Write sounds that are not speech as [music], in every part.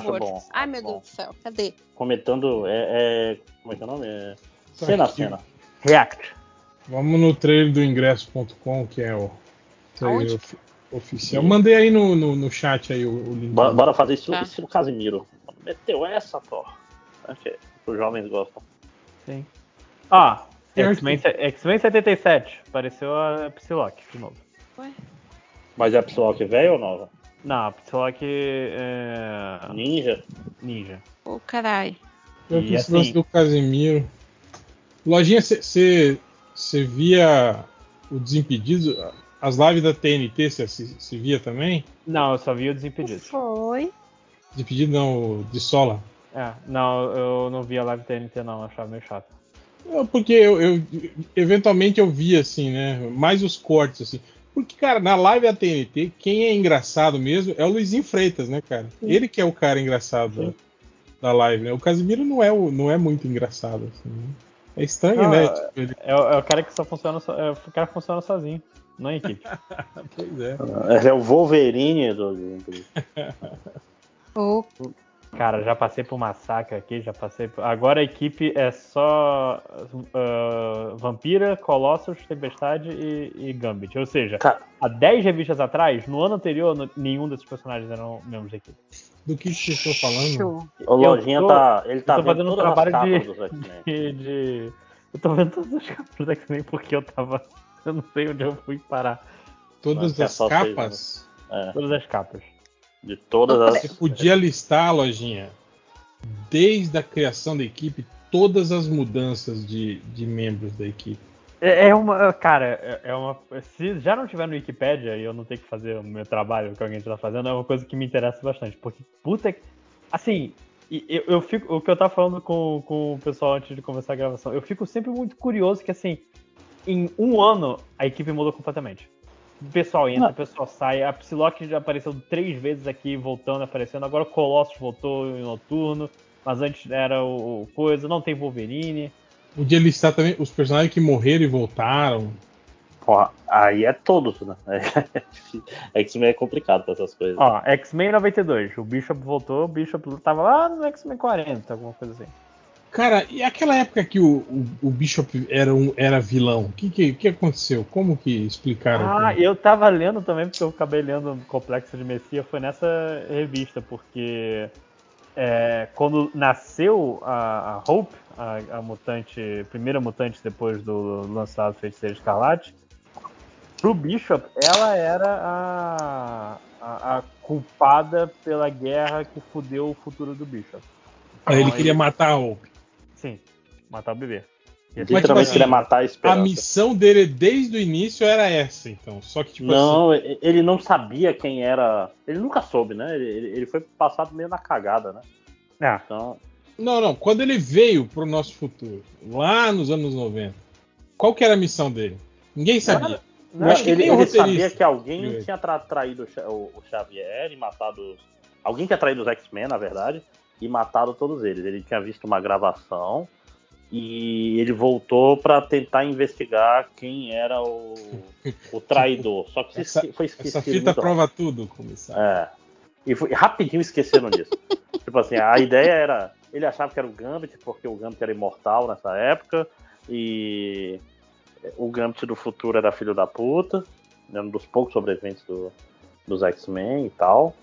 Acho favor. bom, Ai, meu bom. Deus do céu. Cadê? Comentando. É, é- como é que é o nome? É, Tá cena a cena. React. Vamos no trailer do ingresso.com, que é o trailer ofi- oficial. Mandei aí no, no, no chat aí o, o link. Bora, bora fazer isso Tá. estilo Casimiro. Meteu essa, Thor. Ok. Os jovens gostam. Sim. Tem X-Men X-Men 77. Apareceu a Psylocke de novo. Ué? Mas é a que velha ou nova? Não, a Psylocke é. Ninja? Ninja. Ô, caralho. Eu fiz assim- lance do Casemiro. Lojinha, você via o Desimpedidos? As lives da TNT você via também? Não, eu só vi o Desimpedidos. Foi. Desimpedido não, de Sola. É, não, eu não vi a live TNT não, achava meio chato. Não, porque eu, eu- eventualmente eu via assim, né? Mais os cortes assim. Porque, cara, na live da TNT, quem é engraçado mesmo é o Luizinho Freitas, né, cara? Ele que é o cara engraçado da, da live, né? O Casimiro não é, o, não é muito engraçado, assim. né? É estranho, Não, né? é- Tipo, ele- É, o- é o cara que só funciona, so- é o cara que funciona sozinho, não em equipe. [laughs] Pois é. Esse é o Wolverine do. Ô, [laughs] Cara, já passei por massacre aqui, já passei por... Agora a equipe é só ah, Vampira, Colossus, Tempestade e, e Gambit. Ou seja, Cara, há 10 revistas atrás, no ano anterior, no- nenhum desses personagens eram membros da equipe. Do que vocês estão falando? o Lojinha tá. Ele tá fazendo um trabalho capas de-. [laughs] De, de- Eu tô vendo todas as capas do X-Men porque eu tava. [laughs] Eu não sei onde eu fui parar. Todas É as seis, capas. É, Todas as capas. De todas Você as. podia listar, Lojinha, desde a criação da equipe, todas as mudanças de, de membros da equipe. É é uma. Cara, é- é uma. Se já não tiver no Wikipedia e eu não ter que fazer o meu trabalho que alguém tá fazendo, é uma coisa que me interessa bastante. Porque, puta que. Assim, eu, eu fico. O que eu tava falando com, com o pessoal antes de começar a gravação, eu fico sempre muito curioso que, assim, em um ano a equipe mudou completamente. O pessoal entra, Não. o pessoal sai. A Psylocke já apareceu três vezes aqui, voltando, aparecendo. Agora o Colossus voltou em noturno. Mas antes era o, o coisa, não tem Wolverine. Podia listar também os personagens que morreram e voltaram. Porra, aí é todos, né? [laughs] X-Men é complicado pra essas coisas. Ó, X-Men 92, o Bishop voltou, o Bishop tava lá no X-Men 40, alguma coisa assim. Cara, e aquela época que o, o, o Bishop era, um, era vilão? O que, que, que aconteceu? Como que explicaram? Ah, aquilo? eu tava lendo também, porque eu acabei lendo o Complexo de Messia, foi nessa revista, porque é, quando nasceu a, a Hope, a, a mutante, primeira mutante depois do lançado Feiticeiro Escarlate, pro Bishop, ela era a, a, a culpada pela guerra que fudeu o futuro do Bishop. Aí ele Então, queria matar a Hope. Sim, matar o bebê. E tipo Literalmente assim, queria matar a A esperança. missão dele desde o início era essa, então. Só que, tipo assim. Não, e- ele não sabia quem era. Ele nunca soube, né? Ele, ele- ele foi passado meio na cagada, né? Ah, Então, Não, não. Quando ele veio pro nosso futuro, lá nos anos 90, qual que era a missão dele? Ninguém sabia. não, acho que ele, nem o ele sabia que alguém ele. tinha tra- traído o, o Xavier e matado. Alguém tinha traído os X-Men, na verdade, e matado todos eles. Ele tinha visto uma gravação e ele voltou pra tentar investigar quem era o, o [laughs] traidor. Só que Essa- foi esquecido. Essa fita prova tudo, comissário. É. E foi rapidinho esqueceram disso. [laughs] tipo assim, a ideia era. Ele achava que era o Gambit, porque o Gambit era imortal nessa época. E o Gambit do futuro era filho da puta. Era um dos poucos sobreviventes do- dos X-Men e tal.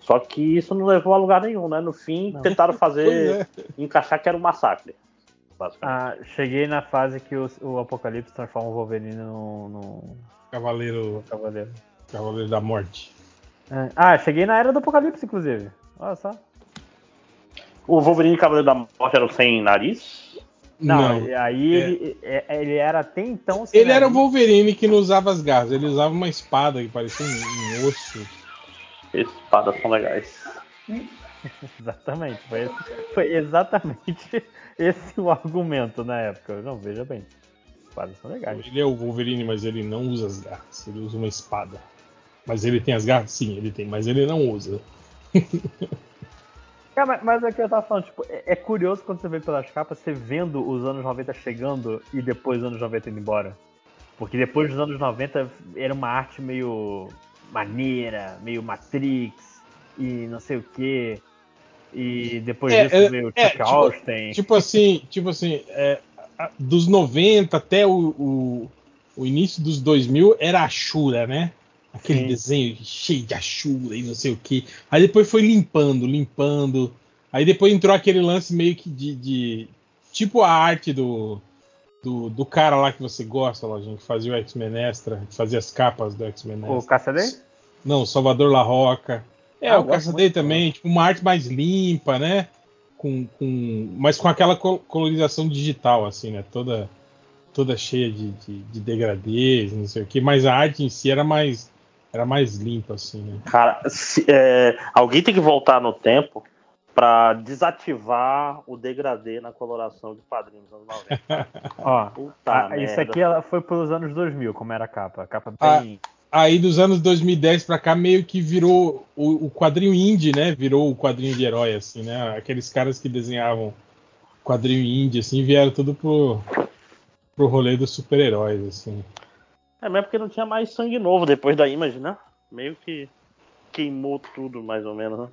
Só que isso não levou a lugar nenhum, né? No fim, Não. tentaram [laughs] fazer. é. encaixar que era um massacre. Ah, cheguei na fase que o, o Apocalipse transforma o Wolverine num, num Cavaleiro, cavaleiro. Cavaleiro da Morte. É. Ah, cheguei na era do Apocalipse, inclusive. Olha só. O Wolverine e Cavaleiro da Morte eram sem nariz. Não, Não. e aí É. ele, é- ele era até então. sem Ele era o nariz. Wolverine que não usava as garras, ele usava uma espada que parecia um, um osso. Espadas são legais. [laughs] Exatamente. Foi, esse- foi exatamente [laughs] esse o argumento na época. Não, veja bem. Espadas são legais. Ele é o Wolverine, mas ele não usa as garras, ele usa uma espada. Mas ele tem as garras? Sim, ele tem, mas ele não usa. [laughs] Cara, mas, mas é que eu tava falando, tipo, é, é curioso quando você vê pelas capas, você vendo os anos 90 chegando e depois os anos 90 indo embora. Porque depois dos anos 90 era uma arte meio maneira, meio Matrix e não sei o que. E depois É, disso é, veio o é, Chuck tipo- Austin. Tipo assim, [laughs] tipo assim, é, a- dos 90 até o, o, o início dos 2000 era a Shura, né? Aquele Sim. desenho cheio de Ashura e não sei o que. Aí depois foi limpando, limpando. Aí depois entrou aquele lance meio que de. de- tipo a arte do, do, do cara lá que você gosta, Lojinha, que fazia o X-Men Extra, que fazia as capas do X-Men O Extra. Caçadei? Não, Salvador La Roca. É, Ah, o Caçadei também, tipo, uma arte mais limpa, né? Com, com, mas com aquela col- colorização digital, assim, né? Toda, toda cheia de, de, de degradês, não sei o que. Mas a arte em si era mais, era mais limpa, assim, né? Cara, se- é, alguém tem que voltar no tempo pra desativar o degradê na coloração de quadrinhos dos anos 90. [laughs] Ó, Puta a- merda. isso aqui ela foi pelos anos 2000, como era a capa. A capa Ah, bem. Aí dos anos 2010 pra cá meio que virou o, o quadrinho indie, né? Virou o quadrinho de herói, assim, né? Aqueles caras que desenhavam quadrinho indie, assim, vieram tudo pro, pro rolê dos super-heróis, assim. É mesmo porque não tinha mais sangue novo depois da Image, né? Meio que queimou tudo, mais ou menos, né?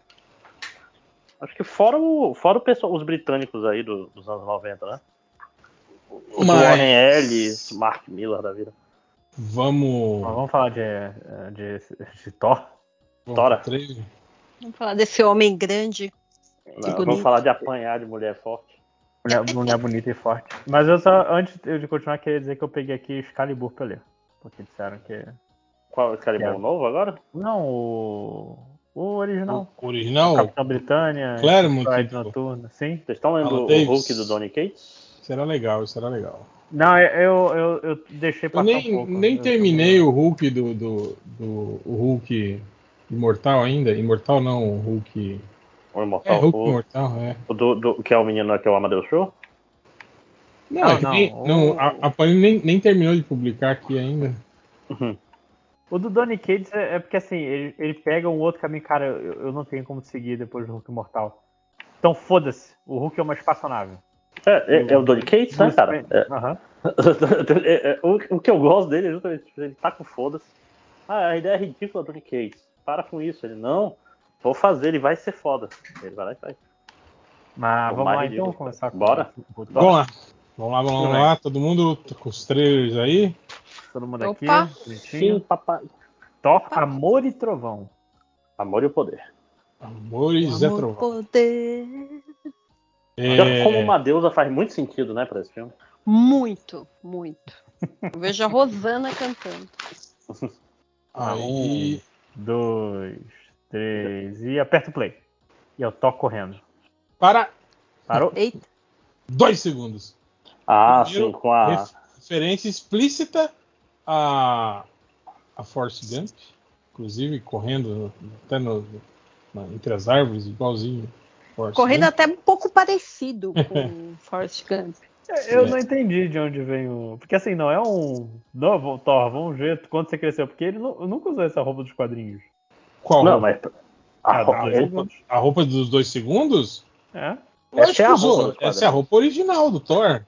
Acho que fora, o, fora o pessoal, os britânicos aí do- dos anos 90, né? O Mas- Warren Ellis, Mark Miller da vida. Vamos. Ó, vamos falar de, de, de Thor. vamos Tora. Vamos falar desse homem grande. Não, vamos falar de apanhar de mulher forte. Mulher, mulher bonita e forte. Mas eu só, antes de continuar, queria dizer que eu peguei aqui Excalibur pra ler. Porque disseram que. Qual cara é novo agora? Não, o. O original. O original? Capitão Britânia. Claremont, Pride tipo. Noturna. Sim. Vocês estão lendo o. Hulk do Donny Cates? Será legal, será legal. Não, eu, eu, eu deixei Eu passar nem, um pouco. nem Eu- terminei o Hulk do, do, do- o Hulk Imortal ainda. Imortal não, o Hulk. O É, Imortal? Hulk o, Imortal, é. o do, do- que é o menino que é o Amadeus Show? Não, Não, é que não, nem- o- não, a, a Panini nem, nem terminou de publicar aqui ainda. Uhum. O do Donny Cates é, é porque assim, ele, ele pega um outro caminho, cara, eu, eu não tenho como seguir depois do Hulk Mortal. Então foda-se, o Hulk é uma espaçonave. É, é, é o Donny Cates, né, cara? É. Aham. [laughs] É, é, o, o que eu gosto dele é justamente isso, ele tá com foda-se. Ah, a ideia é ridícula do Nick Cage. Para com isso. Ele, não, vou fazer, ele vai ser foda. Ele vai lá e faz. Mas vamos mais lá ridículo. então, começar com Bora? Thor. Vamos lá. Vamos lá, vamos lá, vamos lá. Todo mundo com os trailers aí. Todo mundo Opa. aqui, bonitinho. Sim, papai. Thor, Amor e Trovão. Amor e o poder. Amores é Amor, trovão. poder. É, Como uma deusa faz muito sentido, né, pra esse filme. Muito, muito. Eu vejo a Rosana cantando. [laughs] aí, Dois, três e aperta o play. E eu toco correndo. para Parou? Eita, dois segundos. Ah, Primeiro, sim, com a. ref- Referência explícita a, a Force Gump, inclusive correndo até no, na- entre as árvores, igualzinho. Forrest correndo Gump. até um pouco parecido com [laughs] Forrest Gump. Eu É. não entendi de onde vem o. Porque assim, não é um. Não, Thor, vamos ver quando você cresceu. Porque ele nu- nunca usou essa roupa dos quadrinhos. Qual Não, roupa? mas. A Ah, roupa, segundos. A roupa dos dois segundos? É? Essa é a roupa Essa é a roupa original do Thor.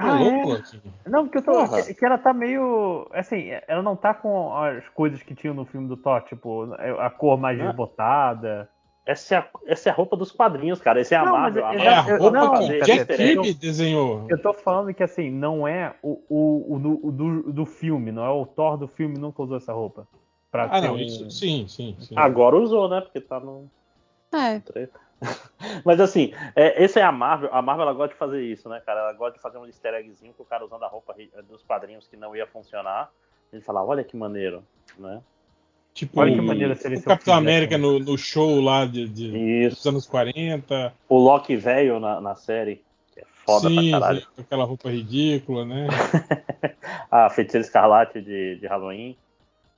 Tá Ah, louco, é? Não, porque eu tô. Que, que ela tá meio. Assim, ela não tá com as coisas que tinham no filme do Thor, tipo, a cor mais Ah. desbotada. essa, é a, essa é a roupa dos quadrinhos, cara. Esse é a Não, Marvel. mas É a eu- roupa não, que Jack. Kirby desenhou. Eu tô falando que assim, não é o, o, o, do, o do, do filme, não é o Thor do filme nunca usou essa roupa. Pra Ah, ter não, um- isso sim, sim, sim. Agora usou, né? Porque tá no. É, treta. [laughs] Mas assim, é, esse é a Marvel. A Marvel ela gosta de fazer isso, né, cara? Ela gosta de fazer um easter eggzinho com o cara usando a roupa ri- dos quadrinhos que não ia funcionar. Ele fala, olha que maneiro, né? Tipo, Olha que o- maneira seria o Capitão América no, no show lá de, de- dos anos 40. O Loki velho na, na série, que é foda sim, pra caralho. com aquela roupa ridícula, né? [laughs] a Feiticeira Escarlate de, de Halloween.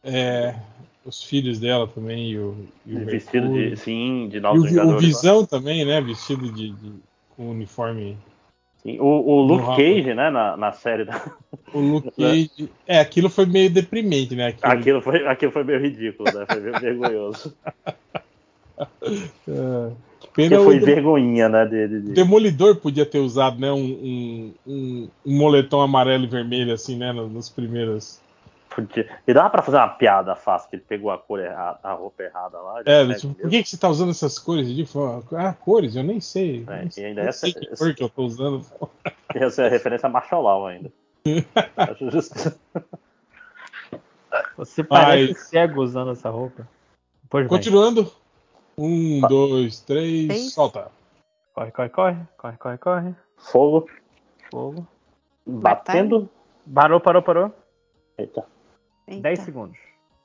É, os filhos dela também e o, e o vestido Mercúrio. de. Sim, de E Novos o, Vi- o Vingadores. né? Visão também, né? Vestido de, de- com uniforme. Sim, O, o Luke Cage, né, na, na série. Da... O Luke [laughs] Cage. É, aquilo foi meio deprimente, né? Aquilo, Aquilo, foi, aquilo foi meio ridículo, né? Foi meio vergonhoso. [laughs] é, Porque pena foi o, vergonhinha, né? De, de- o de- Demolidor podia ter usado, né? Um, um, um, um moletom amarelo e vermelho, assim, né? no- Nos primeiros. Podia. E dava pra fazer uma piada fácil, que ele pegou a cor errada, a roupa errada lá. É, ele tipo, por que, que você tá usando essas cores? de fora? Ah, cores, eu nem sei. É, Nem e ainda essa- sei que cor que eu tô usando. [laughs] Essa é a referência a Marshall ainda. [laughs] Acho justo. [laughs] Você parece Mas- cego usando essa roupa. Pois bem. Continuando. Um, dois, três, Três. solta. Corre, corre, corre. Corre, corre, corre. Fogo Fogo. batendo. Parou, parou, parou. Eita. Eita. 10 segundos.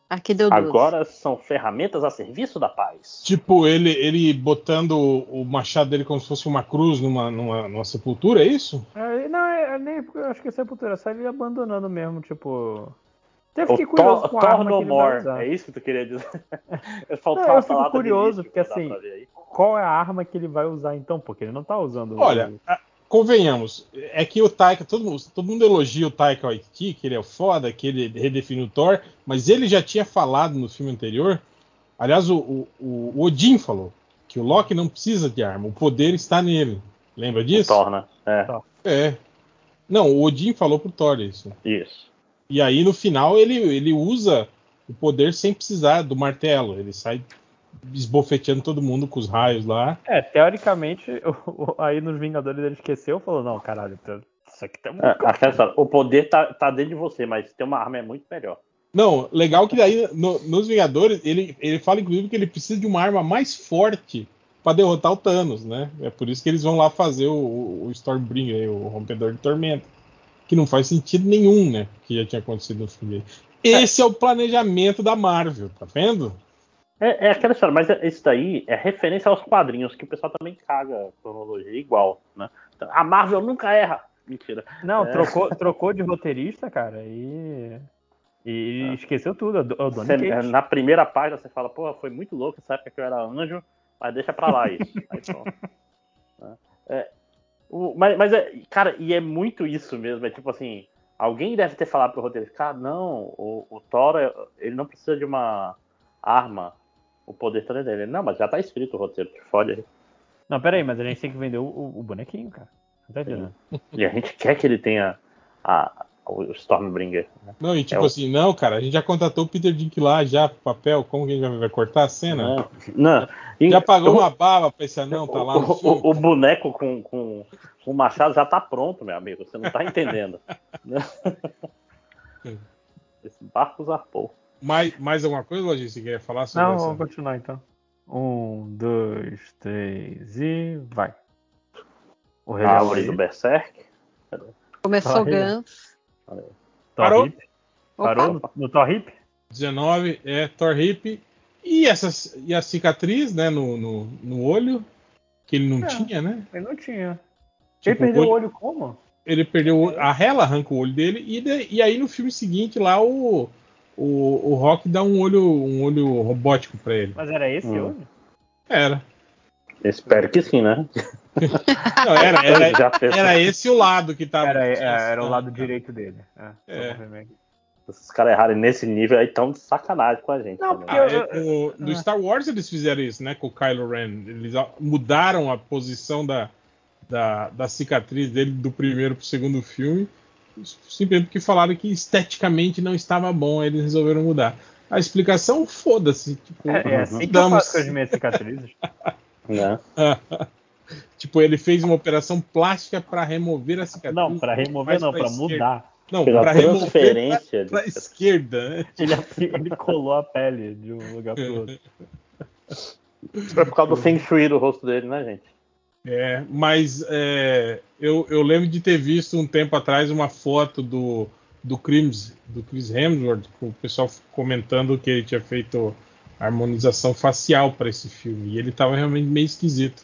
Aqui deu 12. Agora são ferramentas a serviço da paz. Tipo, ele, ele botando o machado dele como se fosse uma cruz numa, numa, numa sepultura, é isso? É, não, é, é nem. Eu acho que é sepultura. Só ele abandonando mesmo, tipo. Até O fiquei curioso Thor, com a Thor arma No que ele vai More. usar. É isso que tu queria dizer? [laughs] Faltou Não, eu fico curioso, porque assim-. Qual é a arma que ele vai usar então? Porque ele não tá usando. Olha, o- a- convenhamos, é que o Taika, todo mundo, todo mundo elogia o Taika Waititi, que ele é foda, que ele redefiniu o Thor, mas ele já tinha falado no filme anterior, aliás, o, o, o Odin falou, que o Loki não precisa de arma, o poder está nele. Lembra disso? Thor, né? É. É. Não, o Odin falou pro Thor isso. isso. E aí no final ele, ele usa o poder sem precisar do martelo. Ele sai esbofeteando todo mundo com os raios lá. É, teoricamente, [laughs] o- o- aí nos Vingadores ele esqueceu e falou: não, caralho, tá- isso aqui tá muito. É, o poder tá, tá dentro de você, mas ter uma arma é muito melhor. Não, legal que daí no- nos Vingadores ele, ele fala inclusive que ele precisa de uma arma mais forte para derrotar o Thanos, né? É por isso que eles vão lá fazer o, o, o Stormbringer, o rompedor de tormenta, que não faz sentido nenhum, né? Que já tinha acontecido no filme dele. Esse é o planejamento da Marvel, tá vendo? É, é aquela história, mas isso daí é referência aos quadrinhos, que o pessoal também caga a cronologia igual, né? Então, a Marvel nunca erra. Mentira. Não, É. trocou, trocou de roteirista, cara, e. E esqueceu tudo. É o é Donny Você- Cates. na primeira página você fala, pô, foi muito louco essa época que eu era anjo, mas deixa pra lá isso. [laughs] Aí. Né? É, o- mas, mas é, cara, e é muito isso mesmo. É tipo assim, alguém deve ter falado pro roteirista, cara, não, o, o Thor, é- ele não precisa de uma arma, o poder todo é dele. Não, mas já tá escrito o roteiro, te fode aí. Não, peraí, mas a gente tem que vender o, o- o bonequinho, cara. Não tá entendendo? E a gente quer que ele tenha a, o Stormbringer. Né? Não, e tipo É o- assim, não, cara, a gente já contratou o Peter Dink lá já pro papel, como que a gente vai, vai cortar a cena? Não, não. E- Já pagou o- uma baba pra esse anão, tá lá no o, o- o boneco com, com, com o machado já tá pronto, meu amigo. Você não tá entendendo. [laughs] Esse barco zarpou. Mais, mais alguma coisa, Lojinha, você queria falar sobre Não, essa? vamos continuar então. Um, dois, três e vai. O Rei do Berserk. Começou o Barriga. Gans. Parou? Hip. Parou no, no Thor Hip? 19 é Thor Hip. E, essa, e a cicatriz, né, no, no, no olho, que ele não É. tinha, né? Ele não tinha. Tipo, ele perdeu olho- o olho como? Ele perdeu o olho, a Hela arranca o olho dele, e, de- e aí no filme seguinte lá o, o, o Rock dá um olho, um olho robótico pra ele. Mas era esse Hum. olho? Era. Espero que sim, né? Não, era, [laughs] era, era esse o lado que tava. Era, é, era o lado cara. direito dele. É, É. os caras errarem nesse nível aí, tão de sacanagem com a gente. Não, porque Ah, eu- é, o- no Star Wars eles fizeram isso, né? Com o Kylo Ren. Eles a- mudaram a posição da, da, da cicatriz dele do primeiro pro segundo filme. Simplesmente porque falaram que esteticamente não estava bom, aí eles resolveram mudar. A explicação, foda-se. Tipo, É, é assim que eu faço as minhas cicatrizes. [laughs] Né? [laughs] tipo, ele fez uma operação plástica para remover a cicatriz. Não, pra remover não, esquerda. mudar. Não, para remover transferência. para de- esquerda, né? [laughs] Ele, ele colou a pele de um lugar pro outro. Foi por causa do Feng Shui do rosto dele, né, gente? É, mas é, eu, eu lembro de ter visto um tempo atrás uma foto do, do Chris, do Chris Hemsworth, com o pessoal comentando que ele tinha feito harmonização facial para esse filme. E ele estava realmente meio esquisito.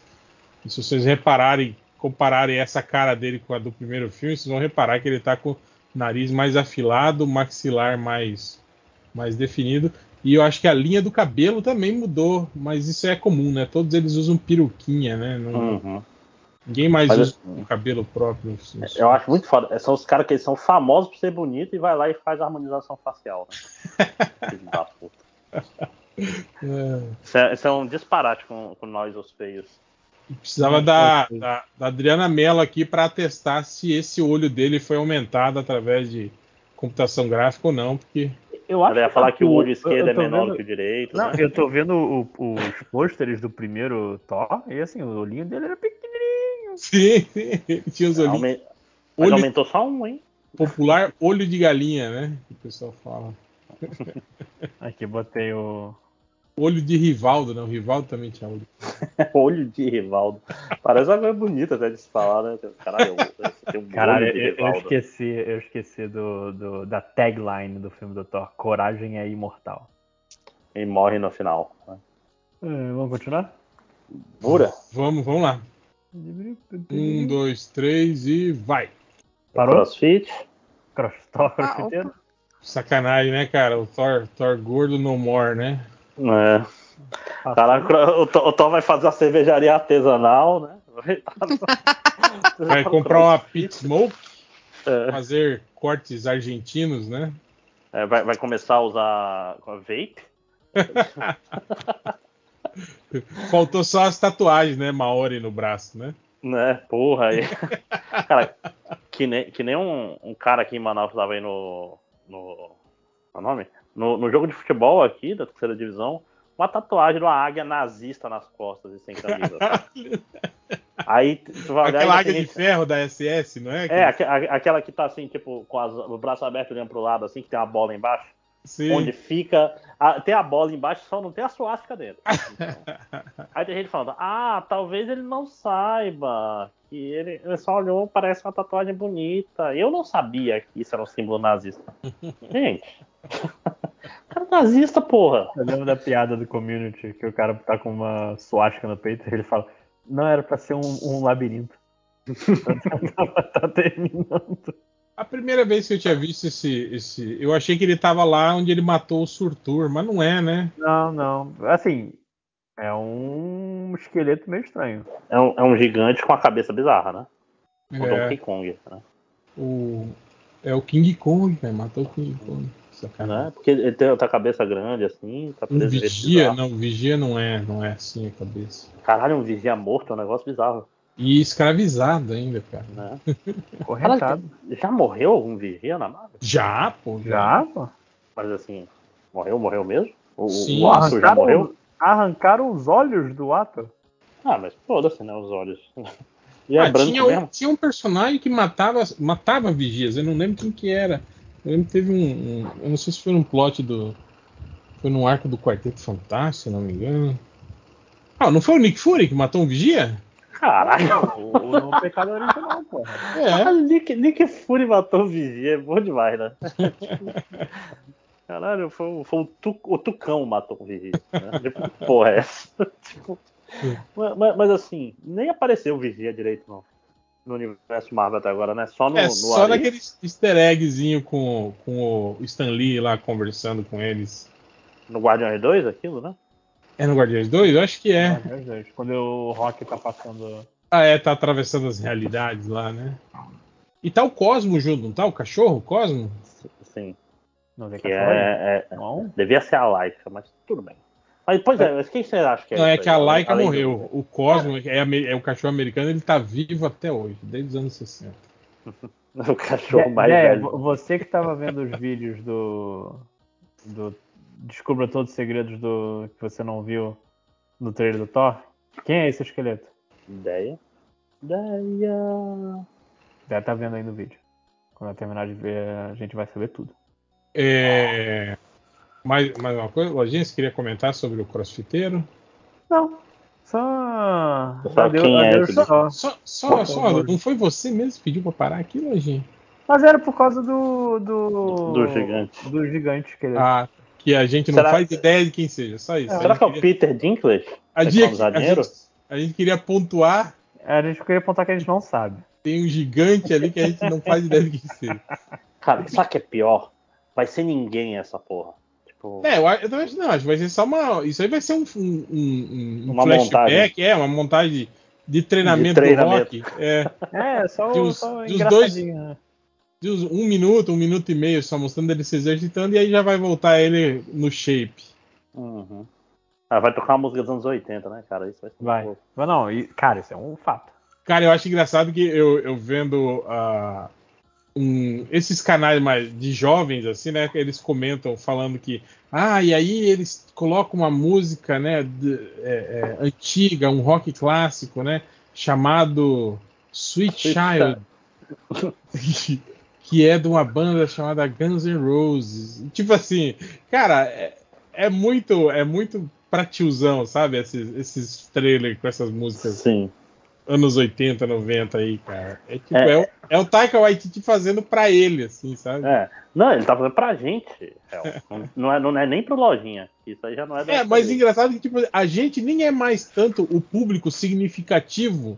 E se vocês repararem, compararem essa cara dele com a do primeiro filme, vocês vão reparar que ele está com o nariz mais afilado, maxilar mais, mais definido. E eu acho que a linha do cabelo também mudou, mas isso é comum, né? Todos eles usam peruquinha, né? Não- Uhum. Ninguém mais Mas usa o cabelo próprio. nos- Eu acho muito foda. São os caras que eles são famosos por ser bonito e vai lá e faz a harmonização facial. Né? [laughs] Filho da puta. É, Isso, é, isso é um disparate com, com nós, os feios. precisava da, da, da Adriana Mello aqui para atestar se esse olho dele foi aumentado através de computação gráfica ou não, porque. Eu acho Ela ia falar que o olho esquerdo é menor vendo- do que o direito. Não, né? eu tô vendo o- os pôsteres do primeiro Thor e assim, o olhinho dele era pequenininho. Sim, [laughs] tinha os olhinhos. Aume- Mas Olho aumentou só um, hein? popular olho de galinha, né? Que o pessoal fala. [laughs] Aqui botei o. Olho de Rivaldo, não. Rivaldo também tinha olho. [laughs] Olho de Rivaldo. Parece uma coisa bonita até de se falar, né? Caralho, tem um Caralho, olho de eu, eu esqueci, eu esqueci do, do- da tagline do filme do Thor. Coragem é imortal. E morre no final. né? É, vamos continuar? Pura? Vamos, vamos lá. Um, dois, três e vai. Parou? Crossfit. Cross, Thor, Ah, crossfiteiro? Sacanagem, né, cara? O Thor, Thor gordo no more, né? É. Ah, Caraca, o Thor o Thor vai fazer uma cervejaria artesanal, né? Vai [laughs] comprar uma pit smoke, É. fazer cortes argentinos, né? É, vai, vai começar a usar vape. [laughs] Faltou só as tatuagens, né? Maori no braço, né? Né? Porra aí. [laughs] Cara, que nem, que nem um, um cara aqui em Manaus tava aí no. no. Qual é o nome? No, no jogo de futebol aqui, da terceira divisão, uma tatuagem de uma águia nazista nas costas e sem camisa. [laughs] Aí tu vai olhar Aquela águia de ferro da SS, não é? É, aque- a- aquela que tá assim, tipo, com as- o braço aberto olhando pro lado, assim, que tem uma bola embaixo. Sim. Onde fica. a- tem a bola embaixo, só não tem a suástica dentro. [laughs] Aí tem gente falando, ah, talvez ele não saiba. Que ele, ele só olhou, parece uma tatuagem bonita. Eu não sabia que isso era um símbolo nazista. [laughs] Gente. Cara nazista, porra. Eu lembro da piada do community que o cara tá com uma suástica no peito e ele fala: Não era pra ser um, um labirinto. tá, [laughs] tá terminando. A primeira vez que eu tinha visto esse, esse. Eu achei que ele tava lá onde ele matou o Surtur, mas não é, né? Não, não. Assim, é um esqueleto meio estranho. É um, é um gigante com a cabeça bizarra, né? O É, Donkey Kong, né? o, é o King Kong, velho. Matou o King Kong. Sacanagem. Né? Porque ele tem outra cabeça grande, assim, tá Um preso vigia, não, vigia não é, não é assim a cabeça. Caralho, um vigia morto é um negócio bizarro, E escravizado ainda, cara. né? [laughs] Corretado. Já morreu algum vigia na Marvel? Já, pô. Já, pô. Mas assim, morreu, morreu mesmo? O, o- Sim. o Aço já morreu? Arrancaram os olhos do ato. Ah, mas foda-se, né? Os olhos. [laughs] E é Ah, tinha, um, tinha um personagem que matava, matava vigias, eu não lembro quem que era. Eu lembro que teve um, um- Eu não sei se foi num plot do. Foi num arco do Quarteto Fantástico, se não me engano. Ah, não foi o Nick Fury que matou um vigia? Caralho! O, o, pecado original, porra. É. Ah, Nick, Nick Fury matou o vigia, é bom demais, né? [laughs] Caralho, foi, o- foi o, tu, o Tucão matou o vigia. Né? Tipo, porra é essa? [laughs] Tipo, mas, mas- mas assim, nem apareceu o vigia direito, não. No universo Marvel até agora, né? Só no, é, no só Arif. naquele easter eggzinho com, com o Stan Lee lá conversando com eles. No Guardiões 2, aquilo, né? É no Guardiões 2? Eu acho que é. Quando o Rock tá passando. Ah, é, tá atravessando as realidades lá, né? E tá o Cosmo junto, não tá? O cachorro, o Cosmo? Sim. Não tem Que cachorro é, é- Não. devia ser a Laika, mas tudo bem. Mas, pois é, mas quem você acha que é Não, é que a Laika além do- morreu. O Cosmo é, ame- é o cachorro americano, ele tá vivo até hoje, desde os anos 60. [laughs] O cachorro mais Zé, velho. vo- Você que tava vendo os vídeos do. do Descubra todos os segredos do que você não viu no trailer do Thor. Quem é esse esqueleto? Ideia. Ideia. Deve tá vendo aí no vídeo. Quando eu terminar de ver, a gente vai saber tudo. É... Mais, mais uma coisa, Lojinha, você queria comentar sobre o crossfiteiro? Não. Só. Adeus, quem é adeus esse só. Só, só, só, não foi você mesmo que pediu pra parar aqui, Lojinha? Mas era por causa do. Do, Do gigante. Do gigante que ele. Ah, que a gente não Será- faz ideia de quem seja, só isso. Será a, que é o queria, Peter Dinklage? a, dia, a, gente, a gente queria pontuar, A gente queria apontar que a gente não sabe. tem um gigante ali que a gente não faz ideia de quem seja. Cara, sabe o que é pior? Vai ser ninguém essa porra. Tipo, É, eu, eu também não, acho que vai ser só uma. Isso aí vai ser um, um, um- um Uma flashback, é, uma montagem de treinamento, De treinamento. do rock. É, [laughs] É, só, De uns- só de uns engraçadinho, né? de uns um minuto, um minuto e meio, só mostrando ele se exercitando, e aí já vai voltar ele no shape. Uhum. Ah, vai tocar uma música dos anos 80, né, cara? Isso vai ser Vai. Mas não, e, cara, isso é um fato. Cara, eu acho engraçado que eu, eu vendo a, um, esses canais mais de jovens, assim, né? Eles comentam falando que. Ah, e aí eles colocam uma música, né? de- é, é, antiga, um rock clássico, né? Chamado Sweet Child. que- [laughs] que é de uma banda chamada Guns N' Roses. Tipo assim, cara, é, é muito, é muito pra tiozão, sabe? Esses, esses trailers com essas músicas Sim. Anos 80, 90 aí, cara. É tipo, É. é, o, é o Taika Waititi fazendo pra ele, assim, sabe? É. Não, ele tá fazendo pra gente. [laughs] Não, é, não é nem pro lojinha. Isso aí já não é da É, mas dele. engraçado que tipo, a gente nem é mais tanto o público significativo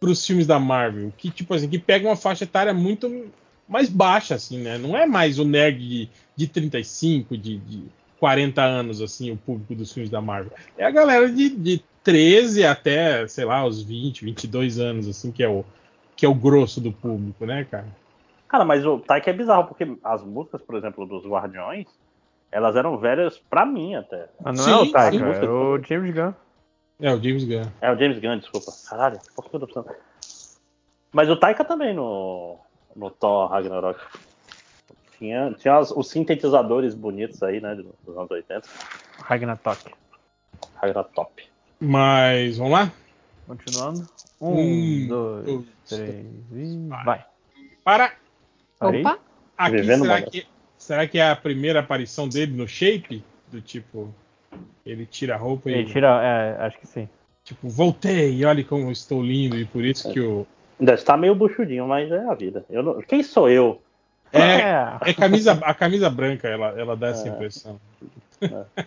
pros filmes da Marvel, que tipo assim, que pega uma faixa etária muito mais baixa, assim, né? Não é mais o nerd de, de 35, de, de 40 anos, assim, o público dos filmes da Marvel. É a galera de, de 13 até, sei lá, os 20, 22 anos, assim, que é o, que é o grosso do público, né, cara? Cara, mas o Taika é bizarro, porque as músicas, por exemplo, dos Guardiões, elas eram velhas pra mim até. Mas não Sim, é o Taika, sim. é o James Gunn. É, o James Gunn. É o James Gunn, desculpa. Caralho, por que eu tô precisando? Mas o Taika também no, no Thor Ragnarok. Tinha, tinha as- os sintetizadores bonitos aí, né, dos anos 80. Ragnatok. Ragnarok. Mas, vamos lá? Continuando. Um, Um, dois, dois, três e vai. Para! Parei? Opa, Aqui, Vivendo será que, será que é a primeira aparição dele no shape? Do tipo, ele tira a roupa e Ele tira, é, acho que sim. tipo, voltei, olha como eu estou lindo, e por isso que o. Ainda está meio buchudinho, mas é a vida. Eu não- Quem sou eu? É, é camisa, a camisa branca, ela, ela dá essa É. impressão.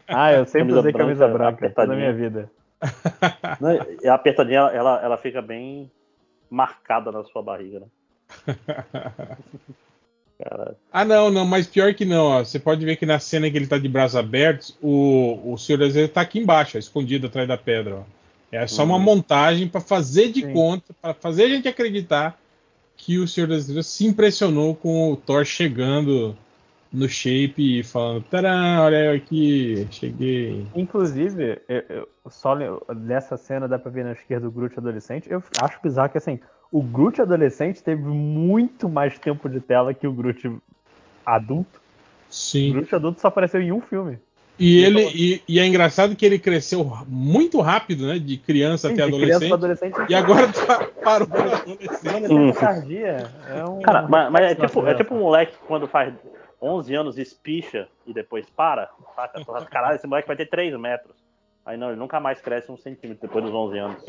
Ah, eu sempre Camisa usei camisa branca, branca toda a minha vida. [laughs] E a apertadinha, ela, ela, fica bem marcada na sua barriga, né? [laughs] Cara, Ah, não, não, mas pior que não, ó. Você pode ver que na cena que ele tá de braços abertos, o, o Senhor Estrelas tá aqui embaixo, ó, escondido atrás da pedra, ó. É só uma Uhum. montagem pra fazer de Sim. conta, pra fazer a gente acreditar que o Senhor das Estrelas se impressionou com o Thor chegando no shape e falando: Tará, olha eu aqui, cheguei. Inclusive, eu, eu- só nessa cena dá pra ver na esquerda o Groot adolescente. Eu acho bizarro que assim, o Groot adolescente teve muito mais tempo de tela que o Groot adulto. O Sim. Groot adulto só apareceu em um filme. E ele e, e é engraçado que ele cresceu muito rápido, né? De criança Sim, até de criança adolescente. pra adolescente. E agora tá, parou na adolescente. Mano, Hum. tardia é um. Cara, mas, mas é, tipo, é tipo um moleque que quando faz 11 anos espicha e depois para, saca? Caralho, esse moleque vai ter 3 metros. Aí não, ele nunca mais cresce um centímetro depois dos 11 anos.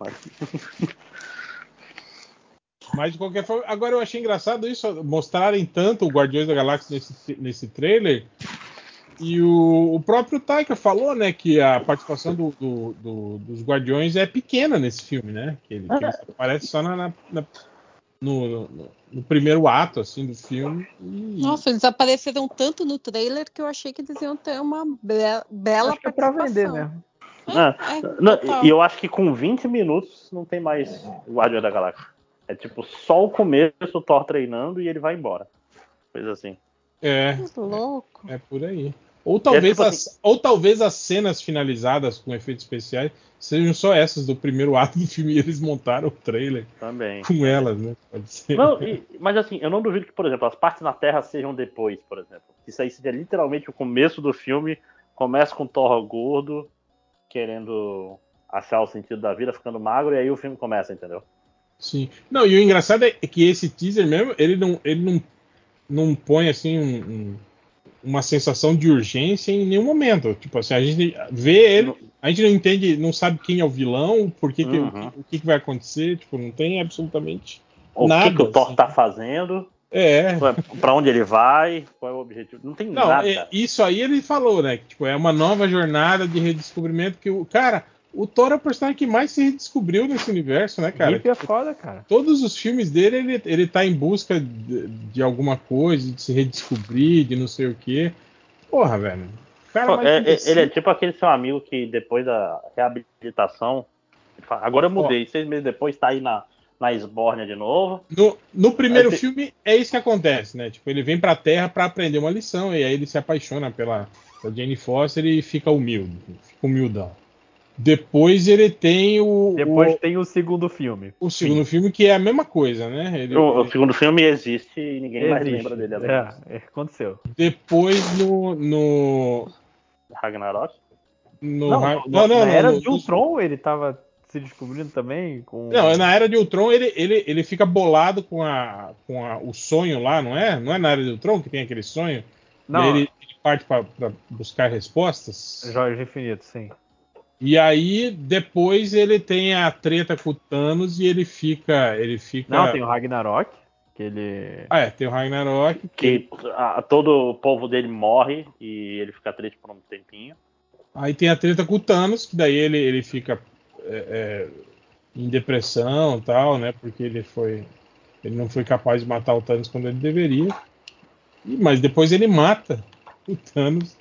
Mas- [laughs] Mas de qualquer forma, agora eu achei engraçado isso, mostrarem tanto o Guardiões da Galáxia nesse, nesse trailer. E o, o próprio Taika falou, né, que a participação do- do- do- dos Guardiões é pequena nesse filme, né? Que ele, que ele aparece só na- na- na- no, no- no primeiro ato, assim, do filme. E- nossa, eles apareceram tanto no trailer que eu achei que eles iam ter uma be- bela Acho que é pra vender mesmo. Ah, É, não, total. e eu acho que com 20 minutos não tem mais Guardião da Galáxia. É tipo só o começo, o Thor treinando e ele vai embora. Coisa assim. é, Que louco. é por aí. Ou talvez, tipo as, ou talvez as cenas finalizadas com efeitos especiais sejam só essas do primeiro [laughs] ato do filme e eles montaram o trailer Também. com elas, né? Pode ser. Não, e- mas assim, eu não duvido que, por exemplo, as partes na Terra sejam depois, por exemplo. Isso aí seria literalmente o começo do filme. Começa com o Thor gordo, querendo achar o sentido da vida, ficando magro, e aí o filme começa, entendeu? Sim. Não, e o engraçado é que esse teaser mesmo, ele não, ele não, não põe assim um- um- uma sensação de urgência em nenhum momento. Tipo assim, a gente vê ele, a gente não entende, não sabe quem é o vilão, por que, que- Uhum. o que, que vai acontecer, tipo, não tem absolutamente. O Nada, que, que o Thor assim. tá fazendo, É. pra onde ele vai, qual é o objetivo. Não tem Não, nada. é- isso aí ele falou, né? Que tipo, é uma nova jornada de redescobrimento que o. Cara, o Thor é o personagem que mais se redescobriu nesse universo, né, cara? Hippie é foda, cara. todos os filmes dele, ele, ele tá em busca de, de alguma coisa, de se redescobrir, de não sei o quê. Porra, velho. Cara, é- é- ele é tipo aquele seu amigo que depois da reabilitação. ele fala, Agora eu mudei, seis meses depois tá aí na, na esbórnia de novo. no, no primeiro Aí, filme, é isso que acontece, né? Tipo, ele vem pra Terra pra aprender uma lição, e aí ele se apaixona pela, pela Jane Foster e fica humilde. Fica humildão. Depois ele tem o. Depois o, tem o segundo filme. o segundo filme, que é a mesma coisa, né? Ele- O, o segundo filme existe e ninguém mais Existe. lembra dele além disso. É, é, aconteceu. Depois no. no, Ragnarok. no não, Ra- não, não, na não, era de Ultron ele tava se descobrindo também com. Não, é na era de Ultron ele, ele, ele fica bolado com, a, com a, o sonho lá, não é? Não é na era de Ultron que tem aquele sonho? Não, E ele, ele parte para buscar respostas. Joias de Infinito, sim. E aí depois ele tem a treta com o Thanos e ele fica. Ele fica. Não, tem o Ragnarok, que ele. Ah, é, tem o Ragnarok. Que a- todo o povo dele morre e ele fica triste por um tempinho. Aí tem a treta com o Thanos, que daí ele, ele fica é, é, em depressão e tal, né? Porque ele foi. Ele não foi capaz de matar o Thanos quando ele deveria. E- mas depois ele mata o Thanos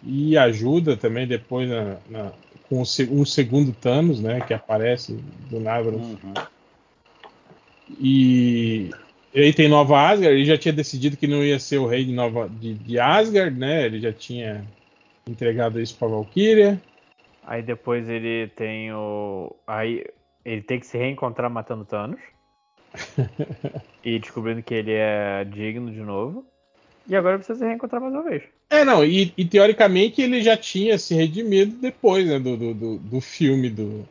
e ajuda também depois na- na- com um segundo Thanos, né? Que aparece do nada. no Uhum. E e aí tem Nova Asgard, ele já tinha decidido que não ia ser o rei de, Nova, de, de Asgard, né? Ele já tinha entregado isso pra Valkyria. Aí depois ele tem o. Aí ele tem que se reencontrar matando Thanos. [laughs] e descobrindo que ele é digno de novo. E agora precisa se reencontrar mais uma vez. É, não, e, e teoricamente ele já tinha se redimido depois né, do, do, do, filme do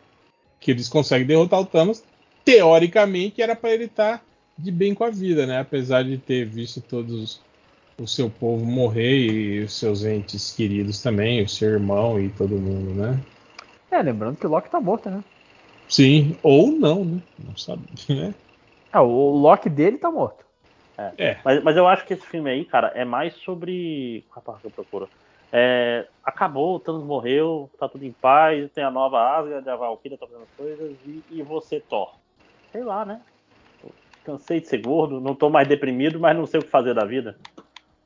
que eles conseguem derrotar o Thanos. Teoricamente era pra ele estar de bem com a vida, né? Apesar de ter visto todos o seu povo morrer e os seus entes queridos também, o seu irmão e todo mundo, né? É, lembrando que o Loki tá morto, né? Sim, ou não, né? Não sabe, [laughs] né? Ah, o Loki dele tá morto. É. Mas, mas eu acho que esse filme aí, cara, é mais sobre. Qual a palavra que eu procuro? É, acabou, o Thanos morreu, tá tudo em paz, tem a nova Asgard, a Valkyria tá fazendo as coisas, e, e você, Thor? Sei lá, né? Cansei de ser gordo, não tô mais deprimido, mas não sei o que fazer da vida.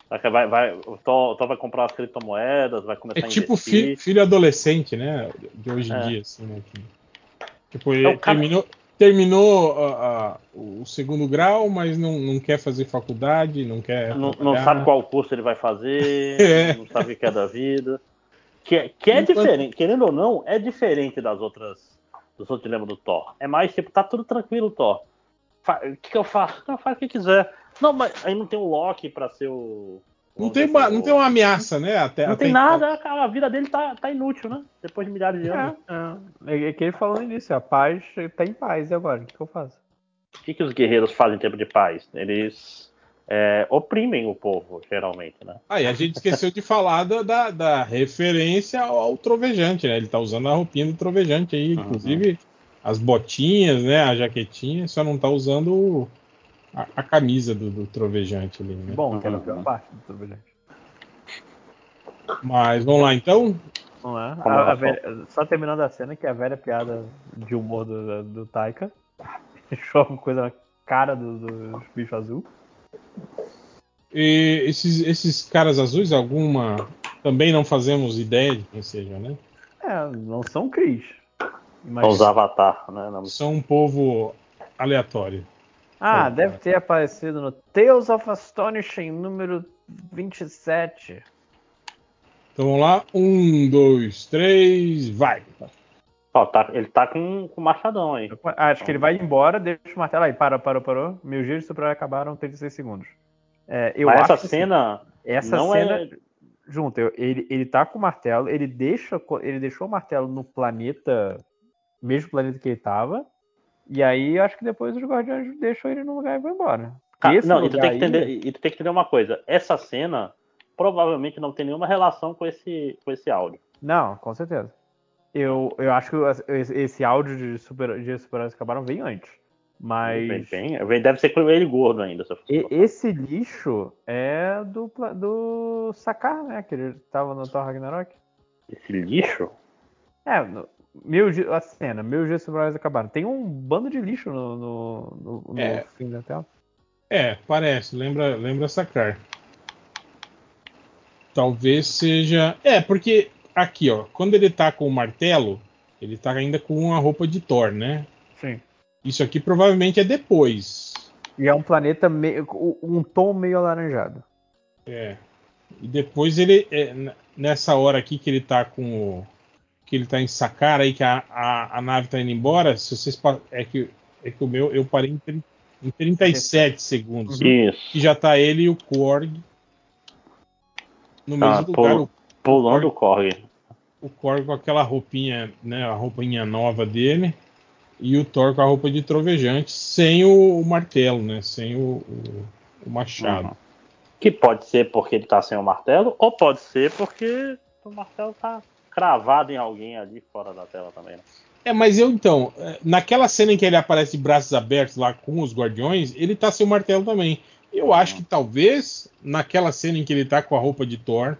Vai, vai, o Thor, o Thor vai comprar as criptomoedas, vai começar É a tipo investir. filho, filho adolescente, né? De hoje em É. dia, assim, né? tipo, ele o cara- terminou, terminou a- a- o segundo grau, mas não, não quer fazer faculdade, não quer. não, não sabe qual curso ele vai fazer, [laughs] É. não sabe o que é da vida. Que, é- que é Enquanto- diferente, querendo ou não, é diferente das outras dos outros dilemas do Thor. É mais tipo, tá tudo tranquilo, Thor. O que, que eu faço? Não, faz o que quiser. Não, mas aí não tem o Loki pra ser o. Não tem, uma, não tem uma ameaça, né? Até, Não até tem nada, cara, a vida dele tá, tá inútil, né? Depois de milhares de anos. É, é. É que ele falou no início, a paz tá em paz, e agora? O que, que eu faço? O que, que os guerreiros fazem em tempo de paz? Eles é, oprimem o povo, geralmente, né? Ah, e a gente esqueceu de falar da, da, da referência ao, ao trovejante, né? Ele tá usando a roupinha do trovejante aí, Uhum. inclusive as botinhas, né? A jaquetinha, só não tá usando o- a, a camisa do, do trovejante ali, né? Bom, que era a pior parte do turbulente. Mas vamos lá então. É? Como A- a velha- só terminando a cena, que é a velha piada de humor do, do Taika. [laughs] Joga coisa na cara do- dos bichos azul. E esses, esses caras azuis, alguma. Também não fazemos ideia de quem seja, né? É, não são Cris. São os Avatar, né? Não- São um povo aleatório. Ah, deve ter aparecido no Tales of Astonishing número 27. Então vamos lá. Um, dois, três, vai. Ó, tá- ele tá com, com o machadão aí. Ah, acho que ele vai embora, deixa o martelo aí. Parou, parou, parou. Meus dias de super acabaram 36 segundos. É, eu Mas acho essa que, cena essa não cena é. junto, eu- ele, ele tá com o martelo, ele deixa ele deixou o martelo no planeta, mesmo planeta que ele tava. E aí eu acho que depois os guardiões deixam ele no lugar e vão embora. Ah, Esse não, e tu, aí- entender, e tu tem que entender uma coisa. Essa cena provavelmente não tem nenhuma relação com esse, com esse áudio. Não, com certeza. Eu, eu acho que esse, áudio de super de super acabaram veio antes. Mas Vem, vem- vem- deve ser com ele gordo ainda. E- esse lixo é do, do Sakar, né? Que ele tava no Thor Ragnarok. Esse lixo? É, no- meu, a cena, meus dias super acabaram. Tem um bando de lixo no, no, no- no É. fim da tela. É, parece, lembra, lembra sacar. Talvez seja. É, porque aqui, ó, quando ele tá com o martelo, ele tá ainda com a roupa de Thor, né? Sim. Isso aqui provavelmente é depois. E é um planeta meio, um tom meio alaranjado. É. E depois ele. é, nessa hora aqui que ele tá com o. que ele tá em Sakara aí, que a, a, a nave tá indo embora, se vocês é que é que o meu eu parei em, em 37 segundos. Isso. Que já tá ele e o Korg no Tá, mesmo lugar. O, Pulando o Korg. o Korg com aquela roupinha, né, a roupinha nova dele, e o Thor com a roupa de trovejante, sem o, o martelo, né, sem o, o- o machado. Uhum. Que pode ser porque ele tá sem o martelo, ou pode ser porque o martelo tá cravado em alguém ali fora da tela também. Né? É, mas eu então, é, naquela cena em que ele aparece de braços abertos lá com os guardiões, ele tá sem o martelo também. Eu acho que talvez naquela cena em que ele tá com a roupa de Thor,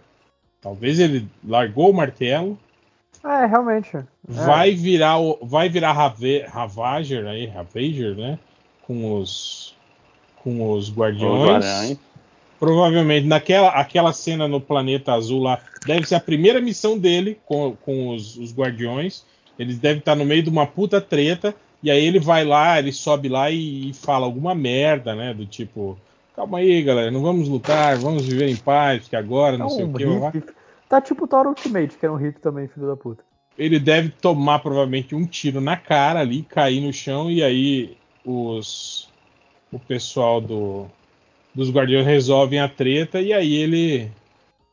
talvez ele largou o martelo, É, realmente. É. vai virar o, vai virar Rave, Ravager aí, Ravager, né? Com os com os Os guardiões. Provavelmente naquela aquela cena no planeta azul lá deve ser a primeira missão dele com, com os, os guardiões. Eles devem estar no meio de uma puta treta. E aí ele vai lá, ele sobe lá e, e fala alguma merda, né? Do tipo, calma aí, galera, não vamos lutar, vamos viver em paz, que agora não É sei um o que. blá, blá. hippie. Tá tipo o Thor Ultimate, que era um hippie também, filho da puta. Ele deve tomar provavelmente um tiro na cara ali, cair no chão e aí os o pessoal do dos guardiões resolvem a treta e aí ele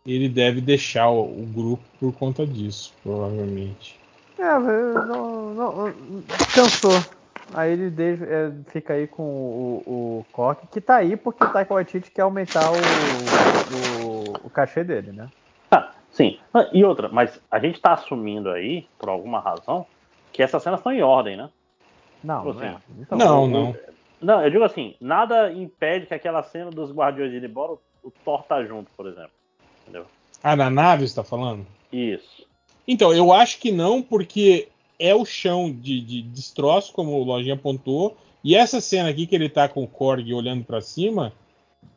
ele deve deixar o, o grupo por conta disso, provavelmente. É, não, não, cansou. Aí ele deixa- é, fica aí com o, o Cork, que tá aí porque o Taika Waititi quer aumentar o, o, o cachê dele, né? Ah, sim. Ah, E outra, mas a gente tá assumindo aí, por alguma razão, que essas cenas estão em ordem, né? Não, Tipo não é. assim, Então, não, o- não. Não, eu digo assim, nada impede que aquela cena dos Guardiões ir embora, o- o Thor tá junto, por exemplo. Entendeu? Ah, na nave você tá falando? Isso. Então, eu acho que não, porque é o chão de, de destroço, como o Lojinha apontou, e essa cena aqui que ele tá com o Korg olhando pra cima,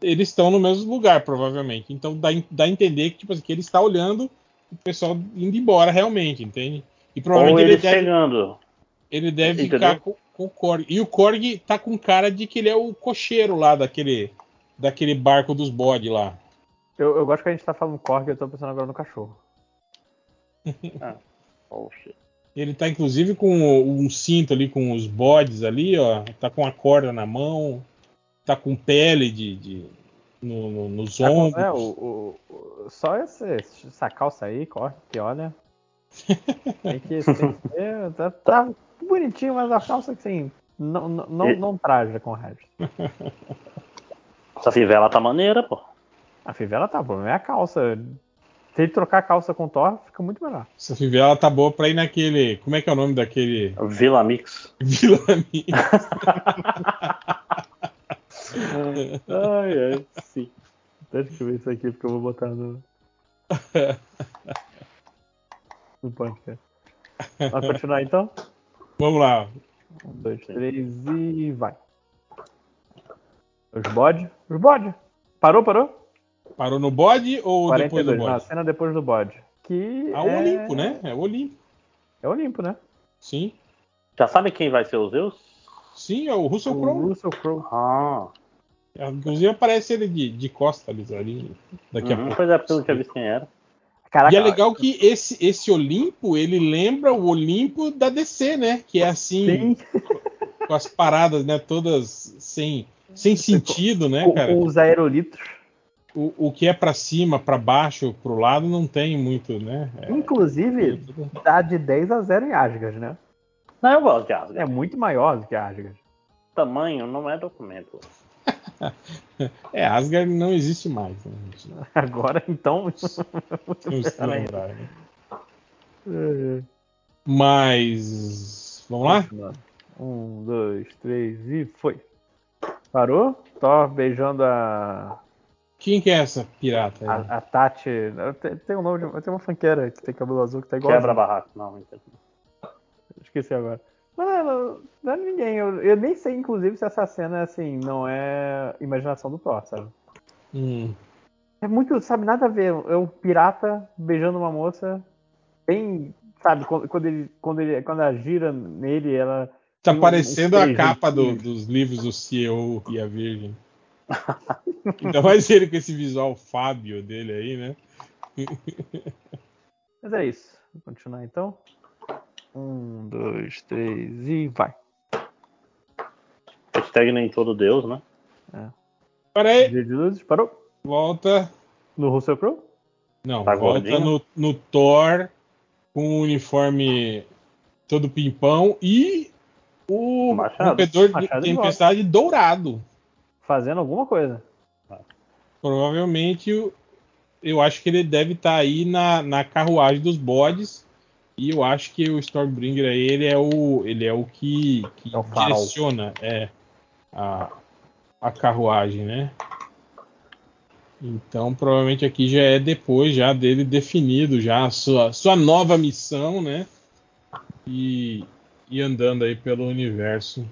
eles estão no mesmo lugar, provavelmente. Então dá, dá a entender que, tipo assim, que ele está olhando o pessoal indo embora realmente, entende? E Ou provavelmente ele ele deve, chegando. ele deve Entendeu? ficar com, com o Korg. E o Korg tá com cara de que ele é o cocheiro lá daquele, daquele barco dos bode lá. eu, eu gosto que a gente tá falando Korg, eu tô pensando agora no cachorro. [laughs] Poxa. Ele tá inclusive com um cinto ali com os bodes ali, ó. Tá com a corda na mão, tá com pele de, de- no- no- nos Tá com- ombros. é, o, o- só esse, essa calça aí, Korg, que olha. [laughs] Tem que, tem que ser, tá, tá bonitinho, mas a calça que assim, não, não, não, E- não traja com o resto. [laughs] Essa fivela tá maneira, pô. A fivela tá bom, é a calça. Se ele trocar a calça com o Thor, fica muito melhor. Essa fivela tá boa pra ir naquele. Como é que é o nome daquele. Vila Mix. Vila Mix? [laughs] Ai, ai, sim. Deixa eu ver isso aqui, porque eu vou botar no. [laughs] no podcast. Vamos continuar então? Vamos lá. Um, dois, três e vai. Os bode. Os bode. Parou, parou? Parou no bode ou depois do 42. Não, a bode? cena depois do bode. Que Ah, o é... Olimpo, né? É o Olimpo. É Olimpo, né? Sim. Já sabe quem vai ser o Zeus? Sim, é o Russell O Crowe. Russell Crowe. Ah. Inclusive aparece ele de, de costa ali, ali daqui a Uhum, pouco. pois é, porque eu não tinha visto quem era. Caraca, E é legal que esse, esse Olimpo, ele lembra o Olimpo da DC, né? Que é assim, Sim, com as paradas, né? Todas sem, sem sentido, né, com, cara? com os aerolitos. O, o que é pra cima, pra baixo, pro lado, não tem muito, né? É, Inclusive, dá de 10 a 0 em Asgard, né? Não, eu gosto de É Asgard. muito maior do que Asgard. Tamanho não é documento. [laughs] é, Asgard não existe mais, né? Agora, então. melhor ainda. lembrar, né? É, Mas. Vamos lá? Um, dois, três e foi. Parou? Thor beijando a, Quem que é essa pirata? aí? a, a Tati. Tem, tem um nome de, tem uma fanqueira que tem cabelo azul que tá igual. Quebra barraco. Não, não. Esqueci agora. Mas não, não, é ninguém. Eu, eu nem sei, inclusive, se essa cena assim não é imaginação do Thor, sabe? Hum. É muito, sabe, nada a ver. É um pirata beijando uma moça. Bem, sabe, quando, quando ele, quando ele, quando ela gira nele, ela. Tá um- parecendo um a capa do- jeitinhos. dos livros do CEO e a Virgem. [laughs] Ainda mais ele com esse visual Fábio dele aí, né? Mas é isso. Vou continuar então. Um, dois, três e vai. Hashtag nem todo Deus, né? Para aí, Dia de luzes, parou. volta. No Russell Crowe? Não, Tá volta no, no Thor com o uniforme todo pimpão e o Machado. rompedor de Machado de tempestade dourado. Fazendo alguma coisa. Provavelmente eu acho que ele deve estar aí na, na carruagem dos bodes. E eu acho que o Stormbringer aí, ele é o, ele é o que, que É o direciona é, a, a carruagem, né? Então provavelmente aqui já é depois já dele definido já a sua, sua nova missão, né? E, e andando aí pelo universo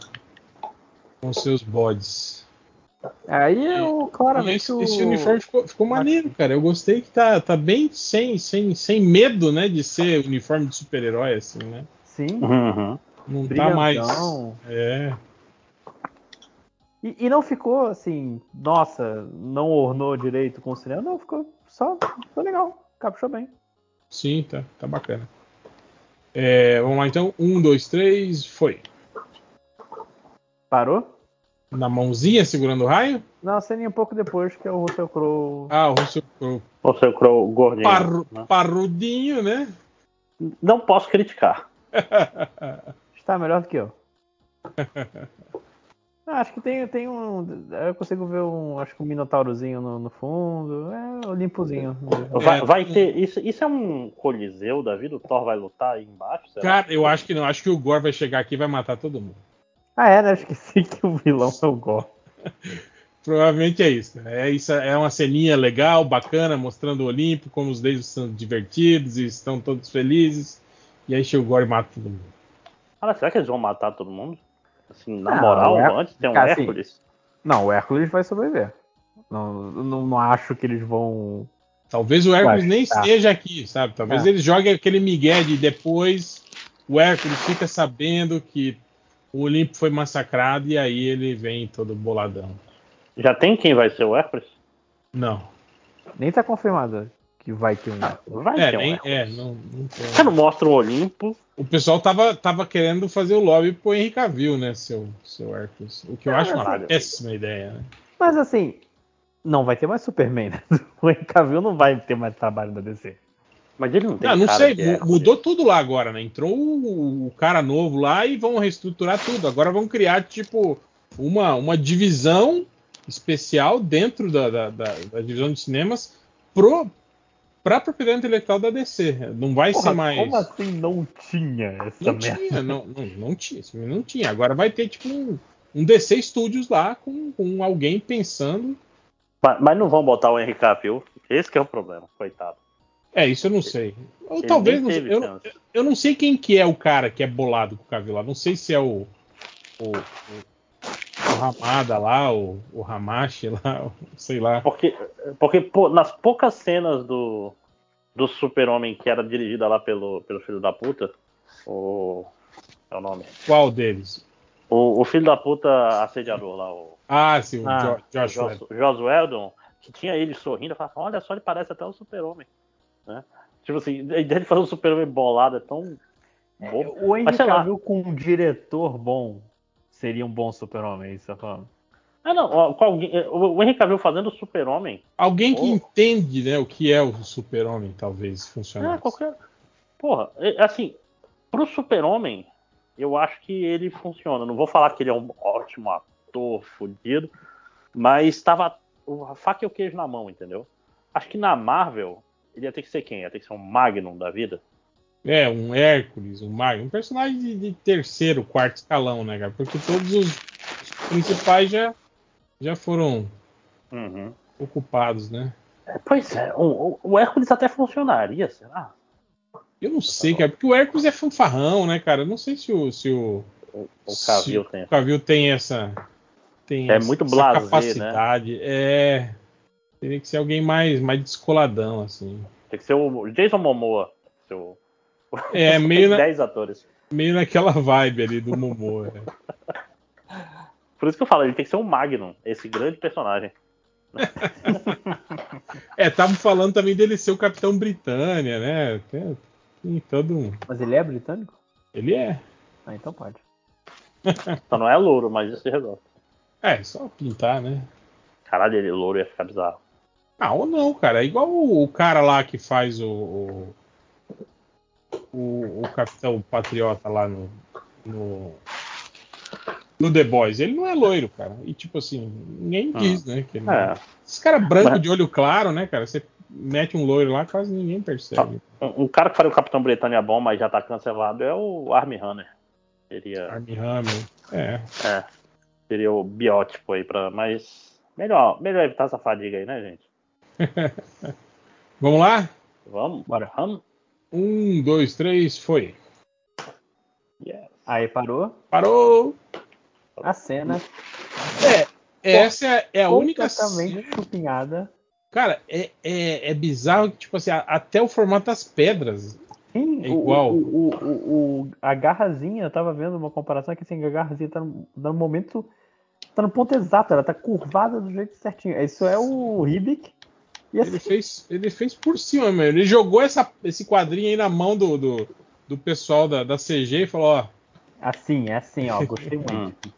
com seus bodes. Aí eu claramente Esse, o... esse uniforme ficou, ficou maneiro, cara. Eu gostei que tá, tá bem sem, sem, sem medo, né, de ser uniforme de super-herói, assim, né? Sim, Uhum. Não tá mais. brilhantão. É. E, e não ficou assim, nossa, não ornou direito com o cinema. Não, ficou só, ficou legal. Caprichou bem. Sim, tá, tá bacana. É, vamos lá então. Um, dois, três, foi. Parou? Na mãozinha segurando o raio? Não, ceninha um pouco depois que é o Russell Crowe. Ah, o Russell Crowe. O seu Crow gordinho. Parru- né? Parrudinho, né? Não posso criticar. [laughs] Está melhor do que eu. [laughs] Ah, acho que tem, tem um. Eu consigo ver um. Acho que um minotaurozinho no, no fundo. É o limpozinho. Vai, É. vai ter. Isso, isso é um coliseu da vida? O Thor vai lutar aí embaixo? será? Cara, eu acho que não. Acho que o Gore vai chegar aqui e vai matar todo mundo. Ah, é, né? Eu esqueci que o vilão é o Gore. [laughs] Provavelmente é isso. É, isso é uma ceninha legal, bacana, mostrando o Olimpo, como os deuses são divertidos e estão todos felizes. E aí chega o Gore e mata todo mundo. Cara, será que eles vão matar todo mundo? Assim, na Não, moral, é- antes tem um assim, Hércules. Não, o Hércules vai sobreviver. Não, não, não acho que eles vão. Talvez o Hércules Vai, nem tá. esteja aqui, sabe? Talvez É. ele jogue aquele migué de depois o Hércules fica sabendo que o Olimpo foi massacrado e aí ele vem todo boladão. Já tem quem vai ser o Hércules? Não. Nem tá confirmado que vai ter um Hércules. Vai É, ter um nem, é não, não tem. Você não mostra o Olimpo. O pessoal tava, tava querendo fazer o lobby pro Henry Cavill, né, seu, seu Hércules. O que eu Ah, acho uma péssima ideia, né? Mas assim, não vai ter mais Superman, né? [laughs] O Henry Cavill não vai ter mais trabalho da DC. Mas ele não tem Ah, não cara sei, Hércules. mudou tudo lá agora, né? Entrou o, o cara novo lá e vão reestruturar tudo. Agora vão criar, tipo, uma, uma divisão especial dentro da, da, da- da divisão de cinemas pro, pra propriedade intelectual da DC. Não vai ser mais. Como assim não tinha essa Não merda? tinha, não, não, não tinha, não tinha. Agora vai ter, tipo, um, um DC Studios lá com, com alguém pensando. Mas, mas não vão botar o Henry Cavill. Esse que é o problema, coitado. É, isso eu não sei. Ou Ele talvez. Não eu, eu não sei quem que é o cara que é bolado com o Cavill lá. Não sei se é o. O, o, Ramada lá, o, o Hamashi lá, [laughs] sei lá. Porque, porque pô, nas poucas cenas do, do Super-Homem que era dirigida lá pelo, pelo filho da puta, o. É o nome. Qual deles? O, o filho da puta assediador lá, o Ah, sim, o Ah, Jo- Josh. Joss Whedon, que tinha ele sorrindo, falava, olha só, ele parece até o Super-Homem. Né? Tipo assim, a ideia de fazer um Super-Homem bolado é tão bobo. O Henry. Cavill com um diretor bom seria um bom super-homem, isso tá falando? Ah, não, com alguém- o, o Henry Cavill fazendo o Super-Homem, Alguém que entende né, o que é o super-homem, talvez, funcionasse. ah, qualquer. Porra, é, assim, pro Super-Homem, eu acho que ele funciona. Não vou falar que ele é um ótimo ator, fudido, mas tava a faca e o queijo na mão, entendeu? Acho que na Marvel, ele ia ter que ser quem? Ia ter que ser um Magnum da vida? É, um Hércules, um Mago, um personagem de, de terceiro, quarto escalão, né, cara? Porque todos os principais já, já foram Uhum. ocupados, né? Pois é, o, o- Hércules até funcionaria, será? Eu não sei, cara, porque o Hércules é fanfarrão, né, cara? Eu não sei se o, se o, O, o Cavill se tem. o Cavill tem essa. Tem É essa, muito essa blasé, capacidade. É. Teria que ser alguém mais, mais descoladão, assim. Tem que ser o Jason Momoa. Seu... É, [laughs] meio, na- 10 atores. meio naquela vibe ali do Momoa. né? [laughs] Por isso que eu falo, ele tem que ser um Magnum, esse grande personagem. [laughs] É, estavam falando também dele ser o Capitão Britânia, né? Tem Sim, todo um. Mas ele é britânico? Ele é. Ah, então pode. Só não é louro, mas isso resolve. É, só pintar, né? Caralho, ele louro ia ficar bizarro. Ah, ou não, cara. É igual o, cara lá que faz o. O, o, Capitão Patriota lá no, no. no The Boys. Ele não é loiro, cara. E tipo assim, ninguém Ah. diz, né? Que ele É. Esse cara branco Mas- de olho claro, né, cara? Você mete um loiro lá, quase ninguém percebe. Um, um cara que faria o Capitão Britânia bom, mas já tá cancelado, é o Armie Hammer. Seria, Armie Hammer. É. é, seria o biótipo aí pra. Mas melhor, melhor evitar essa fadiga aí, né, gente? [laughs] Vamos lá? Vamos? Bora. Vamos? Um, dois, três, foi. Yes. Aí parou. Parou! A cena Essa é, é a única. completamente chupinhada. Cara, é, é, é bizarro que, tipo assim, até o formato das pedras. Sim, É igual. O, o, o, o- a garrazinha, eu tava vendo uma comparação que assim, a garrazinha tá no, tá no momento. tá no ponto exato, ela tá curvada do jeito certinho. Isso é o Ribic. E Ele assim, fez, ele fez por cima, meu. Ele jogou essa, esse quadrinho aí na mão do, do, do pessoal da, da CG e falou, ó, assim, é assim, ó, gostei [laughs] muito. Hum.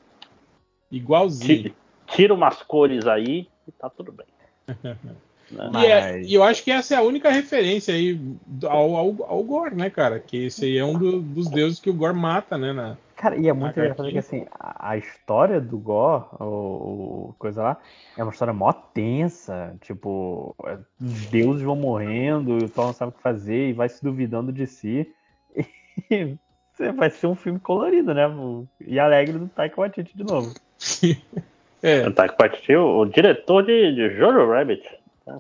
igualzinho. Tira umas cores aí e tá tudo bem. [laughs] Né? E, é- Mas- e eu acho que essa é a única referência aí ao, ao, ao Gore, né, cara? Que esse aí é um do- dos deuses que o Gore mata, né? Na... Cara, e é muito engraçado que assim, a, a história do Gore, o, o coisa lá, é uma história mó tensa. Tipo, é, os deuses vão morrendo, e o Thor não sabe o que fazer e vai se duvidando de si. [laughs] E vai ser um filme colorido, né? O- E alegre do Taika Waititi de novo. [laughs] É, Tá com o, o diretor de, de Jojo Rabbit.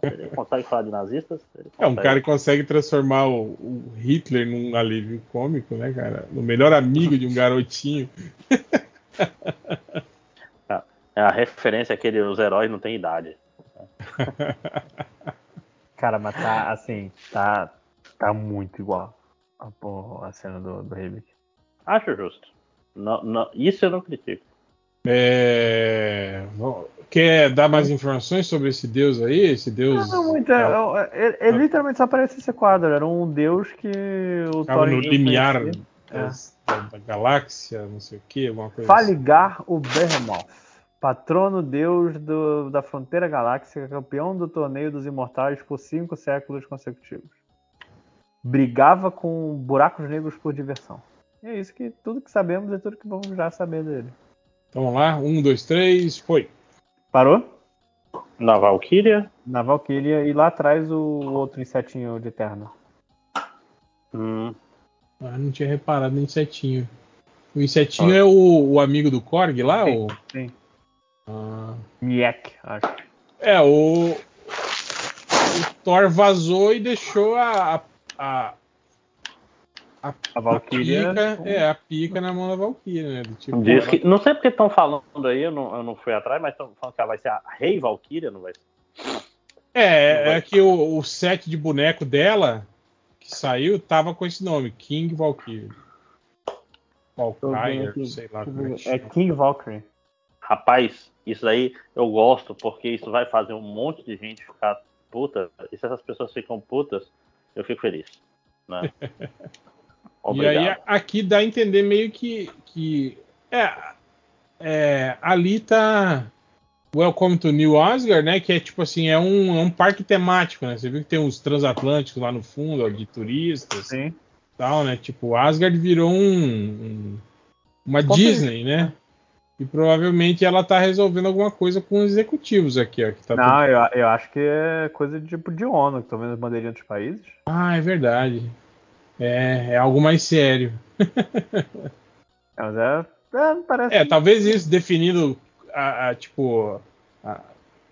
Ele consegue falar de nazistas. é um cara que consegue transformar o, o Hitler num alívio cômico, né, cara? No melhor amigo de um garotinho. [laughs] É a referência que ele, os heróis não têm idade. [laughs] Cara, mas tá assim, tá, tá muito igual a, a cena do, do. Acho justo. Não, não, isso eu não critico. É, Quer dar mais informações sobre esse deus aí? Esse deus. Não, muito. É, é, é, é literalmente só aparece esse quadro. Era um deus que o Ficava no limiar das- da, da galáxia, não sei o que, alguma coisa Faligar o Behemoth, patrono deus do- da fronteira galáctica, campeão do torneio dos imortais por cinco séculos consecutivos. Brigava com buracos negros por diversão. E é isso que tudo que sabemos é tudo que vamos já saber dele. Então vamos lá, um, dois, três, foi. Parou? Na Valkyria. Na Valkyria e lá atrás o outro insetinho de Eterno. Hum, Ah, não tinha reparado no insetinho. O insetinho é o, o amigo do Korg lá? Sim, o- sim. Ah, Miek, acho. é, o, o Thor vazou e deixou a, a, a, a A Valkyria. pica, é, a pica na mão da Valkyria, né? Do tipo, diz ela- que, não sei porque estão falando aí, eu não, eu não fui atrás, mas estão falando que ela vai ser a Rei Valkyria, não vai ser? É, é que o, o set de boneco dela que saiu tava com esse nome, King Valkyrie. Vendo Valkyrie, sei lá como é que É. King Valkyrie. Rapaz, isso aí eu gosto, porque isso vai fazer um monte de gente ficar puta. E se essas pessoas ficam putas, eu fico feliz. Né? [laughs] E Obrigado. aí a- aqui dá a entender meio que, que é, é, ali tá Welcome to New Asgard, né? Que é tipo assim, é um, é um parque temático, né? Você viu que tem uns transatlânticos lá no fundo, ó, de turistas Sim. tal, né? Tipo, Asgard virou um, um- uma Disney, né? E provavelmente ela tá resolvendo alguma coisa com os executivos aqui, ó. Que tá Não, eu, eu acho que é coisa de tipo de ONU, que tô vendo as bandeirinhas dos países. Ah, é verdade. É, é algo mais sério. É, [laughs] Mas é. é, parece. É, talvez isso definindo a, a, tipo a-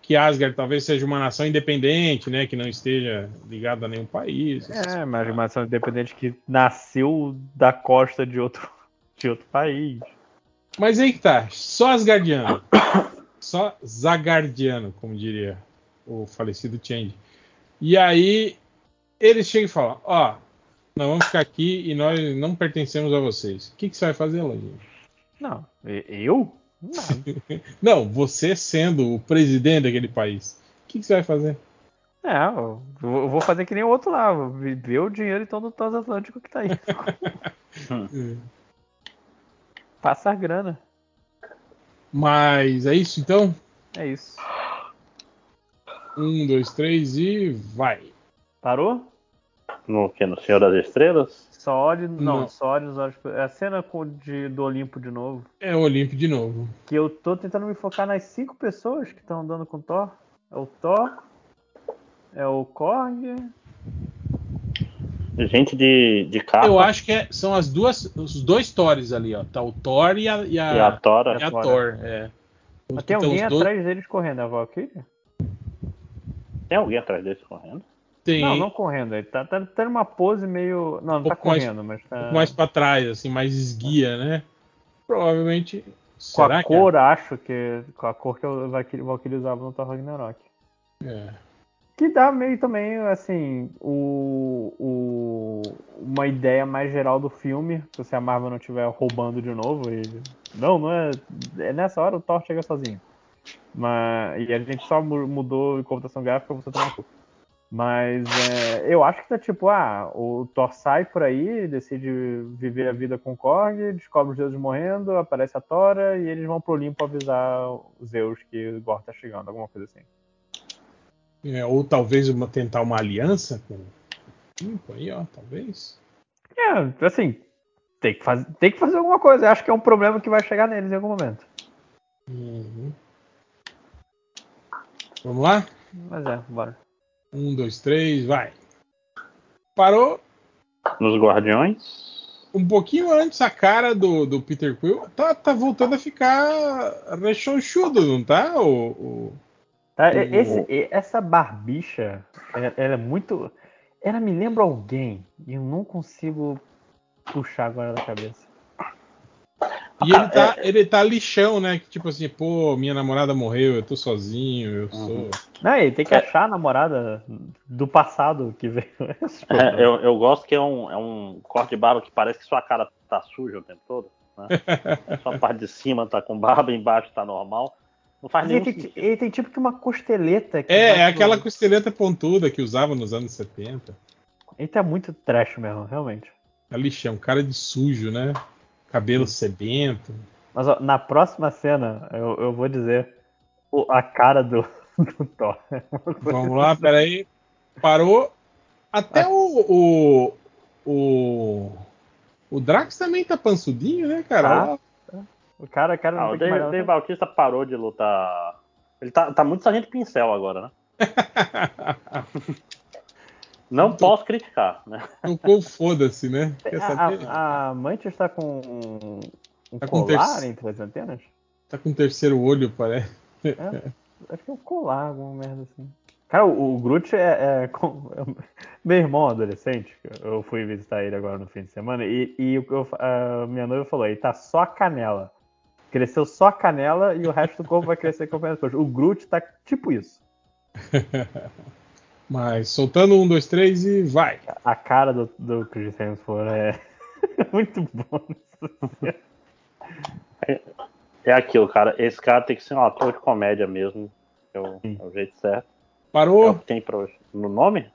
que Asgard talvez seja uma nação independente, né, que não esteja ligada a nenhum país. É, mas uma nação independente que nasceu da costa de outro, [laughs] de outro país. Mas aí que tá, só Asgardiano. [coughs] só Zagardiano, como diria o falecido Change. E aí eles chegam e falam: Ó, nós vamos ficar aqui e nós não pertencemos a vocês. O que, que você vai fazer, Lojinha? Não, eu? Nada. [laughs] Não, você sendo o presidente daquele país. O que, que você vai fazer? É, eu vou fazer que nem o outro lá. vou Ver o dinheiro então do transatlântico que tá aí. [laughs] É. Passa a grana. Mas é isso então? É isso. Um, dois, três e vai. Parou? No que? No Senhor das Estrelas? Só olhe. Não, Não. só olhe nos olhos. É a cena com- de, do Olimpo de novo. É o Olimpo de novo. Que eu tô tentando me focar nas cinco pessoas que estão andando com o Thor. É o Thor. É o Korg. Gente de, de capa Eu acho que é- são as duas, os dois Thors ali, ó. Tá o Thor e a, e a, e a Tora. e a Thor. Thor. É. Mas tem Então, alguém os dois- atrás deles correndo, é a Valkyrie? Tem alguém atrás desse correndo? Tem Não, não correndo. Ele tá, tá, tá numa pose meio. Não, não tá pouco mais- correndo, mas um tá. pouco mais pra trás, assim, mais esguia, né? Provavelmente. Com a que é? cor, acho que. Com a cor que o Valkyrie usava no Thor Ragnarok. É. Que dá meio também, assim, o, o, uma ideia mais geral do filme, se a Marvel não estiver roubando de novo. E, não, não é. É nessa hora o Thor chega sozinho. Mas, e a gente só mu- mudou em computação gráfica você tomar no cu. Mas é, eu acho que tá tipo, ah, o Thor sai por aí, decide viver a vida com o Korg, descobre os deuses morrendo, aparece a Tora e eles vão pro Olimpo avisar os Zeus que o Gore tá chegando, alguma coisa assim. É, ou talvez uma, tentar uma aliança com o Olimpo aí, ó, talvez. É, assim, tem que, faz, tem que fazer alguma coisa. Eu acho que é um problema que vai chegar neles em algum momento. Uhum. Vamos lá? Mas é, bora. Um, dois, três, vai. Parou Nos Guardiões. um pouquinho antes a cara do, do Peter Quill. Tá, tá voltando a ficar rechonchudo, não tá? O, o- Tá, O- esse- e- essa barbicha, ela, ela é muito. Ela me lembra alguém e eu não consigo puxar agora da cabeça. E ele tá, ele tá lixão, né? Que tipo assim, pô, minha namorada morreu, eu tô sozinho, eu sou. Não, ele tem que achar a namorada do passado que veio. [laughs] É, eu, eu gosto que é um, é um corte de barba que parece que sua cara tá suja o tempo todo. Né? [laughs] Só a parte de cima tá com barba, embaixo tá normal. Não faz ele, nenhum tem, sentido. ele tem tipo que uma costeleta. Que É, é aquela costeleta pontuda que usava nos anos 70. Ele tá muito trash mesmo, realmente. Tá lixão, cara de sujo, né? Cabelo sebento. Mas ó, na próxima cena, eu, eu vou dizer o- a cara do, [laughs] do Thor. Vamos lá, peraí. Parou. Até o. O, o, o Drax também tá pansudinho, né, cara? Ó, O cara, o cara Ah, não o Dave, malhar. Dave Bautista parou de lutar. Ele tá, tá muito sargento pincel agora, né? [laughs] Não posso criticar, né? Tocou foda-se, né? [laughs] Quer A, saber? a, a Mantis tá com um, um Tá com colar terce- entre as antenas? Tá com o terceiro olho, parece. É, acho que é um colar, alguma merda assim. Cara, o, o Groot é, é com- um- [laughs] Meu irmão adolescente, eu fui visitar ele agora no fim de semana, e, e eu- a minha noiva falou, ele tá só a canela. Cresceu só a canela e o resto do corpo vai crescer com coisas. O Groot tá tipo isso. [laughs] Mas soltando um, dois, três e vai. A cara do, do Chris Hemsworth é [laughs] muito bom. É aquilo, cara. Esse cara tem que ser um ator de comédia mesmo. É o, é o jeito certo. É o Parou? que tem pra hoje. No nome?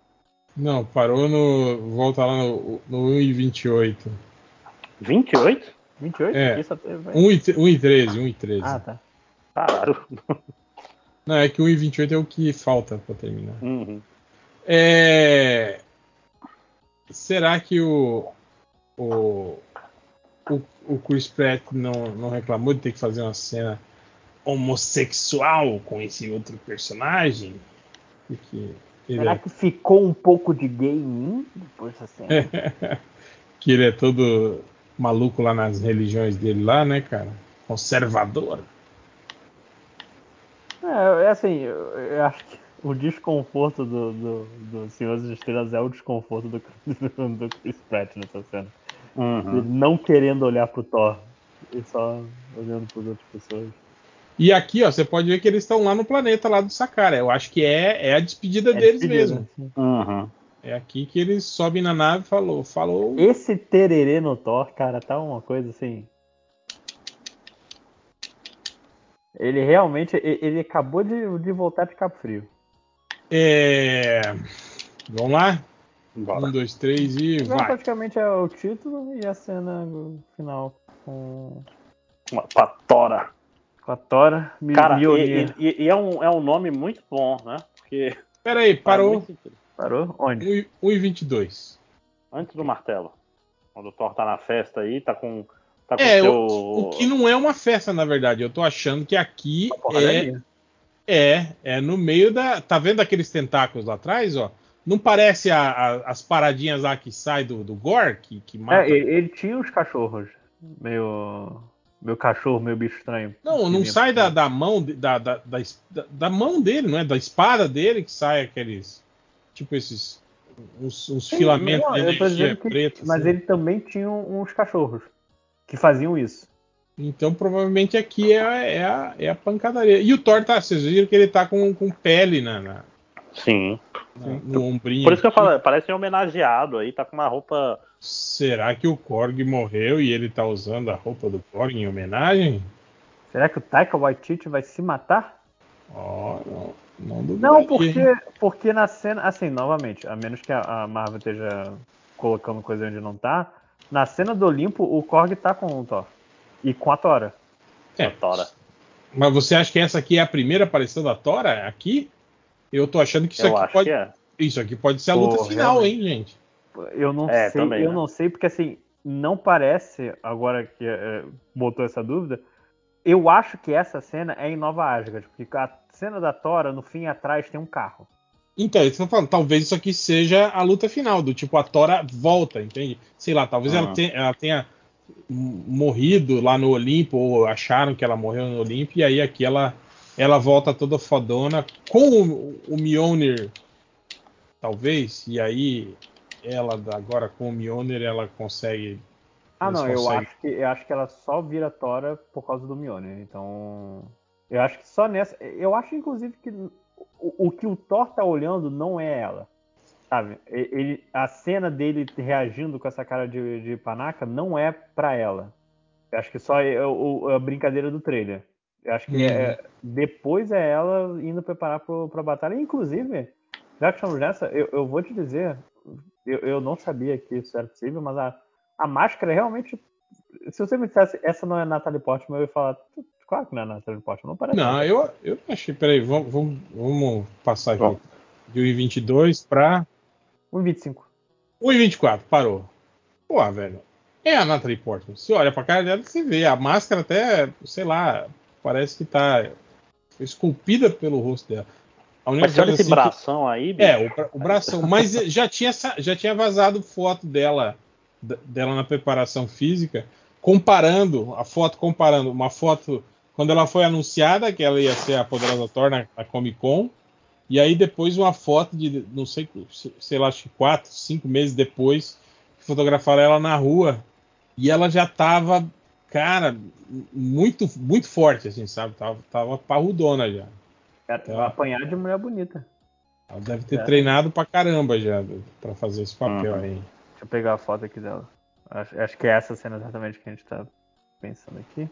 Não, parou no. Volta lá no, no 1 e 28. 28? 28? É. Teve- 1 e, 1 e 13, 1 e 13. Ah, tá. Caralho. Não, é que 1 e 28 é o que falta pra terminar. Uhum. É... Será que o, o, o, o Chris Pratt não, não reclamou de ter que fazer uma cena homossexual com esse outro personagem? Porque Será é, que ficou um pouco de gay em mim depois dessa cena? [laughs] que ele é todo maluco lá nas religiões dele lá, né, cara? Conservador. É, é assim, eu, eu acho que o desconforto do, do, do Senhor das Estrelas é o desconforto do, do, [laughs] do Chris Pratt nessa cena. Uhum. Ele não querendo olhar pro Thor e só olhando para outras pessoas. E aqui, ó, você pode ver que eles estão lá no planeta lá do Sakara. Eu acho que é, é a despedida É deles despedida. mesmo. Uhum. É aqui que eles sobem na nave e falou, falou. Esse tererê no Thor, cara, tá uma coisa assim. Ele realmente, ele acabou de, de voltar de Cabo Frio. É... Vamos lá? Bora. Um, dois, três e Então, vai. praticamente é o título e a cena final com, Uma patora. com a Tora. Mi- Cara, e, e- e é, um, é um nome muito bom, né? Porque Pera aí, faz parou. Parou? Onde? 1 e- 1 e 22. Antes do martelo. Quando o Thor tá na festa aí, tá com. Tá com É, seu... o, o que não é uma festa, na verdade. Eu tô achando que aqui é. É, é no meio da. Tá vendo aqueles tentáculos lá atrás, ó? Não parece a- a- as paradinhas lá que sai do, do Gore, que, que mata? É, ele, ele tinha uns cachorros. Meio. Meio cachorro, meio bicho estranho. Não, não sai da, da mão da, da, da, da- mão dele, não é? Da espada dele que sai aqueles. Tipo esses. Uns, uns Sim, filamentos não, de energia que-. Mas assim. ele também tinha uns cachorros que faziam isso. Então provavelmente aqui é, é, a, é a pancadaria. E o Thor tá. Vocês viram que ele tá com, com pele na, na- Sim. na- no ombrinho. Por isso que eu falo, parece um homenageado aí, tá com uma roupa. Será que o Korg morreu e ele tá usando a roupa do Korg em homenagem? Será que o Taika Waititi vai se matar? Ó, não, não duvidaria. Não, porque, porque na cena, assim, novamente, a menos que a, a Marvel esteja colocando coisa onde não tá, na cena do Olimpo, o Korg tá com o Thor. E com a Tora. É, Tora. Mas você acha que essa aqui é a primeira aparição da Tora aqui? Eu tô achando que isso Eu aqui acho pode. que é. Isso aqui pode ser a luta Pô, final, realmente. hein, gente? Eu não É, sei, também, eu né? não sei, porque assim, não parece, agora que é, botou essa dúvida, eu acho que essa cena é em Nova Asgard, porque a cena da Tora, no fim atrás, tem um carro. Então, é isso que eu tô falando. Talvez isso aqui seja a luta final, do tipo, a Tora volta, entende? Sei lá, talvez ela, Ah. tenha, ela tenha morrido lá no Olimpo, ou acharam que ela morreu no Olimpo, e aí aqui ela, ela volta toda fodona com o, o Mjolnir, talvez, e aí ela agora com o Mjolnir ela consegue. Ah, não, eu conseguem- acho, que, eu acho que ela só vira Tora por causa do Mjolnir. Então, eu acho que só nessa. Eu acho, inclusive, que o, o que o Thor tá olhando não é ela. Sabe? Ele, a cena dele reagindo com essa cara de, de panaca não é pra ela. Eu acho que só é o- a brincadeira do trailer. Eu acho que Uhum. é- depois é ela indo preparar pro, pra batalha. Inclusive, já que estamos nessa, eu, eu vou te dizer, eu, eu não sabia que isso era possível, mas a, a máscara realmente. Se você me dissesse essa não é Natalie Portman, eu ia falar, claro que não é Natalie Portman, não parece. Não, eu, eu achei. Peraí, vamos, vamos, vamos passar aqui. Bom. De 1,22 para 1,25. 1,24, parou. Pô, velho. É a Natalie Portman. Você olha pra cara dela, você vê. A máscara até, sei lá, parece que tá esculpida pelo rosto dela. A única Mas olha coisa esse assim que- bração aí, bicho. É, o, o bração. Mas já tinha, já tinha vazado foto dela, dela na preparação física, comparando, a foto comparando, uma foto quando ela foi anunciada que ela ia ser a poderosa Thor na, na Comic Con, e aí depois uma foto de, não sei, sei lá, acho que quatro, cinco meses depois, que fotografaram ela na rua, e ela já tava, cara, muito, muito forte, assim, sabe? Tava, tava parrudona já. Era Tá. apanhar de mulher bonita. Ela deve ter É. treinado pra caramba já pra fazer esse papel Uhum. aí. Deixa eu pegar a foto aqui dela. Acho, acho que é essa cena exatamente que a gente tá pensando aqui.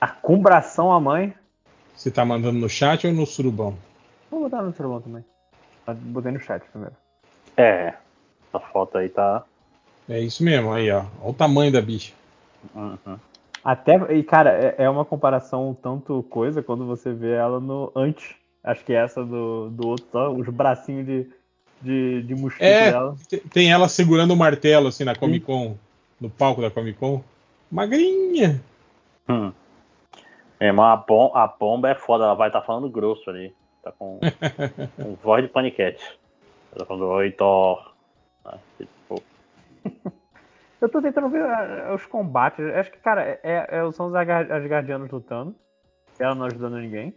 A cumbração à mãe. Você tá mandando no chat ou no surubão? Vou botar no celular também. Ah, Botei no chat primeiro. É. Essa foto aí tá. É isso mesmo, aí ó. Olha o tamanho da bicha. Uhum. Até, e cara, é, é uma comparação um tanto coisa quando você vê ela no antes. Acho que é essa do, do outro, só os bracinhos de, de, de mosquito É, dela. te- tem ela segurando o martelo assim na Comic Con, no palco da Comic Con. Magrinha. Hum. É, mas a, bom, a bomba é foda, ela vai estar falando grosso ali. Tá com, [laughs] com voz de paniquete. Ela tá falando, oi, Thor. Ah, tipo, [laughs] Eu tô tentando ver ah, os combates. Acho que, cara, é, é- são os Asgard- Asgardianos lutando. Ela não ajudando ninguém.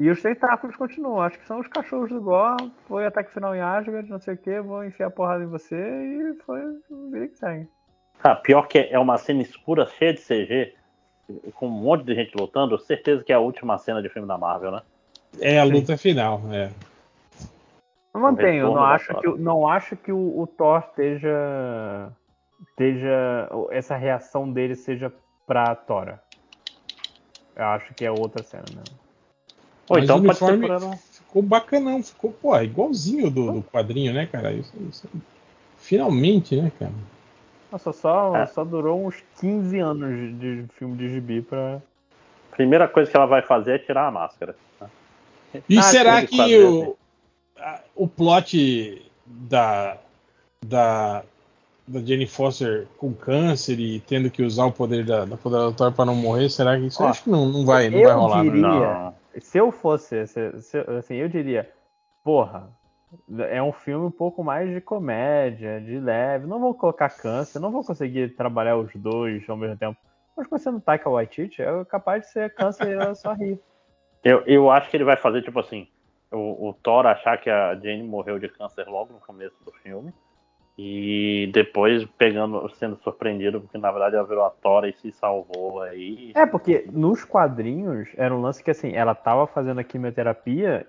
E os tentáculos continuam. Acho que são os cachorros do Gore. Foi ataque final em Asgard, não sei o que. Vou enfiar a porrada em você. E foi vida que segue. Ah, pior que é uma cena escura cheia de CG, com um monte de gente lutando, certeza que é a última cena de filme da Marvel, né? É a luta final, é. Eu mantenho, retorno não acho, que, o- não acho que o, o Thor esteja. esteja. essa reação dele seja pra Tora. Eu acho que é outra cena mesmo. Ou Mas então o pode ser ela. ficou bacanão, ficou, pô, igualzinho do, do quadrinho, né, cara? Isso, isso- Finalmente, né, cara? Nossa, só, É. só durou uns 15 anos de, filme de gibi pra. Primeira coisa que ela vai fazer é tirar a máscara. E Ah, será que o, a- o plot da, da, da Jane Foster com câncer e tendo que usar o poder da, da poderosa Thor para não morrer, será que isso Ó, acho que não, não vai, não eu vai rolar? né? diria- Não. Se eu fosse, se- se- assim, eu diria, porra, é um filme um pouco mais de comédia, de leve. Não vou colocar câncer, não vou conseguir trabalhar os dois ao mesmo tempo. Mas conhecendo Taika Waititi, é capaz de ser câncer e ela só rir. Eu, eu acho que ele vai fazer, tipo assim, o, o Thor achar que a Jane morreu de câncer logo no começo do filme. E depois pegando, sendo surpreendido, porque na verdade ela virou a Thor e se salvou aí. É, porque nos quadrinhos era um lance que assim, ela tava fazendo a quimioterapia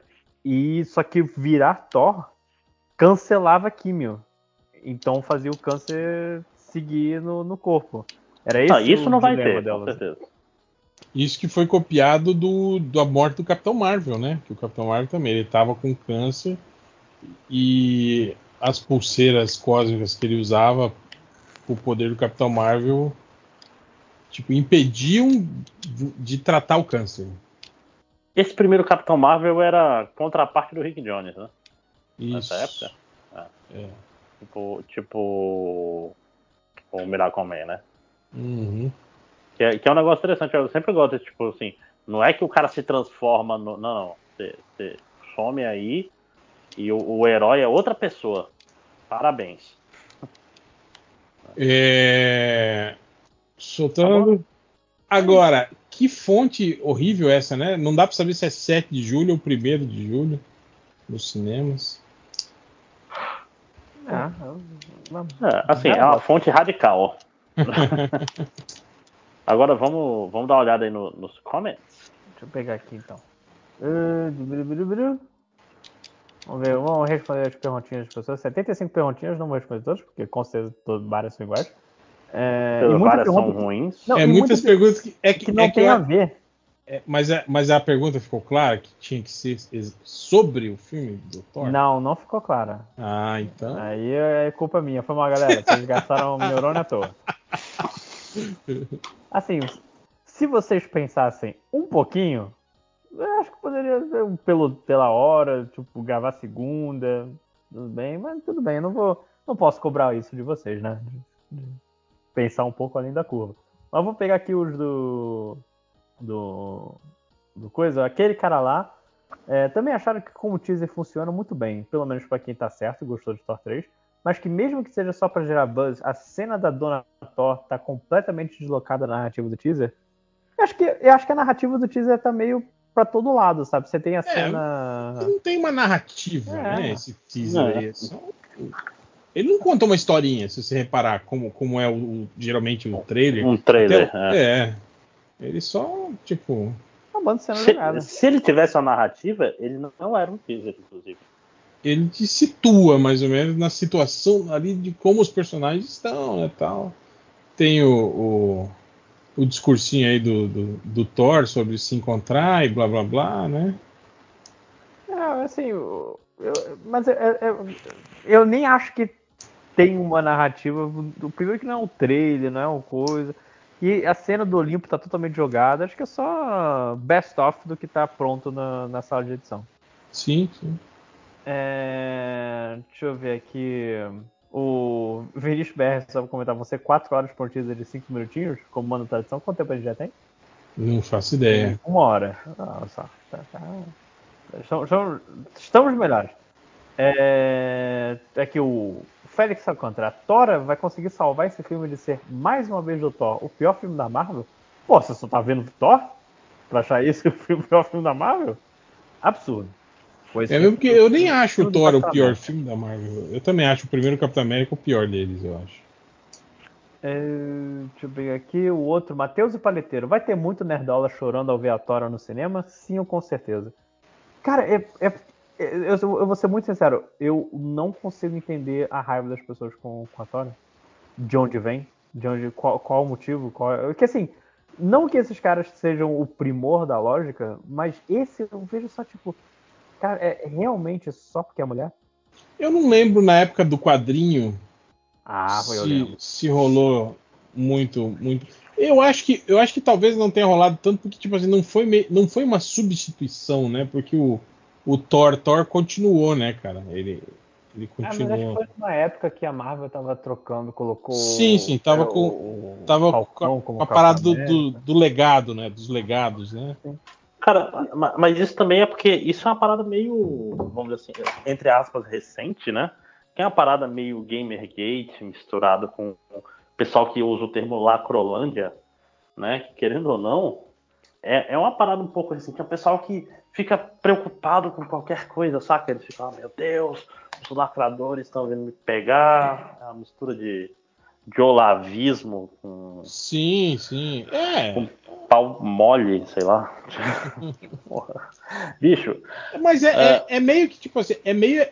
e só que virar Thor cancelava a quimio. Então fazia o câncer seguir no, no corpo. Era esse Ah, isso o não vai ter, dela. com certeza. Isso que foi copiado do, da morte do Capitão Marvel, né? Que o Capitão Marvel também, ele tava com câncer e as pulseiras cósmicas que ele usava, o poder do Capitão Marvel, tipo, impediam de tratar o câncer. Esse primeiro Capitão Marvel era contraparte do Rick Jones, né? Isso. Nessa época? É. Tipo, tipo o Miracle Man, né? Uhum. Que é, que é um negócio interessante. Eu sempre gosto, de, tipo assim, não é que o cara se transforma no. Não, não. Você, você some aí e o, o herói é outra pessoa. Parabéns. É... Soltando. Agora, que fonte horrível essa, né? Não dá pra saber se é 7 de julho ou 1 de julho nos cinemas. É. É, assim, é uma fonte radical. [laughs] Agora vamos, vamos dar uma olhada aí no- nos comments. Deixa eu pegar aqui então. Vamos ver, vamos responder as perguntinhas das pessoas. 75 perguntinhas, não vou responder todas, porque com certeza todas, várias são iguais. É, e muita Várias são ruins. Não, é e muitas muita- perguntas que. É que, que não é que tem eu- a ver. é, mas, a, mas a pergunta ficou clara que tinha que ser sobre o filme do Thor? Não, não ficou clara. Ah, então. Aí é culpa minha. Foi mal, galera. Vocês gastaram o neurônio à toa. [laughs] Assim, se vocês pensassem um pouquinho, eu acho que poderia ser um pelo, pela hora, tipo, gravar segunda, tudo bem, mas tudo bem, eu não vou. Não posso cobrar isso de vocês, né? De- de pensar um pouco além da curva. Mas vou pegar aqui os do. Do. Do coisa. Aquele cara lá. é, também acharam que como teaser funciona muito bem, pelo menos pra quem tá certo e gostou de Thor 3. Mas que mesmo que seja só pra gerar buzz, a cena da Dona Thor tá completamente deslocada da narrativa do teaser. Eu acho que, eu acho que a narrativa do teaser tá meio pra todo lado, sabe? Você tem a cena. Não tem uma narrativa, É. né? Esse teaser É. aí. é só- Ele não conta uma historinha, se você reparar, como, como é o, o- geralmente o trailer. Um trailer. Até é. é. Ele só, tipo. Banda de cena jogada. Se, se ele tivesse uma narrativa, ele não, não era um teaser, inclusive. Ele te situa mais ou menos na situação ali de como os personagens estão, né? Tal. Tem o, o, o discursinho aí do, do, do Thor sobre se encontrar e blá blá blá, né? É, assim, eu, eu- mas eu, eu- eu nem acho que tem uma narrativa. O primeiro que não é um trailer, não é uma coisa. E a cena do Olimpo tá totalmente jogada. Acho que é só best of do que tá pronto na, na sala de edição. Sim, sim. É, deixa eu ver aqui. O Vinícius BR só comentar, você 4 horas por teaser de 5 minutinhos, como manda tradição, quanto tempo a gente já tem? Não faço ideia. Uma hora. Ah, só. Tá, tá. Estamos, estamos- estamos melhores. É, é que o Félix Alcântara, a Tora vai conseguir salvar esse filme de ser, mais uma vez, do Thor, o pior filme da Marvel? Pô, você só tá vendo Thor? Pra achar esse [laughs] o pior filme da Marvel? Absurdo. Pois É mesmo porque eu nem acho o Thor o pior filme da Marvel. Eu também acho o primeiro Capitão América o pior deles, eu acho. É, deixa eu ver aqui. O outro, Matheus e Paleteiro. Vai ter muito nerdola chorando ao ver a Tora no cinema? Sim, com certeza. Cara, é, é- é- eu, eu vou ser muito sincero. Eu não consigo entender a raiva das pessoas com, com a Tora. De onde vem? De onde, qual, qual o motivo? Qual, porque assim, não que esses caras sejam o primor da lógica, mas esse eu vejo só tipo. Cara, é realmente só porque é mulher? Eu não lembro na época do quadrinho Ah, foi eu se, lembro. se rolou muito, muito. Eu acho que eu acho que talvez não tenha rolado tanto porque tipo assim não foi não foi uma substituição, né? Porque o, o Thor Thor continuou, né, cara? Ele ele Ah, mas acho que continuou. foi numa época que a Marvel tava trocando, colocou. Sim, sim, tava com- o- Tava Falcão com a, parada do, do, do legado, né? Dos legados, né? Cara, ma- mas isso também é porque isso é uma parada meio, vamos dizer assim, entre aspas, recente, né? Que é uma parada meio Gamergate misturado com o pessoal que usa o termo Lacrolândia, né? Que, Querendo ou não, é, é uma parada um pouco recente. É o pessoal que fica preocupado com qualquer coisa, saca? Eles ficam, ah, meu Deus, os lacradores estão vindo me pegar. É uma mistura de, de olavismo com Sim, sim. É. pau mole, sei lá. [laughs] Bicho, Mas é, é, é meio que, tipo assim, é meio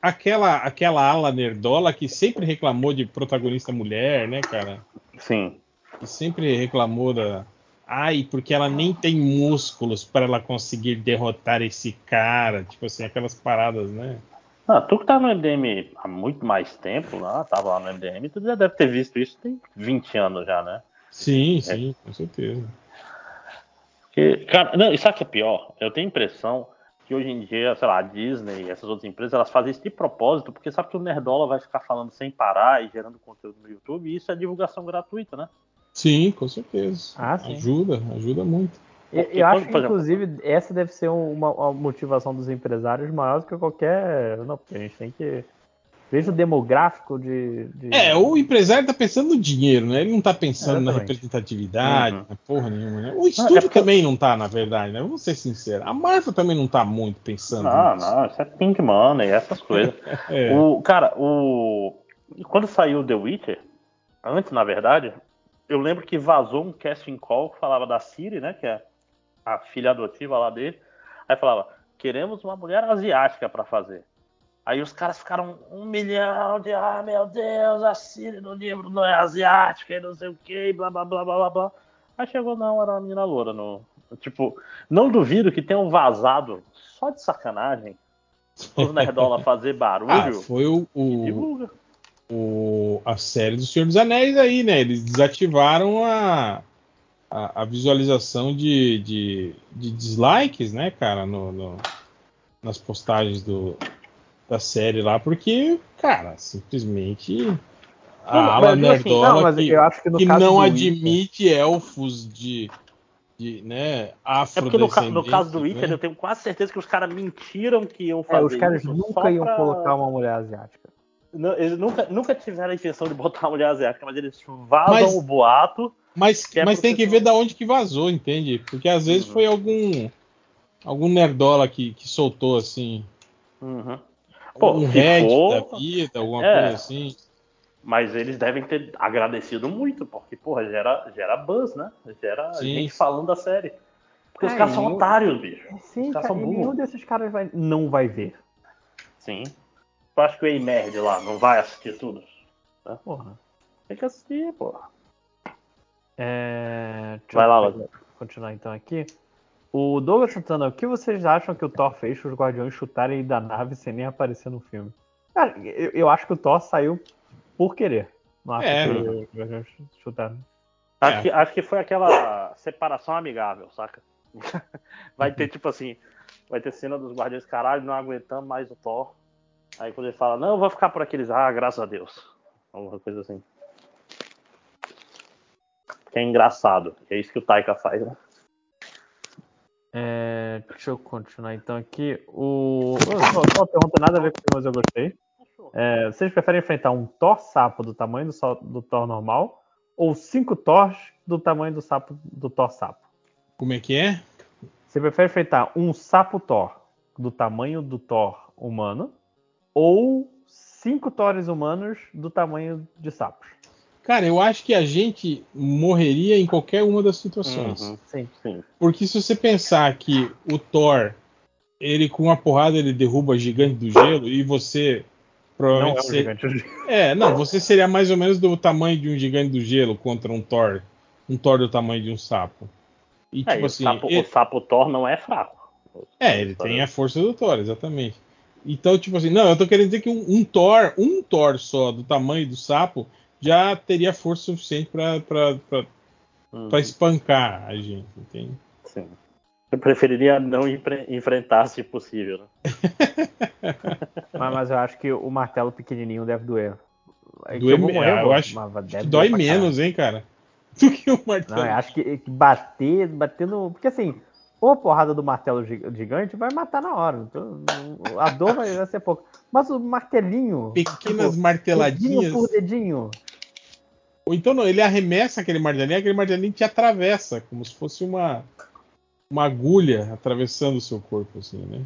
aquela, aquela ala nerdola que sempre reclamou de protagonista mulher, né, cara? sim. Que sempre reclamou da. Ai, porque ela nem tem músculos para ela conseguir derrotar esse cara. Tipo assim, aquelas paradas, né? Ah, tu que tá no MDM há muito mais tempo, lá, tava lá no MDM, tu já deve ter visto isso tem 20 anos já, né? Sim, sim, com certeza. Porque, cara, não, e sabe o que é pior? Eu tenho a impressão que hoje em dia, sei lá, a Disney e essas outras empresas, elas fazem isso de propósito, porque sabe que o Nerdola vai ficar falando sem parar e gerando conteúdo no YouTube, e isso é divulgação gratuita, né? Sim, com certeza. Ah, sim. Ajuda, ajuda muito. Eu, eu acho que, inclusive, essa deve ser um, uma, uma motivação dos empresários maior do que qualquer. Não, porque a gente tem que. Veja o demográfico de. de- É, o empresário tá pensando no dinheiro, né? Ele não tá pensando na Exatamente. representatividade, Uhum. na porra nenhuma, né? O estúdio é porque- também não tá, na verdade, né? Vamos ser sinceros. A Marvel também não tá muito pensando Não, nisso. não, isso é pink money, essas coisas. [laughs] É. O, cara, o. Quando saiu The Witcher, antes, na verdade, eu lembro que vazou um casting call que falava da Siri, né? Que é a filha adotiva lá dele. Aí falava, queremos uma mulher asiática pra fazer. Aí os caras ficaram um milhão de, ah, meu Deus, a Siri no livro não é asiática e não sei o que, blá blá blá blá blá blá. Aí chegou, não, era uma menina loura. No, tipo, não duvido que tenham vazado só de sacanagem os [laughs] Nerdola fazer Ah, barulho foi o, o. o- a série do Senhor dos Anéis aí, né? Eles desativaram a, a, a visualização de, de, de dislikes, né, cara, no, no- nas postagens do, da série lá, porque, cara, simplesmente a Não, ala assim, nerdola Não, mas que, que não admite elfos de, de né, É porque no, ca- no caso do Witcher, né? eu tenho quase certeza que os caras mentiram que iam É, fazer os caras isso nunca só iam pra- colocar uma mulher asiática. Não, eles nunca, nunca tiveram a intenção de botar a mulher asiática, mas eles vazam Mas- o boato. Mas, Que é mas tem que ver da onde que vazou, entende? Porque às vezes Uhum. foi algum algum nerdola que, que soltou assim, Uhum. Pô, um Reddit for- da vida, alguma É. coisa assim. Mas eles devem ter agradecido muito, porque, porra, gera, gera buzz, né? Gera Sim, gente falando da série. Porque os É, caras são otários, bicho. Sim, Os caras cara, são e burros. nenhum desses caras vai, não vai ver. Sim. Eu acho que o Ei-Nerd lá não vai assistir tudo. Porra. Tem que assistir, porra. É... deixa Vai lá, Lázaro. continuar então aqui. O Douglas Santana, o que vocês acham que o Thor fez para os Guardiões chutarem da nave sem nem aparecer no filme? Cara, eu, eu acho que o Thor saiu por querer. Não acho É. que os Guardiões chutaram. Acho, É. que, acho que foi aquela separação amigável, saca? [laughs] Vai ter, tipo assim, vai ter cena dos Guardiões, caralho, não aguentando mais o Thor. Aí quando ele fala, não, eu vou ficar por aqueles, ah, graças a Deus. Alguma coisa assim. Que é engraçado. É isso que o Taika faz, né? É, deixa eu continuar então aqui. O. Só, só uma pergunta nada a ver com o mas eu gostei. É, vocês preferem enfrentar um Thor sapo do tamanho do, só- do Thor normal ou cinco Thors do tamanho do sapo do Thor sapo? Como é que é? Você prefere enfrentar um sapo Thor do tamanho do Thor humano ou cinco Thors humanos do tamanho de sapos? Cara, eu acho que a gente morreria em qualquer uma das situações. Uhum, Sim. sim. Porque se você pensar que o Thor, ele com uma porrada ele derruba gigante do gelo e você Não é provavelmente um ser- gigante. É, não, você seria mais ou menos do tamanho de um gigante do gelo contra um Thor, um Thor do tamanho de um sapo. E É, tipo e assim, o, sapo, ele- o sapo Thor não é fraco. É, ele tem a força do Thor, exatamente. Então, tipo assim, não, eu tô querendo dizer que um, um Thor, um Thor só, do tamanho do sapo, já teria força suficiente pra, pra, pra, Uhum. pra espancar a gente, entende? Sim. Eu preferiria não enfre- enfrentar se possível, né? [laughs] Mas, mas eu acho que o martelo pequenininho deve doer. É Doer eu vou me- morrer, ah, eu acho mas Acho deve que dói menos, hein, cara? [laughs] Do que o martelo. Não, eu acho que, que bater, bater no. Porque assim, ou a porrada do martelo gi- gigante vai matar na hora. Então, a dor vai, ser pouco. Mas o martelinho. Pequenas tipo, dedinho marteladinhas. por dedinho. Ou então não, ele arremessa aquele martelinho, aquele martelinho te atravessa, como se fosse uma, uma agulha atravessando o seu corpo, assim, né?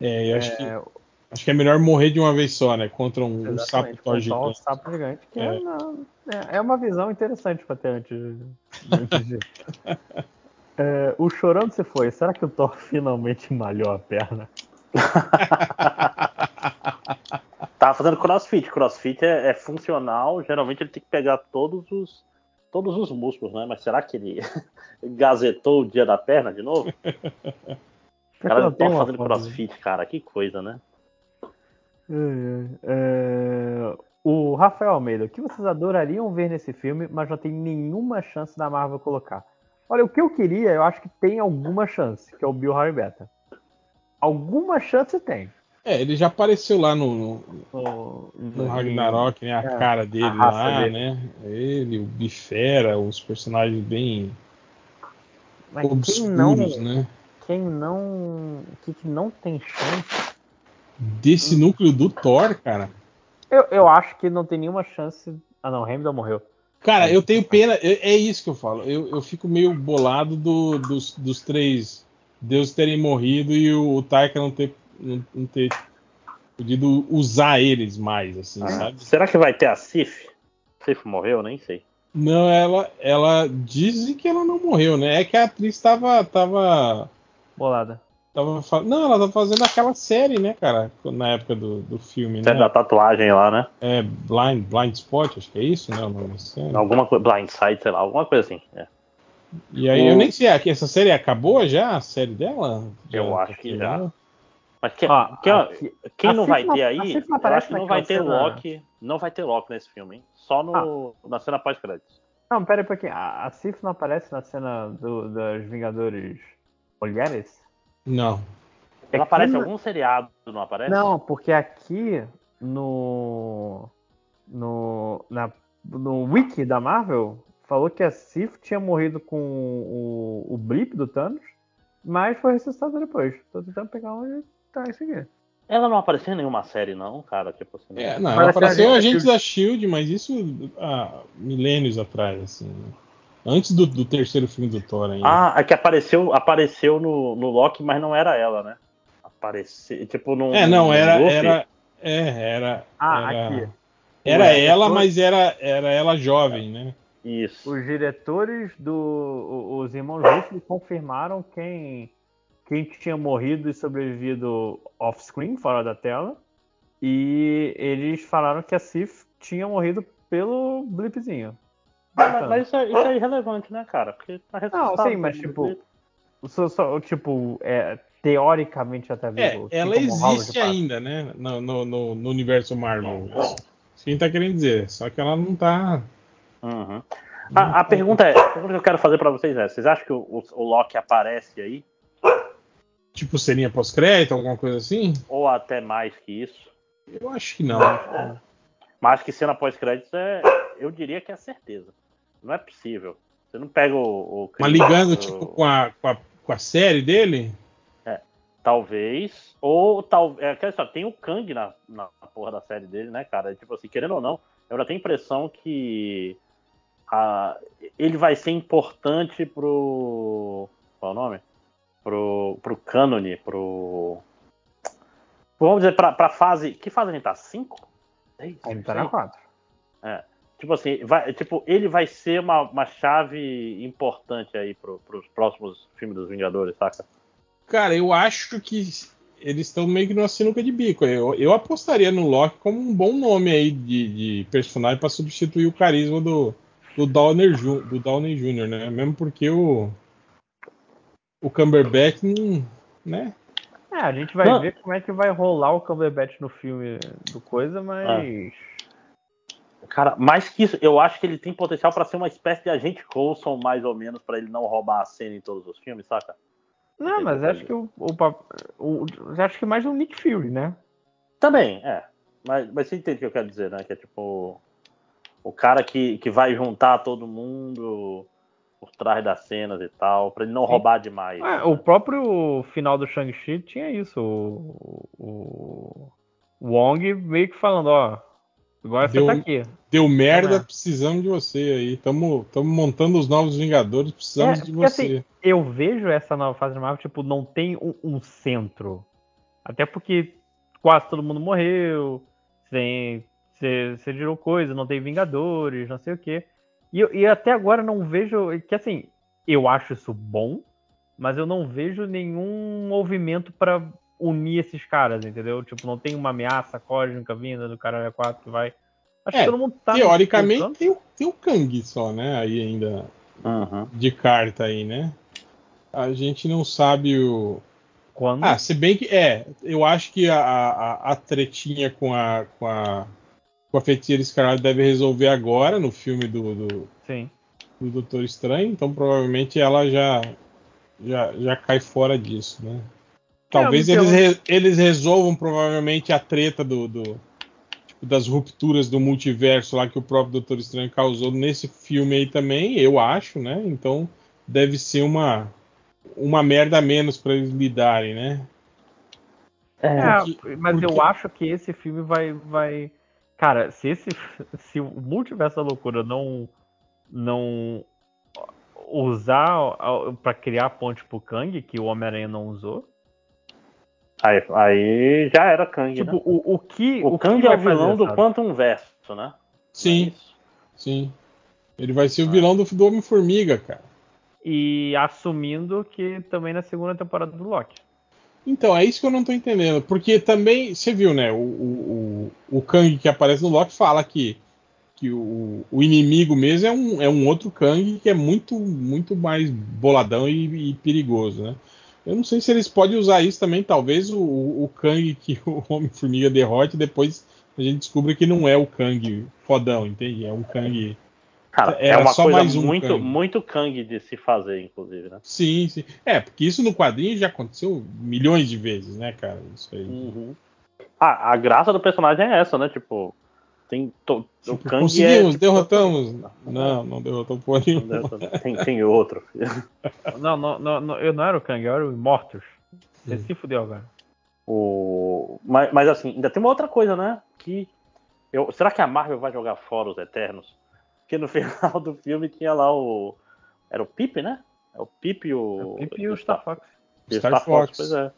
É, eu acho, que, É, acho que é melhor morrer de uma vez só, né? Contra um, um sapo Thor gigante. sapo gigante. Que é. É. não, é- é uma visão interessante pra ter antes, antes disso. [laughs] É, o chorando se foi. Será que o Thor [laughs] finalmente malhou a perna? [laughs] Tava fazendo crossfit. Crossfit é, é funcional. Geralmente ele tem que pegar todos os todos os músculos, né? Mas será que ele [laughs] gazetou o dia da perna de novo? Cara não tá fazendo crossfit, cara. Que coisa, né? É, o Rafael Almeida, o que vocês adorariam ver nesse filme, mas não tem nenhuma chance da Marvel colocar? Olha, o que eu queria, eu acho que tem alguma chance, que é o Bill Harry Beta. Alguma chance tem. É, ele já apareceu lá no, no, No, no Ragnarok, né? A é, cara dele a lá, dele. né? Ele, o Bifera, os personagens bem Mas quem não, obscuros, né? quem não, que, que não tem chance, Desse núcleo do Thor, cara. eu, eu acho que não tem nenhuma chance. Ah não, Heimdall morreu. Cara, eu tenho pena, é é isso que eu falo. Eu, eu fico meio bolado do- dos, dos três deuses terem morrido e o, o Taika não ter, não, não ter podido usar eles mais, assim, Ah, sabe? será que vai ter a Sif? Sif morreu? Nem sei. Não, ela, ela dizem que ela não morreu, né? É que a atriz tava, tava, Bolada. Tava fa- não, ela tava fazendo aquela série, né, cara? Na época do, do filme, Série né? da tatuagem lá, né? É Blind, Blind Spot, acho que é isso, né? o nome da? Alguma coisa. Blindside, sei lá, alguma coisa assim. é. E aí O- eu nem sei, aqui, essa série acabou já? A série dela? Eu Já acho que já. Mas que- Ó, que- aqui- quem a não vai ter a aí, Sif não eu aparece acho que não vai ter cena- Loki. Não vai ter Loki nesse filme, hein? Só no, na cena pós-créditos. Não, pera aí um pouquinho. A, a Sif não aparece na cena do, dos Vingadores Mulheres? Não. Ela É aparece em algum seriado, não aparece? Não, porque aqui no. No. Na, no wiki da Marvel falou que a Sif tinha morrido com o, o blip do Thanos, mas foi ressuscitada depois. Tô tentando pegar onde tá isso aqui. Ela não apareceu em nenhuma série, não, cara. Tipo assim. É, não, ela apareceu agente Agentes da Shield, mas isso há milênios atrás, assim. né? Antes do, do terceiro filme do Thor ainda. Ah, é que apareceu, apareceu no, no Loki, mas não era ela, né? Apareceu, tipo, num. é, não, era. era é, era. Ah, era, aqui. Era Ué, ela, depois- mas era, era ela jovem, né? Isso. Os diretores do. Os irmãos Russo confirmaram quem, quem tinha morrido e sobrevivido off-screen, fora da tela. E eles falaram que a Sif tinha morrido pelo blipzinho. Mas, mas isso, é, isso é irrelevante, né, cara? Porque tá Não, sim, mas tá tipo, Só, só, tipo, é, teoricamente até É, vivo. ela assim como Howard existe ainda, né? No, no, no- no universo Marvel. Isso que a gente tá querendo dizer. Só que ela não tá. Uhum. A, a pergunta é, a pergunta que eu quero fazer pra vocês é: vocês acham que o, o- o Loki aparece aí? Tipo, seria pós-crédito, alguma coisa assim? Ou até mais que isso? Eu acho que não. Mas acho que cena pós-créditos é. Eu diria que é certeza. Não é possível. Você não pega o. o Mas ligando, o- tipo, com a, com, a, com a série dele? Talvez. Ou talvez. É, quer dizer, tem o Kang na, na porra da série dele, né, cara? Tipo assim, querendo ou não, eu já tenho a impressão que a, ele vai ser importante pro. Qual é o nome? Pro, pro cânone, pro. Vamos dizer, pra, pra fase. Que fase a gente tá? 5? Ele tá na 4. Tipo assim, vai, tipo, ele vai ser uma, uma chave importante aí pro, pros próximos filmes dos Vingadores, saca? Cara, eu acho que eles estão meio que numa sinuca de bico. Eu, eu apostaria no Loki como um bom nome aí de, de personagem para substituir o carisma do, do, Downey, Ju- do Downey Jr., né? Mesmo porque o, o Cumberbatch né? É, a gente vai Não. ver como é que vai rolar o Cumberbatch no filme do coisa, mas. Cara, mais que isso, eu acho que ele tem potencial pra ser uma espécie de agente Coulson, mais ou menos, pra ele não roubar a cena em todos os filmes, saca? Não, mas acho que o, o, o- acho que mais um Nick Fury, né? Também, é. Mas, mas você entende o que eu quero dizer, né? Que é tipo. O cara que, que vai juntar todo mundo por trás das cenas e tal, pra ele não Sim. roubar demais. Ah, né? o próprio final do Shang-Chi tinha isso. O, o, o Wong meio que falando, ó, agora Deu- você tá aqui. Deu merda, É. precisamos de você aí. Tamo, tamo montando os novos Vingadores, precisamos É, de porque você. assim, eu vejo essa nova fase de Marvel, tipo, não tem um, um centro. Até porque quase todo mundo morreu, você você gerou coisa, não tem Vingadores, não sei o quê. E, e até agora não vejo. Que assim, eu acho isso bom, mas eu não vejo nenhum movimento pra unir esses caras, entendeu? Tipo, não tem uma ameaça cósmica vinda do Caralho 4 que vai. Acho É, que todo mundo tá. Teoricamente tem o, tem o Kang só, né? Aí ainda Uhum. de carta aí, né? A gente não sabe o. Quando. Ah, se bem que é, eu acho que a, a, a tretinha com a, com a com a feiticeira escarlate deve resolver agora no filme do, do, Sim. do Doutor Estranho, então provavelmente ela já já, já cai fora disso, né? Talvez É, eles, então- re- eles resolvam provavelmente a treta do, do- tipo, das rupturas do multiverso lá que o próprio Doutor Estranho causou nesse filme aí também, eu acho, né? Então deve ser uma uma merda a menos para eles lidarem, né? É, Porque- mas eu porque- acho que esse filme vai, vai. Cara, se esse. Se o Multiverso da Loucura não. Não. Usar a- pra criar a ponte pro Kang, que o Homem-Aranha não usou. Aí, aí já era Kang, Tipo, né? o, o que. O que Kang é vai o vilão fazer, do? Quantum Verso, né? Sim, é sim. Ele vai ser o Ah. vilão do, do Homem-Formiga, cara. E assumindo que também na segunda temporada do Loki. Então, é isso que eu não tô entendendo. Porque também, você viu, né? O, o, o, o Kang que aparece no Loki fala que, que o, o inimigo mesmo é um, é um outro Kang que é muito, muito mais boladão e, e perigoso, né? Eu não sei se eles podem usar isso também. Talvez o, o Kang que [laughs] o Homem-Formiga derrote, depois a gente descubra que não é o Kang fodão, entende? É um Kang. Cara, é uma coisa um muito, Kang. muito Kang de se fazer, inclusive, né? Sim, sim. É, porque isso no quadrinho já aconteceu milhões de vezes, né, cara? Isso aí. Uhum. Ah, a graça do personagem é essa, né? Tipo, tem to... o [laughs] Kang conseguimos, é, tipo, derrotamos. Não, não derrotou porra Não nenhuma. Tem, tem outro. [laughs] Não, não, não, não, eu não era o Kang, eu era o Immortus. Você se fudeu agora. O... Mas, mas assim, ainda tem uma outra coisa, né? Que eu... Será que a Marvel vai jogar fora os Eternos? Porque no [laughs] final do filme tinha lá o. Era o Pip, né? É o Pip e o. O Pip e o Star Fox. e o Star Star Fox, Fox. pois é.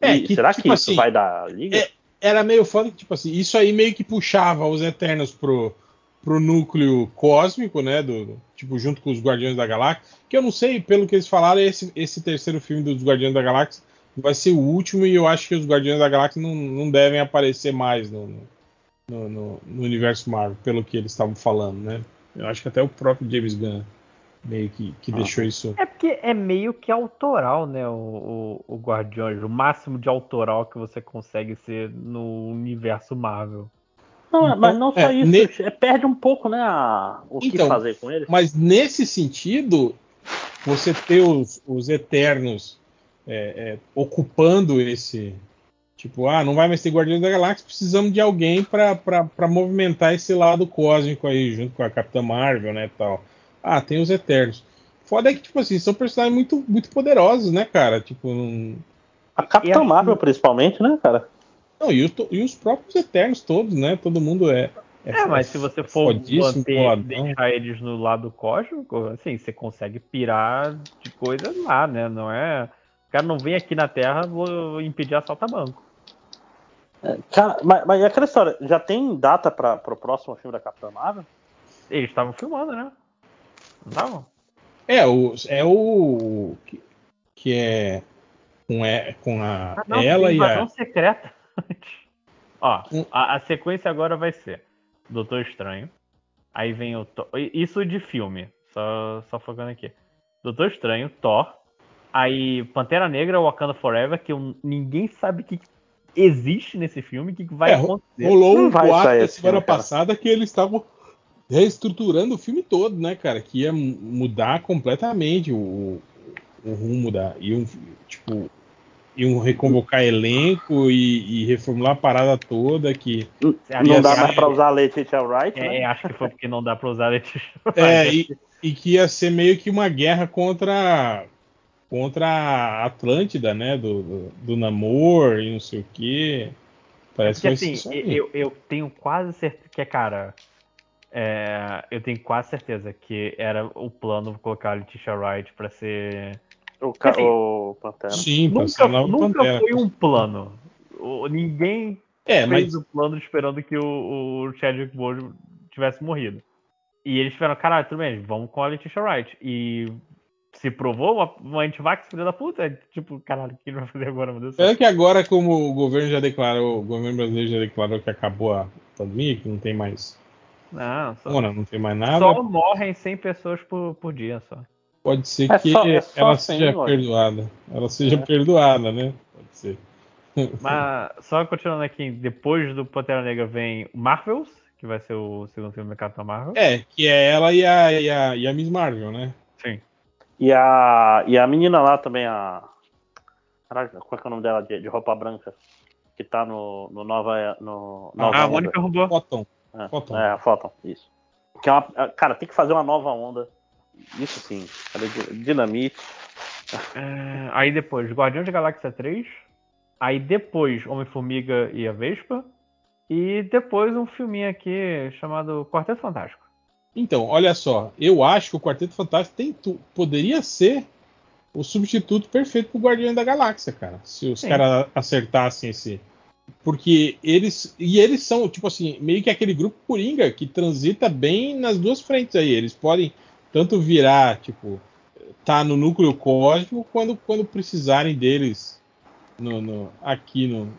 É, E que, será tipo que isso assim, vai dar liga? é- Era meio foda que, tipo assim, isso aí meio que puxava os Eternos pro, pro núcleo cósmico, né? Do, tipo, junto com os Guardiões da Galáxia. Que eu não sei, pelo que eles falaram, esse, esse terceiro filme dos Guardiões da Galáxia vai ser o último, e eu acho que os Guardiões da Galáxia não, não devem aparecer mais no, no, no- no universo Marvel, pelo que eles estavam falando, né? Eu acho que até o próprio James Gunn meio que, que Ah. deixou isso. É porque é meio que autoral, né? O, o, o Guardiões. O máximo de autoral que você consegue ser no universo Marvel. Não, Então, mas não só é, isso. ne- é, perde um pouco, né? a- O que Então, fazer com eles. Mas nesse sentido, você ter os, os Eternos é, é, ocupando esse. Tipo, ah, não vai mais ter Guardiões da Galáxia, precisamos de alguém para movimentar esse lado cósmico aí, junto com a Capitã Marvel, né, tal. Ah, tem os Eternos. Foda é que, tipo assim, são personagens muito, muito poderosos, né, cara? Tipo, não... A Capitã acho Marvel, principalmente, né, cara? Não, e, os, to- e os próprios Eternos todos, né? Todo mundo é. É, mas se você for manter, boladão. deixar eles no lado cósmico, assim, você consegue pirar de coisas lá, né? Não é. O cara não vem aqui na Terra vou impedir assalta-banco. Cara, mas, mas é aquela história, já tem data para o próximo filme da Capitã Marvel? Eles estavam filmando, né? Não estavam? É, o, é o. Que, que é. Com, é, com a, Ah, não, ela tem e invasão a. secreta. [laughs] Ó, Um- a, a sequência agora vai ser Doutor Estranho. Aí vem o Thor. Isso de filme. Só, só focando aqui. Doutor Estranho, Thor, Aí Pantera Negra, Wakanda Forever, que eu- ninguém sabe o que existe nesse filme, o que, que vai É, acontecer. Rolou Não um boato semana cara. passada que eles estavam reestruturando o filme todo, né, cara? Que ia mu- mudar completamente o, o rumo da. Iam, tipo, iam reconvocar elenco e, e reformular a parada toda. Que, Não dá mais pra usar Letitia Wright, É, né? acho que foi porque não dá pra usar Letícia. [laughs] é, e, e que ia ser meio que uma guerra contra. Contra a Atlântida, né? Do, do, do Namor e não sei o quê. Parece Porque que assim, eu, eu tenho quase certeza que, cara, é, eu tenho quase certeza que era o plano colocar a Letitia Wright pra ser. O, ca... Assim, o Pantera. Sim, pra ser Nunca, nunca Pantera. foi um plano. O- ninguém É, mas fez o plano esperando que o, o Chadwick Boseman tivesse morrido. E eles tiveram, caralho, tudo bem, vamos com a Letitia Wright. E se provou uma, uma antivax filha da puta, é tipo, caralho, o que ele vai fazer agora, meu Deus? Será que agora, como o governo já declarou, o governo brasileiro já declarou que acabou a pandemia, que não tem mais Não, só, corona, não tem mais nada, só morrem 100 pessoas por, por dia só. pode ser É que só- é só ela assim, seja olha. perdoada. Ela seja É. perdoada, né? Pode ser. Mas só continuando aqui, depois do Pantera Negra vem Marvels, que vai ser o segundo filme da Capitã Marvel. É, que é ela e a, e a, e a Miss Marvel, né? Sim. E a, e a menina lá também, a. Caralho, qual é, que é o nome dela de, de roupa branca? Que tá no, no Nova. No, nova Ah, a Onda. Mônica roubou. Photon. É, Photon. É, a Photon, isso. Que é uma, cara, tem que fazer uma nova onda. Isso sim. Dinamite. É, aí depois, Guardiões da Galáxia 3. Aí depois, Homem-Formiga e a Vespa. E depois um filminho aqui chamado Quarteto Fantástico. Então, olha só, eu acho que o Quarteto Fantástico tem tu- poderia ser o substituto perfeito pro Guardião da Galáxia, cara. Se os caras acertassem esse. Porque eles. E eles são, tipo assim, meio que aquele grupo Coringa que transita bem nas duas frentes aí. Eles podem tanto virar, tipo, tá no núcleo cósmico quando, quando precisarem deles no, no- aqui no,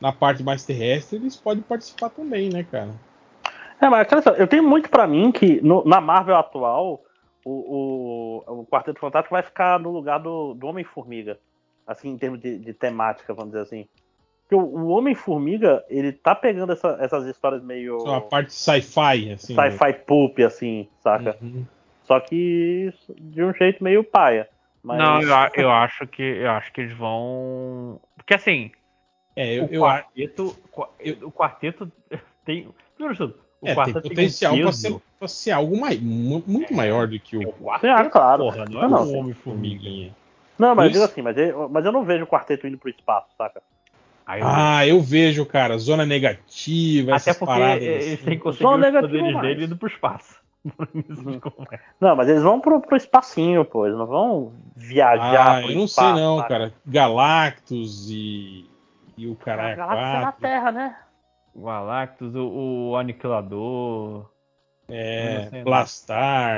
na parte mais terrestre, eles podem participar também, né, cara? É, mas eu tenho muito pra mim que no- na Marvel atual o, o, o Quarteto Fantástico vai ficar no lugar do, do Homem-Formiga. Assim, em termos de, de temática, vamos dizer assim. Porque o, o Homem-Formiga, ele tá pegando essa- essas histórias meio Só a parte sci-fi, assim. né? sci-fi pulp, assim, saca? Uhum. Só que de um jeito meio paia. Mas... Não, eu, eu acho que eu acho que eles vão. Porque assim, É, eu, o, eu acho. quarteto, qua- o quarteto [laughs] tem. Primeiro de tudo, o É, tem quarteto potencial um pra peso. ser, pra ser algo mai- muito maior do que o O quarteto, Ah, claro. porra, não é Não, o sim. Homem-Formiga. Formiguinha. Não, mas eu digo assim, mas eu, mas eu não vejo o quarteto indo pro espaço, saca? Aí eu- Ah, eu vejo, cara, zona negativa, Até essas porque paradas. eles assim. têm que conseguir Só os poderes mais. dele indo pro espaço. [laughs] Isso Uhum. Não, mas eles vão pro, pro espacinho, pô. Eles não vão viajar Ah, pro eu não sei espaço, não, saca? cara. Galactus e, e o caralho galáxia é na 4. Terra, né? O Galactus, o, o Aniquilador. Eu É, sei. Blastar.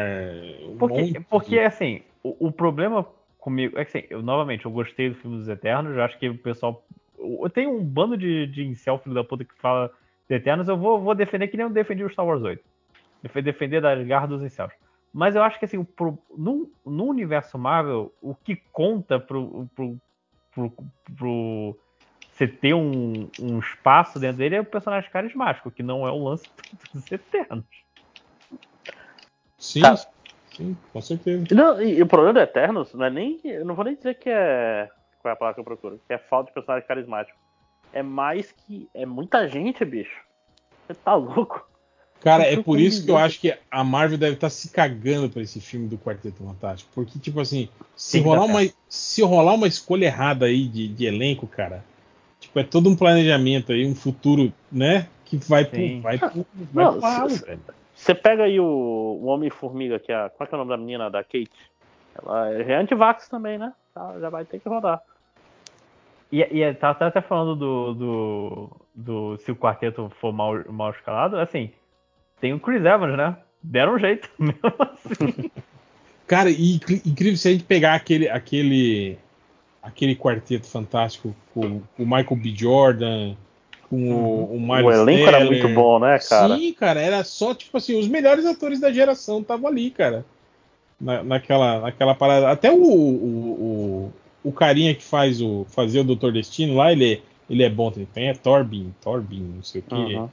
um Porque, porque de- assim, o, o problema comigo é que assim, eu novamente eu gostei do filme dos Eternos, eu acho que o pessoal. Eu tenho um bando de, de incel, filho da puta, que fala de Eternos, eu vou, vou defender que nem eu defendi o Star Wars 8. Defe- Defender das garras dos incels. Mas eu acho que assim, pro- no, no universo Marvel, o que conta pro, pro, pro, pro você ter um, um espaço dentro dele é o personagem carismático, que não é o lance [laughs] dos Eternos. Sim, Cara. sim, com certeza. E, não, e- e o problema do Eternos não é nem. Eu não vou nem dizer que é. Qual é a palavra que eu procuro? Que é falta de personagem carismático. É mais que. É muita gente, bicho. Você tá louco? Cara, é por isso que eu acho que a Marvel deve estar se cagando pra esse filme do Quarteto Fantástico. Porque, tipo assim, se que rolar, dar uma, se rolar uma escolha errada aí de, de elenco, cara, tipo, é todo um planejamento aí, um futuro, né? Que vai pro. Vai pro, vai Não, pro. Você pega aí o, o Homem-Formiga, que é. a- Qual é, que é o nome da menina? Da Kate? Ela é antivax também, né? Tá, já vai ter que rodar. E, e tá, até falando do, do, do se o quarteto for mal, mal escalado, assim, tem o Chris Evans, né? Deram um jeito, [laughs] mesmo assim. Cara, e incrível se a gente pegar aquele, aquele, aquele quarteto fantástico com, com o Michael B. Jordan, com o, o Miles o elenco era Teller. muito bom, né, cara? Sim, cara, era só, tipo assim, os melhores atores da geração estavam ali, cara. Na, naquela, naquela parada. Até o, o, o, o carinha que faz o fazer o Doutor Destino lá, ele é, ele é bom. Tem é Torbin, Torbin, não sei o quê. Uhum.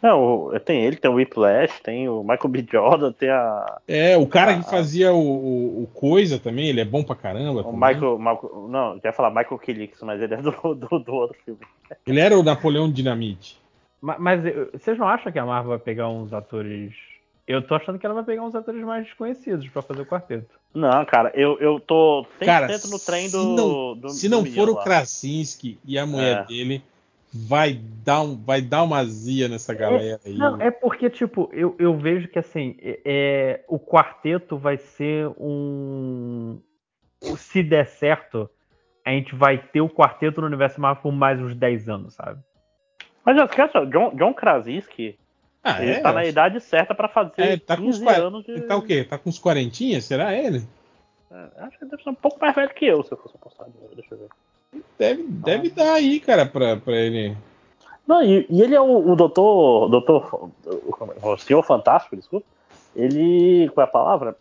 Não, tem ele, tem o Whiplash, tem o Michael B. Jordan, tem a. É, o cara a, que fazia o, o, o, Coisa também, ele é bom pra caramba. O Michael, Michael, Não, já ia falar Michael Kilix, mas ele é do, [laughs] do, do, outro filme. Ele era o Napoleão Dinamite. Mas, mas vocês não acham que a Marvel vai pegar uns atores. Eu tô achando que ela vai pegar uns atores mais desconhecidos pra fazer o quarteto. Não, cara, eu, eu tô 100% cara, no trem do. Se não, do, se do não menino for o lá. Krasinski e a mulher É. dele, vai dar, um, vai dar uma zia nessa galera aí. Não, é porque, tipo, eu, eu vejo que assim, é, é, o quarteto vai ser um. Se der certo, a gente vai ter o quarteto no universo Marvel por mais uns 10 anos, sabe? Mas já esquece, John, John Krasinski, Ah, ele é? tá na idade certa pra fazer É, tá com 15 uns 40 anos de. Ele tá o quê? Tá com uns quarentinha? Será ele? É, Acho que ele deve ser um pouco mais velho que eu, se eu fosse apostar. Deixa eu ver. Deve, deve dar aí, cara, pra, pra ele. Não, e, e ele é o, o doutor. doutor o, o senhor fantástico, desculpa. Ele. Qual é a palavra?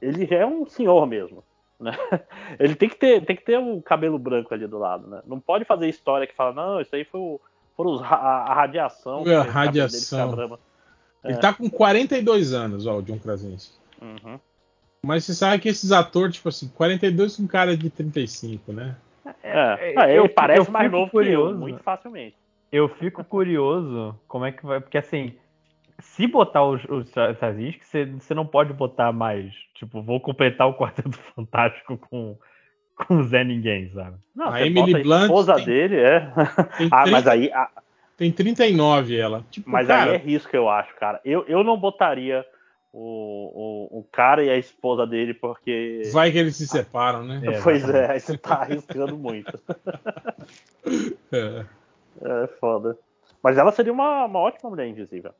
Ele já é um senhor mesmo. Né? [laughs] Ele tem que ter tem que ter um cabelo branco ali do lado, né? Não pode fazer história que fala, não, isso aí foi o, foram a, a radiação. Foi a dele radiação. Ele É. tá com 42 anos, ó, o John Krasinski. Uhum. Mas você sabe que esses atores, tipo assim, 42 com cara de 35, né? É. É, Ah, ele eu- parece eu mais novo curioso. que eu, muito facilmente. Eu fico curioso como é que vai. Porque assim, se botar os, os Krasinski, você, você não pode botar mais. Tipo, vou completar o Quarteto [laughs] Fantástico com, com Zé Ninguém, sabe? Não, A Emily Blunt esposa tem- dele, é. Ah, 30 mas aí, ah, tem 39 ela. Tipo, mas cara, aí é risco, eu acho, cara. Eu, eu não botaria o, o, o cara e a esposa dele, porque. vai que eles se separam, né? É, pois é, aí você tá arriscando muito. [laughs] É. É foda. Mas ela seria uma, uma ótima mulher invisível.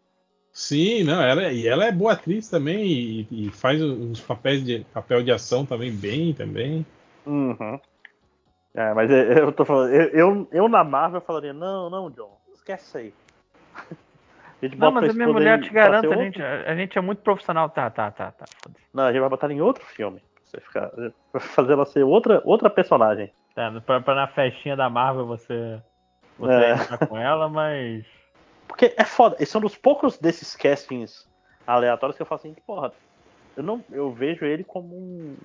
Sim, não, ela, e ela é boa atriz também e, e faz os papéis de papel de ação também bem também. Uhum. É, mas eu, eu tô falando, eu, eu, eu na Marvel falaria, não, não, John, esquece aí. [laughs] A gente Não, mas a minha mulher te ser a gente, a gente é muito profissional. Tá, tá, tá, tá. Não, a gente vai botar em outro filme. Você ficar, pra [laughs] fazer ela ser outra, outra personagem. Tá, pra, pra na festinha da Marvel você, você É. entrar com ela, mas. Porque é foda. Esse é um dos poucos desses castings aleatórios que eu falo assim, porra, eu não, eu vejo ele como um,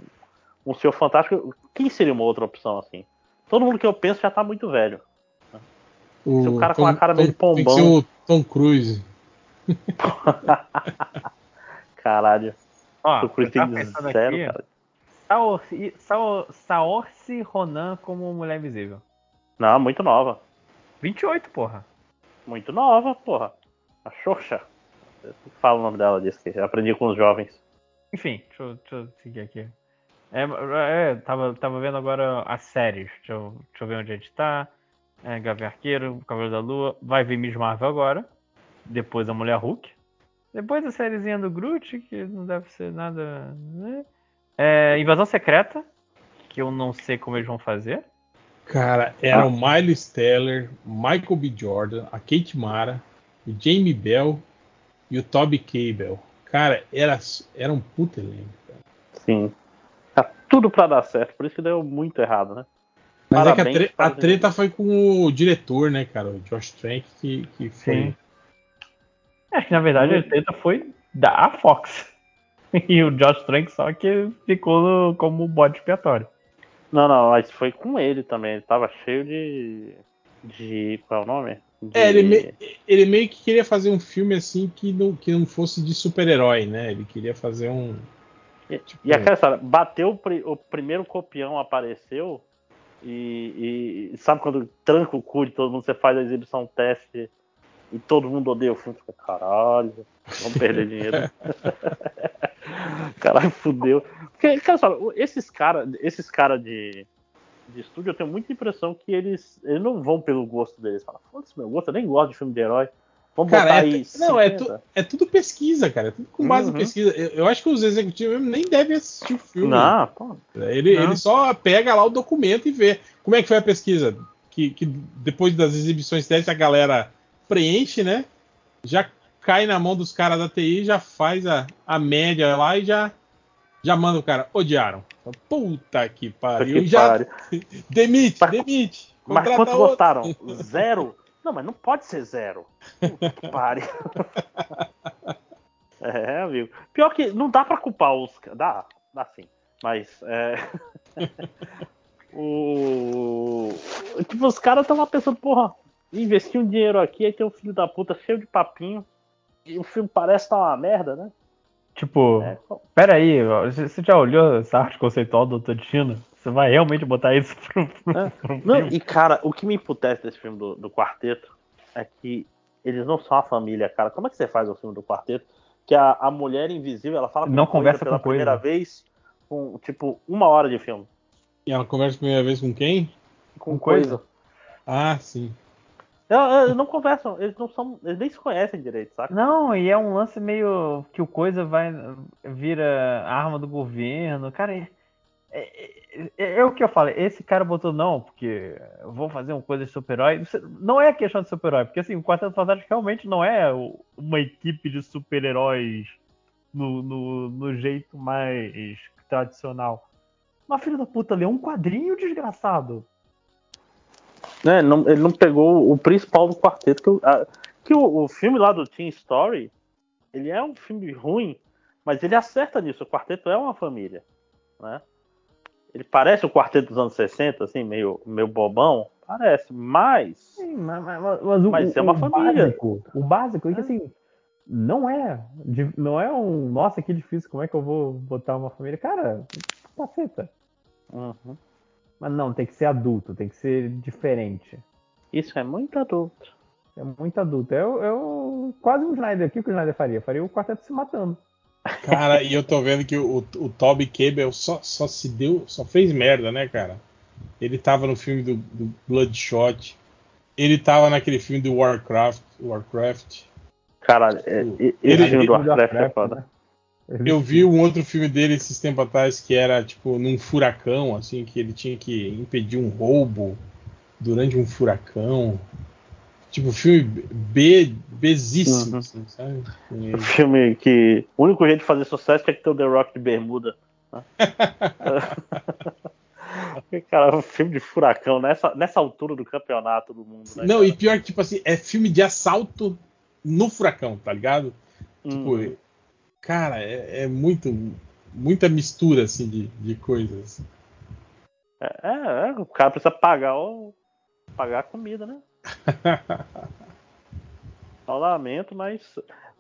um senhor fantástico. Quem seria uma outra opção assim? Todo mundo que eu penso já tá muito velho. O, Se o cara com uma cara meio de Tem que pombão. ser o Tom Cruise. [laughs] Caralho. Ó, eu tava tem zero, aqui, cara. Ronan como Mulher Invisível. Não, muito nova. 28, porra. Muito nova, porra. A Xoxa. Fala o nome dela disso que aprendi com os jovens. Enfim, deixa eu, deixa eu seguir aqui. É, é, tava, tava vendo agora as séries. Deixa eu, deixa eu ver onde a gente tá. É, Gavião Arqueiro, Cavaleiro da Lua. Vai vir Miss Marvel agora. Depois a Mulher Hulk. Depois a sériezinha do Groot, que não deve ser nada. Né? É, Invasão Secreta, que eu não sei como eles vão fazer. Cara, era o Miles Teller, Michael B. Jordan, a Kate Mara, o Jamie Bell e o Toby Cable. Cara, era, era um puta elenco. cara. Sim. Tudo pra dar certo, por isso que deu muito errado, né? Mas é que a, Parabéns tre- para a treta foi com o diretor, né, cara? O Josh Trank, que, que foi. Sim. É que na verdade a treta foi da Fox. [laughs] E o Josh Trank só que ficou no- como bode expiatório. Não, não, mas foi com ele também. Ele tava cheio de. de. Qual é o nome? De- É, ele, me- ele meio que queria fazer um filme assim que não, que não fosse de super-herói, né? Ele queria fazer um. E, tipo, e aquela história, bateu o, pri- o primeiro copião, apareceu. E, e sabe quando tranca o cu de todo mundo, você faz a exibição teste e todo mundo odeia o filme, fica, caralho, vamos perder dinheiro. [laughs] caralho, fudeu. Porque, cara, só, esses caras esses cara de, de estúdio, eu tenho muita impressão que eles, eles não vão pelo gosto deles. Falam, foda-se meu gosto, eu nem gosto de filme de herói. Vamos Cara, botar é tu- não, é, 50. tu- é tudo pesquisa, cara. É tudo com base Uhum. em pesquisa. Eu, eu acho que os executivos nem devem assistir o filme. Não, pô. Ele, Não. ele só pega lá o documento e vê. Como é que foi a pesquisa? Que, que depois das exibições testes a galera preenche, né? Já cai na mão dos caras da TI, já faz a, a média lá e já, já manda o cara. Odiaram. Puta que pariu. Que já demite, [laughs] demite. Mas quantos outro. gostaram? [laughs] Zero? Não, mas não pode ser zero. Puta [laughs] pariu. [laughs] É, amigo. Pior que não dá pra culpar os. Dá, dá sim. Mas é. [laughs] o. Tipo, os caras estão lá pensando, porra, investir um dinheiro aqui, aí tem um filho da puta cheio de papinho. E o filme parece estar uma merda, né? Tipo, É, pera aí, ó, você você já olhou essa arte conceitual do Totino? Você vai realmente botar isso pro, pro, É. pro Não, filme? e cara, o que me emputece desse filme do, do quarteto é que eles não são a família, cara. Como é que você faz o filme do quarteto? Que a, a mulher invisível, ela fala com Não coisa conversa pela com coisa. primeira vez com, tipo, uma hora de filme. E ela conversa a primeira vez com quem? Com Com coisa. coisa. Ah, sim. Eles, eles não conversam, eles não são. Eles nem se conhecem direito, saca? Não, e é um lance meio que o coisa vai vira arma do governo. Cara, é, é- é- é o que eu falo. Esse cara botou não, porque eu vou fazer uma coisa de super-herói. Não é questão de super-herói, porque assim, o Quarteto Fantástico realmente não é uma equipe de super-heróis no, no, no jeito mais tradicional. Mas filho da puta, lê um quadrinho desgraçado. Ele, não, ele não pegou o principal do quarteto. Que, o- a- que o, o filme lá do Teen Story, ele é um filme ruim, mas ele acerta nisso. O quarteto é uma família. Né? Ele parece o quarteto dos anos 60, assim, meio, meio bobão. Parece, mas. Sim, mas, mas- mas o, Mas o- é uma o família. Básico, o básico é que assim, não é, não é um, nossa, que difícil, como é que eu vou botar uma família? Cara, caceta. Uhum. Mas não, tem que ser adulto, tem que ser diferente. Isso é muito adulto. É muito adulto. É, é quase um Snyder. O que, que o Snyder faria? Faria o quarteto se matando. Cara, e eu tô vendo que o, o Toby Cable só, só se deu, só fez merda, né, cara? Ele tava no filme do, do Bloodshot. Ele tava naquele filme do Warcraft. Warcraft. Caralho, é, Ele- filme do Warcraft é Warcraft, foda. né? Eu vi um outro filme dele esses tempos atrás que era tipo num furacão, assim, que ele tinha que impedir um roubo durante um furacão. Tipo, filme B, Bzíssimo, Uhum. assim, sabe? Ele. filme que. O único jeito de fazer sucesso é que ter o The Rock de bermuda. né? [laughs] [laughs] Cara, um filme de furacão nessa, nessa altura do campeonato do mundo, né? Não, cara? e pior que, tipo assim, é filme de assalto no furacão, tá ligado? Tipo, Uhum. cara, é, é muito. Muita mistura, assim, de, de coisas. É, é, é, o cara precisa pagar o. pagar a comida, né? [laughs] Eu lamento, mas.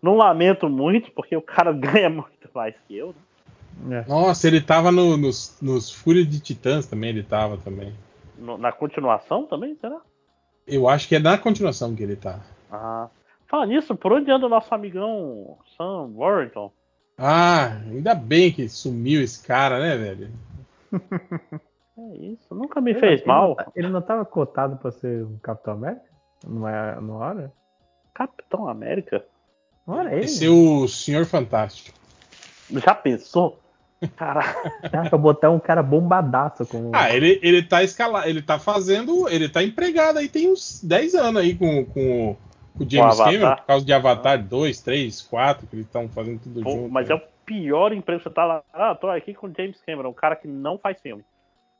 Não lamento muito, porque o cara [laughs] ganha muito mais que eu, né? É. Nossa, ele tava no- nos, nos Fúria de Titãs também, ele tava também. No- na continuação também, será? Eu acho que é na continuação que ele tá. Ah. Fala nisso, por onde anda o nosso amigão Sam Warrington? Ah, ainda bem que sumiu esse cara, né, velho? [laughs] É isso, nunca me Ele fez não- mal. Ele não, tá- ele não tava cotado pra ser o Capitão América? Não é não era? Capitão América? Não era ele? Esse é o Senhor Fantástico. Já pensou? [laughs] Cara, Dá pra botar um cara bombadaço com. Ah, ele, ele tá escalado, ele tá fazendo, ele tá empregado aí tem uns 10 anos aí com, com, com o James Avatar. Cameron, por causa de Avatar 2, 3, 4, que eles estão fazendo tudo pô, junto. mas né? é o pior emprego que você tá lá. Ah, tô aqui com o James Cameron, um cara que não faz filme.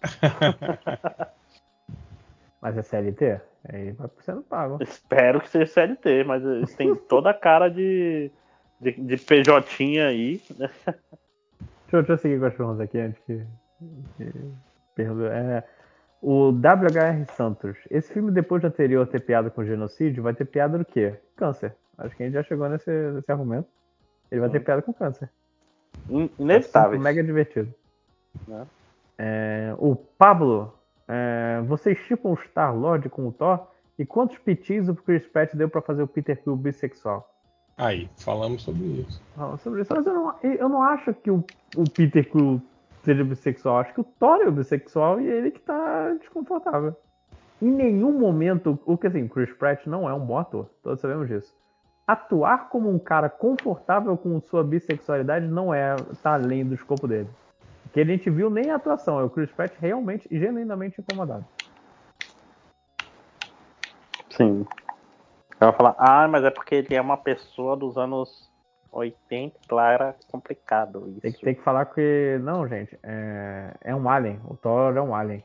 [laughs] Mas é CLT? Aí vai sendo pago. Espero que seja CLT, mas eles têm [laughs] toda a cara de, de, de PJ aí. né? Deixa, eu- deixa eu seguir com as perguntas aqui antes que. É, o WHR Santos. Esse filme, depois de anterior ter piada com genocídio, vai ter piada do quê? Câncer. Acho que a gente já chegou nesse, nesse argumento. Ele vai ter Hum. piada com câncer. Inevitável. Mega divertido. Né? É, o Pablo. É, vocês chipam o Star-Lord com o Thor? E quantos pitis o Chris Pratt deu pra fazer o Peter Quill bissexual? Aí, falamos sobre isso. Fala sobre isso, mas eu não, eu não acho que o, o Peter Quill seja bissexual. Acho que o Thor é o bissexual e ele que tá desconfortável. Em nenhum momento, o que assim, Chris Pratt não é um bom ator, todos sabemos disso. Atuar como um cara confortável com sua bissexualidade não é tá além do escopo dele. Que a gente viu nem a atuação, é o Chris Pratt realmente e genuinamente incomodado. Sim. Ela vai falar, ah, mas é porque ele é uma pessoa dos anos 80, Clara, complicado isso. Tem que, tem que falar que. Não, gente. É, é um alien. O Thor é um alien.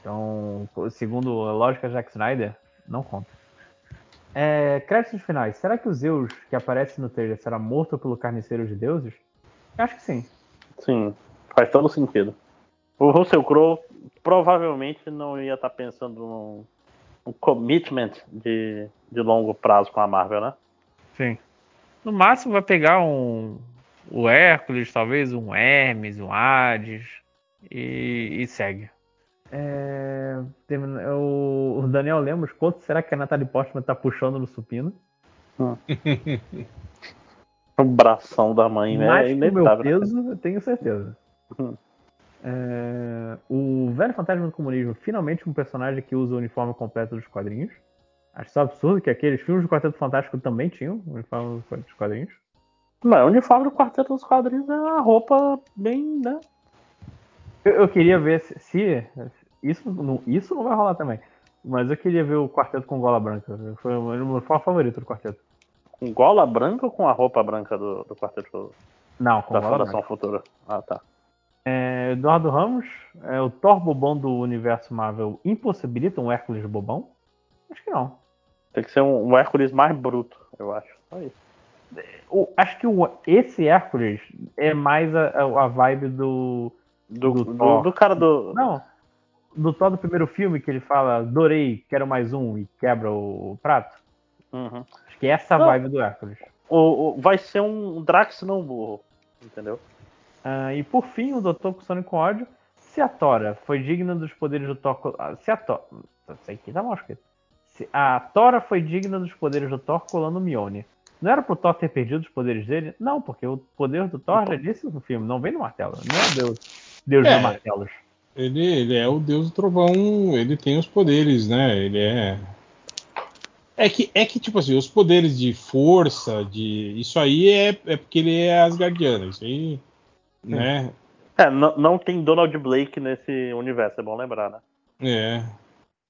Então, segundo a lógica de Zack Snyder, não conta. É, créditos finais. Será que o Zeus que aparece no trailer será morto pelo carniceiro de deuses? Acho que sim. Sim, faz todo sentido. O Russell Crowe provavelmente não ia estar pensando num, num commitment de, de longo prazo com a Marvel, né? Sim. No máximo vai pegar um o Hércules, talvez um Hermes, um Hades e, e segue. É, o, Daniel Lemos, quanto será que a Natalie Portman tá puxando no supino? Hum. [laughs] o bração da mãe, né? Mais é meu né? peso, eu tenho certeza. É, o Velho Fantasma do Comunismo, finalmente um personagem que usa o uniforme completo dos quadrinhos. Acho isso absurdo que aqueles filmes do Quarteto Fantástico também tinham o uniforme dos quadrinhos. Mas o uniforme do Quarteto dos Quadrinhos é uma roupa bem, né? Eu, eu queria ver se, se, isso, não, isso não vai rolar também. Mas eu queria ver o quarteto com gola branca. Foi o meu favorito do quarteto. Com gola branca ou com a roupa branca do, do quarteto? Não, com da gola Fundação branca. Futura. Ah, tá. É, Eduardo Ramos, é, o Thor bobão do universo Marvel impossibilita um Hércules bobão? Acho que não. Tem que ser um, um Hércules mais bruto, eu acho. Só isso. O, acho que o, esse Hércules é mais a, a vibe do. Do, do, do, do cara do. Não. Do Thor do primeiro filme que ele fala, adorei, quero mais um e quebra o, o prato. Uhum. Acho que é essa não. vibe do Hércules. O, o, vai ser um Drax não burro, entendeu? Uh, e por fim, o Doutor Sonic com ódio. Se a Tora foi digna dos poderes do Thor. Se a Tora. Isso aqui tá mal escrito. Se a Tora foi digna dos poderes do Thor colando Mione. Não era pro Thor ter perdido os poderes dele? Não, porque o poder do Thor já disse no filme, não vem no martelo. Não é Deus, Deus é, martelos. Ele, ele é o Deus do Trovão, ele tem os poderes, né? Ele é. É que, é que, tipo assim, os poderes de força, de. Isso aí é, é porque ele é Asgardiano. Isso aí. Sim. Né? É, não, não tem Donald Blake nesse universo, é bom lembrar, né? É.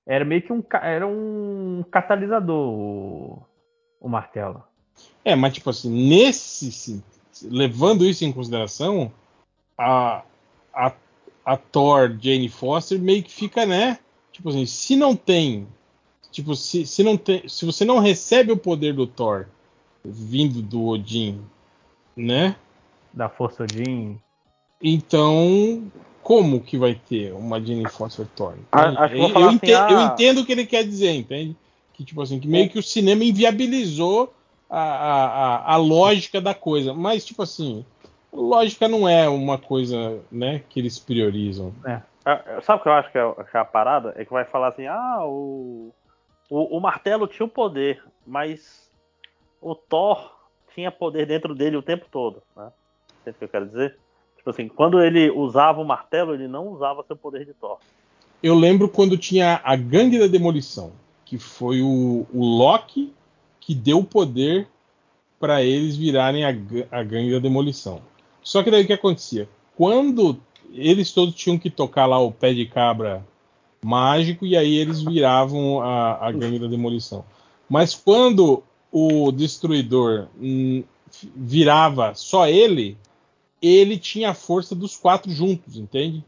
Era meio que um, era um catalisador o, o martelo. É, mas tipo assim, nesse. Levando isso em consideração, a, a, a Thor Jane Foster meio que fica, né? Tipo assim, se não tem. Tipo, se, se não tem. Se você não recebe o poder do Thor vindo do Odin, né? Da Força Odin. Então, como que vai ter uma Jane Foster Thor? Acho eu, eu, assim, entendo, ah... eu, entendo, o que ele quer dizer, entende? Que tipo assim, que meio é. que o cinema inviabilizou a, a, a, lógica da coisa. Mas, tipo assim, lógica não é uma coisa né, que eles priorizam. É. é sabe o que eu acho que é, que é, a parada? É que vai falar assim, ah, o, o, o martelo tinha o poder, mas o Thor tinha poder dentro dele o tempo todo. Né? Entende o que eu quero dizer? Tipo assim, quando ele usava o martelo, ele não usava seu poder de Thor. Eu lembro quando tinha a Gangue da Demolição, que foi o, o Loki que deu o poder para eles virarem a, a gangue da demolição. Só que daí o que acontecia? Quando eles todos tinham que tocar lá o pé de cabra mágico e aí eles viravam a, a gangue da demolição. Mas quando o destruidor hum, virava só ele, ele tinha a força dos quatro juntos, entende?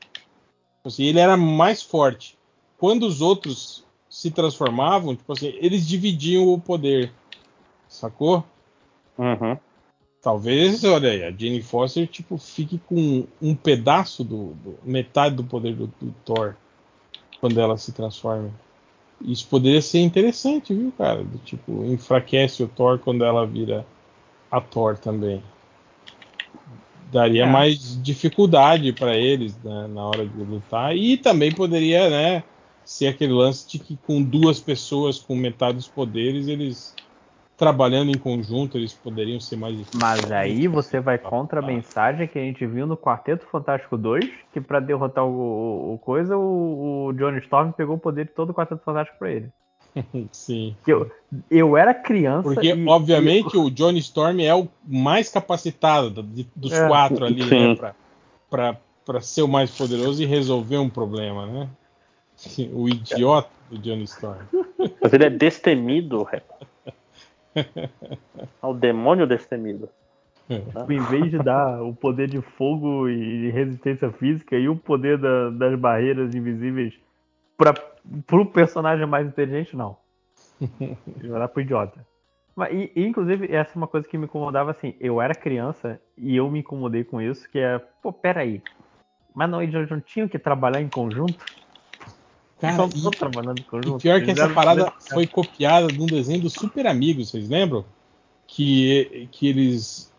Assim, ele era mais forte. Quando os outros se transformavam, tipo assim, eles dividiam o poder. Sacou? Uhum. Talvez, olha aí, a Jane Foster tipo, fique com um pedaço do, do metade do poder do, do, Thor quando ela se transforma. Isso poderia ser interessante, viu, cara? Do, tipo, enfraquece o Thor quando ela vira a Thor também. Daria é. mais dificuldade para eles né, na hora de lutar e também poderia, né, ser aquele lance de que com duas pessoas com metade dos poderes eles trabalhando em conjunto, eles poderiam ser mais difíceis. Mas aí você vai contra a mensagem que a gente viu no Quarteto Fantástico 2, que para derrotar o, o, o, coisa, o, o Johnny Storm pegou o poder de todo o Quarteto Fantástico para ele. [laughs] Sim. Eu, eu era criança. Porque, e, obviamente, e... o Johnny Storm é o mais capacitado dos é. quatro ali, Sim. né? Pra, pra, pra ser o mais poderoso e resolver um problema, né? O idiota do Johnny Storm. Mas ele é destemido, rapaz. Ao demônio destemido. Em vez de dar o poder de fogo e resistência física e o poder da- das barreiras invisíveis para pro personagem mais inteligente, não. Dar pro idiota. Mas, e, e, inclusive, essa é uma coisa que me incomodava assim. Eu era criança e eu me incomodei com isso, que é, pô, peraí. Mas não, eles não tinham que trabalhar em conjunto? Cara, Não e- trabalhando em conjunto. pior que essa parada foi copiada de um desenho dos Super Amigos, vocês lembram? Que, que eles.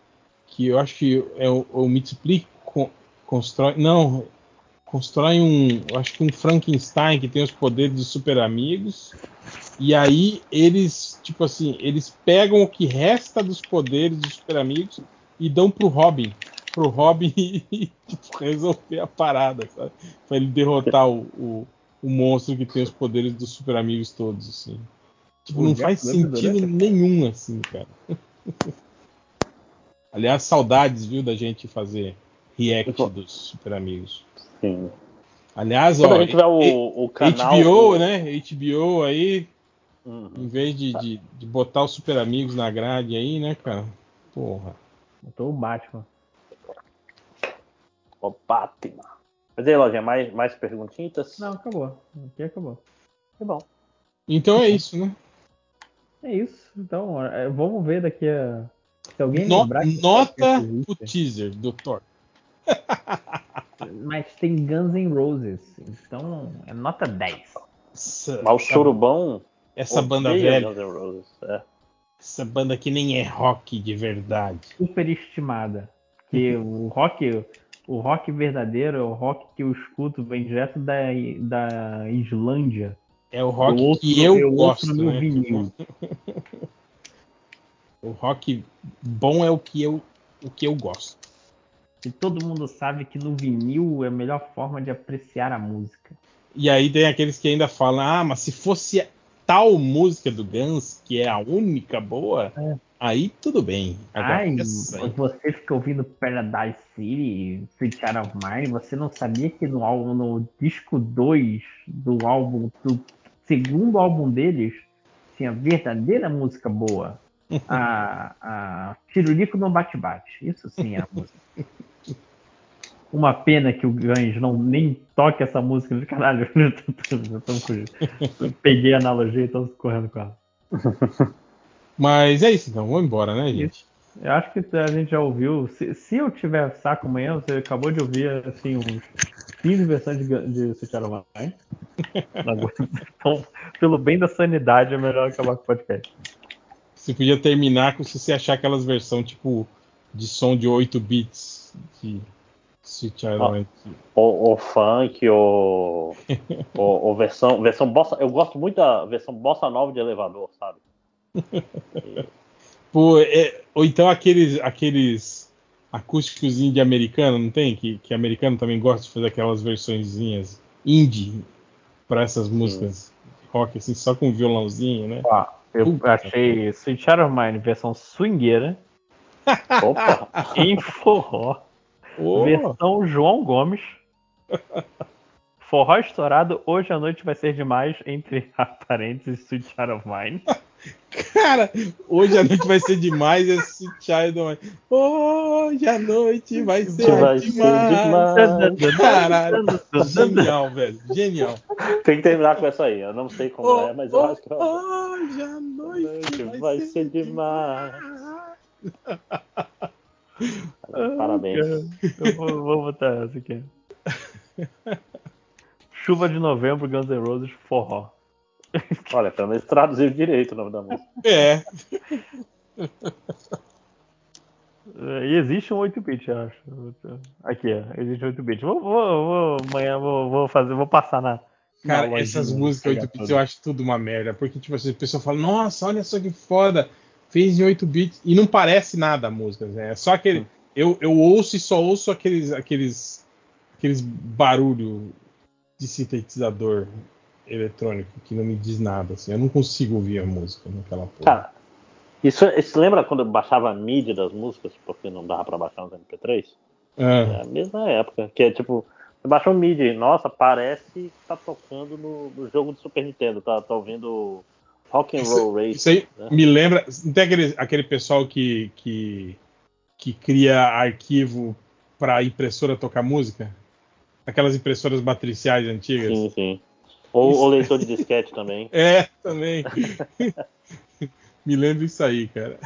Que eu acho que é o, o constrói. Não. Constrói um. Acho que um Frankenstein que tem os poderes dos Super Amigos. E aí eles, tipo assim, eles pegam o que resta dos poderes dos Super Amigos e dão pro Robin. Pro Robin [laughs] tipo, resolver a parada, sabe? Pra ele derrotar o, o, o monstro que tem os poderes dos super amigos todos, assim. Tipo, não faz sentido né? nenhum, assim, cara. [laughs] Aliás, saudades, viu, da gente fazer react dos super amigos. Sim. Aliás, Quando ó, a gente tiver o, o canal. HBO, né? HBO aí, Uhum. em vez de, de, de botar os super amigos na grade aí, né, cara? Porra. Botou o Batman. O Batman. Mas aí, Lojinha, mais, mais perguntinhas? Não, acabou. Aqui acabou. Que bom. Então é isso, né? É isso. Então, é, vamos ver daqui a. Se alguém No- lembrar. que nota existe. o teaser do Thor. [laughs] Mas tem Guns N' Roses. Então, é nota 10. Essa, Mas o Chorubão. essa banda velha. Guns N' Roses. É. Essa banda que nem é rock de verdade. Superestimada. Que o rock. O rock verdadeiro é o rock que eu escuto, vem direto da, da Islândia. É o rock ouço- que eu, eu ouço gosto, no né? vinil. [laughs] O rock bom é o que eu, o que eu gosto. E todo mundo sabe que no vinil é a melhor forma de apreciar a música. E aí tem aqueles que ainda falam: ah, mas se fosse tal música do Guns, que é a única boa, aí tudo bem. Agora, Ai, você fica ouvindo Paradise City, Sweet Child of Mine, você não sabia que no álbum, no disco 2 do álbum, do segundo álbum deles, tinha verdadeira música boa. [laughs] A, a Tirurico não bate-bate. Isso sim é a música. [laughs] Uma pena que o Guns não nem toque essa música. Caralho, já estamos fugindo. Peguei a analogia e estamos correndo com ela. [laughs] Mas é isso, então, vamos embora, né, gente? Eu acho que a gente já ouviu. Se, se eu tiver saco amanhã, você acabou de ouvir assim uns 15 versões de, de Mine. [laughs] Então, pelo bem da sanidade, é melhor acabar com o podcast. Você podia terminar com se você achar aquelas versões tipo de som de 8 bits de Sweet Child Ah. of Mine. O, o funk, o, [laughs] o, o versão, versão bossa. Eu gosto muito da versão bossa nova de elevador, sabe? [laughs] Pô, é- ou então aqueles, aqueles acústicos de americano, não tem? Que, que americano também gosta de fazer aquelas versõezinhas indie para essas músicas rock, assim, só com violãozinho, né? Ó, eu Puta. achei Sweet Child of Mine versão swingueira Opa! [laughs] em forró. Ô, Versão João Gomes. [laughs] Forró estourado, hoje à noite vai ser demais, entre [laughs] parênteses, Sweet Child of Mine. cara, hoje a noite vai ser demais esse Child of Mine. Hoje a noite vai ser Vai ser demais. demais. Caralho, genial, velho, genial. Tem que terminar com essa aí. Eu não sei como é, mas eu acho que eu... Hoje a noite vai, vai ser, ser demais. [laughs] Parabéns. Eu vou, vou botar essa aqui. Chuva de novembro, Guns N' Roses, forró. Olha, pelo menos traduziu direito o nome da música. É, E existe um 8-bit, eu acho. Aqui, ó, existe um 8-bit. Vou, vou, vou, amanhã vou, vou fazer, vou passar na. Cara, na essas músicas pegar 8 bits tudo. eu acho tudo uma merda. Porque, tipo assim, a pessoa fala, nossa, olha só que foda, fez em 8 bits. E não parece nada a música. né? É só aquele. Eu, eu ouço e só ouço aqueles, aqueles, aqueles barulho de sintetizador eletrônico que não me diz nada. Assim. Eu não consigo ouvir a música naquela porra. Cara, isso, isso lembra quando eu baixava a mídia das músicas, porque não dava pra baixar nos MP3? É Ah, a mesma época, que é tipo, você baixa um MIDI, nossa, parece que tá tocando no, no jogo do Super Nintendo, tá, tá ouvindo Rock and Roll Race. isso aí né? me lembra. Não tem aquele, aquele pessoal que, que, que cria arquivo para impressora tocar música? Aquelas impressoras matriciais antigas. Sim, sim. Ou Isso. o leitor de disquete também. [laughs] É, também. [laughs] Me lembro isso aí, cara.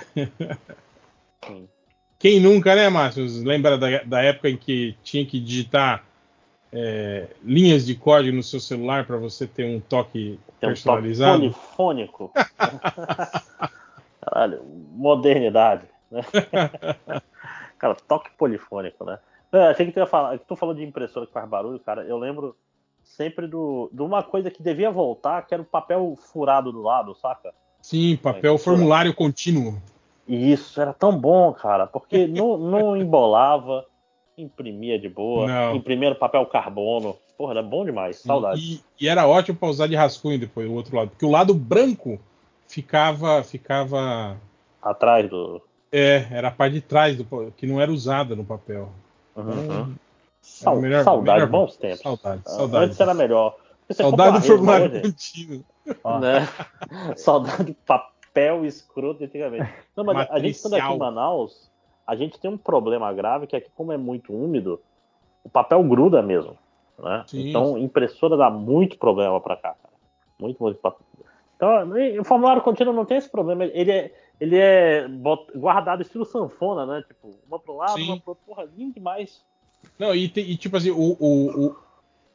Sim. Quem nunca, né, Márcio? Lembra da, da época em que tinha que digitar é, linhas de código no seu celular para você ter um toque Tem um toque personalizado? polifônico. [laughs] Caralho, modernidade. Né? [laughs] cara, toque polifônico, né? Não, achei que tu ia falar. Tu falou de impressora que faz barulho, cara. Eu lembro sempre do, de uma coisa que devia voltar, que era o papel furado do lado, saca? Sim, papel formulário contínuo. E isso era tão bom, cara, porque [laughs] não, não embolava, imprimia de boa, Não. imprimia no papel carbono. Porra, era bom demais, saudade. E, e era ótimo para usar de rascunho depois, o outro lado. Porque o lado branco ficava. ficava Atrás do. é, era a parte de trás, do, que não era usada no papel. Uhum. Era o melhor- saudade, melhor- bons tempos. Saudade, Ah, saudade. Antes era melhor. Saudade do formulário hoje, contínuo. Ó, né? [laughs] Saudade do papel escroto antigamente. Não, mas a gente estando aqui em Matricial. Manaus, a gente tem um problema grave que aqui, como é muito úmido, o papel gruda mesmo. Né? Sim. Então, impressora dá muito problema para cá, cara. Muito, muito. Então, o formulário contínuo não tem esse problema. Ele é, ele é guardado estilo sanfona, né? Tipo, uma pro lado, Sim. uma pro outro. Porra, lindo demais. Não, e, tem- e tipo assim, o, o- o-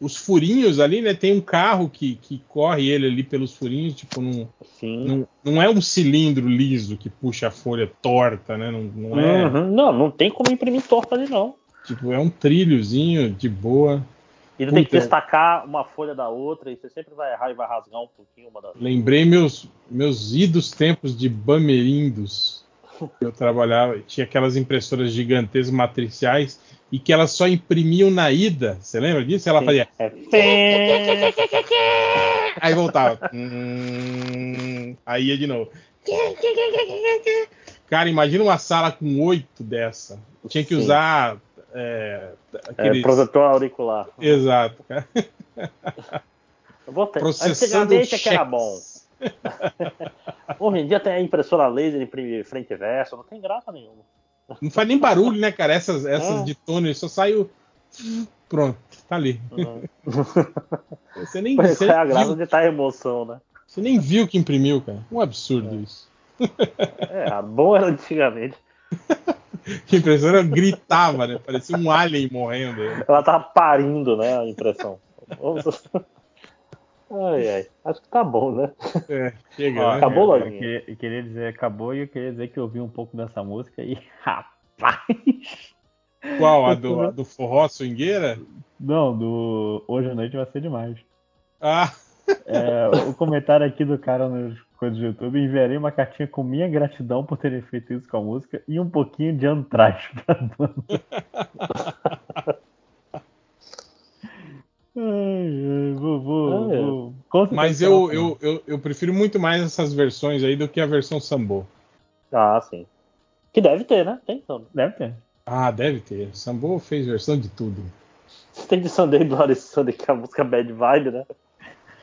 os furinhos ali, né? Tem um carro que, que corre ele ali pelos furinhos, tipo, não, Sim. não, é um cilindro liso que puxa a folha torta, né? Não, não é. Uhum. Não, não tem como imprimir torta ali, não. Tipo, é um trilhozinho de boa. E tu tem que Puta. destacar uma folha da outra e você sempre vai errar e vai rasgar um pouquinho uma das Lembrei meus, meus idos tempos de Bamerindos. [laughs] Eu trabalhava, tinha aquelas impressoras gigantescas matriciais e que elas só imprimiam na ida. Você lembra disso? Ela Sim. fazia. É. Aí voltava. Hum, aí ia de novo. Cara, imagina uma sala com oito dessa. Tinha que Sim. usar. É, É, aqueles... protetor auricular. Exato, cara. Ter. Processando Antigamente é que era cheques. bom. [laughs] Hoje em dia tem a impressora laser, imprime frente e verso, não tem graça nenhuma. Não faz nem barulho, né, cara? Essas, essas É. de toner só sai o. Pronto, tá ali. Você nem, Mas você é a nem graça viu, de estar a emoção, né? você nem viu que imprimiu, cara. Um absurdo isso. É, a bom era antigamente. [laughs] A impressora gritava, né? Parecia um alien morrendo. Ela tava parindo, né, a impressão. [laughs] Ai, ai. Acho que tá bom, né? É, chega, ó, né? acabou, eu, eu, queria, eu queria dizer acabou e eu queria dizer que eu ouvi um pouco dessa música e [laughs] rapaz. Qual? A do, a do forró swingueira? Não, do hoje à noite vai ser demais. Ah, É, o comentário aqui do cara nos coisas do YouTube, enviarei uma cartinha com minha gratidão por terem feito isso com a música e um pouquinho de antraz pra banda. [laughs] Vou, vou, Ah, é. vou- mas será eu, um eu, eu, eu prefiro muito mais essas versões aí do que a versão Sambo. Ah, sim. Que deve ter, né? Tem então. Deve ter. Ah, deve ter. Sambo fez versão de tudo. [laughs] Tem de Sunday Bloody Sunday, que é a música Bad Vibe, né?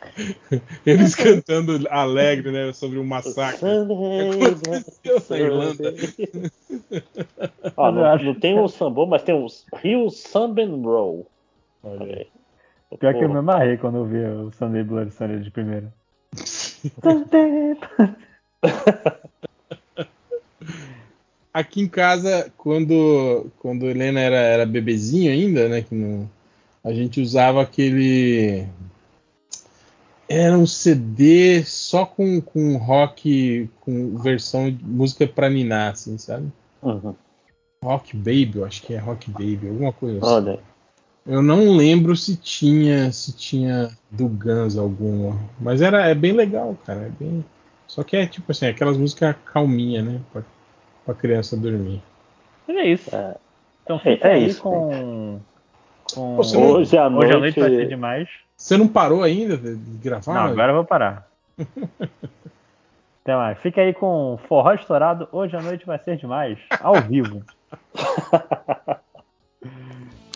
[laughs] Eles cantando alegre, né? Sobre um massacre. Sunday, na Irlanda? Ó, Eu [laughs] não, não tem o Sambo, mas tem o Rio Sunben Roll. Olha aí. Pior que eu me Porra. amarrei quando eu vi o Sunday Bloody Sunday de primeira. [laughs] Aqui em casa, quando, quando Helena era, era bebezinho ainda, né? Que não, a gente usava aquele. Era um CD só com, com rock, com versão de música pra ninar, assim, sabe? Uhum. Rock Baby, eu acho que é Rock Baby, alguma coisa assim. Olha. Eu não lembro se tinha se tinha do Guns alguma, mas era é bem legal, cara, é bem. Só que é tipo assim, aquelas músicas calminha, né, pra, pra criança dormir. E é isso. É. Então É- fica é aí isso, com. com... Pô, não- Hoje à Hoje à noite. noite vai ser demais. Você não parou ainda de de gravar? Não, agora eu vou parar. [laughs] Até mais. Fica aí com Forró Estourado. Hoje à noite vai ser demais. Ao vivo. [laughs]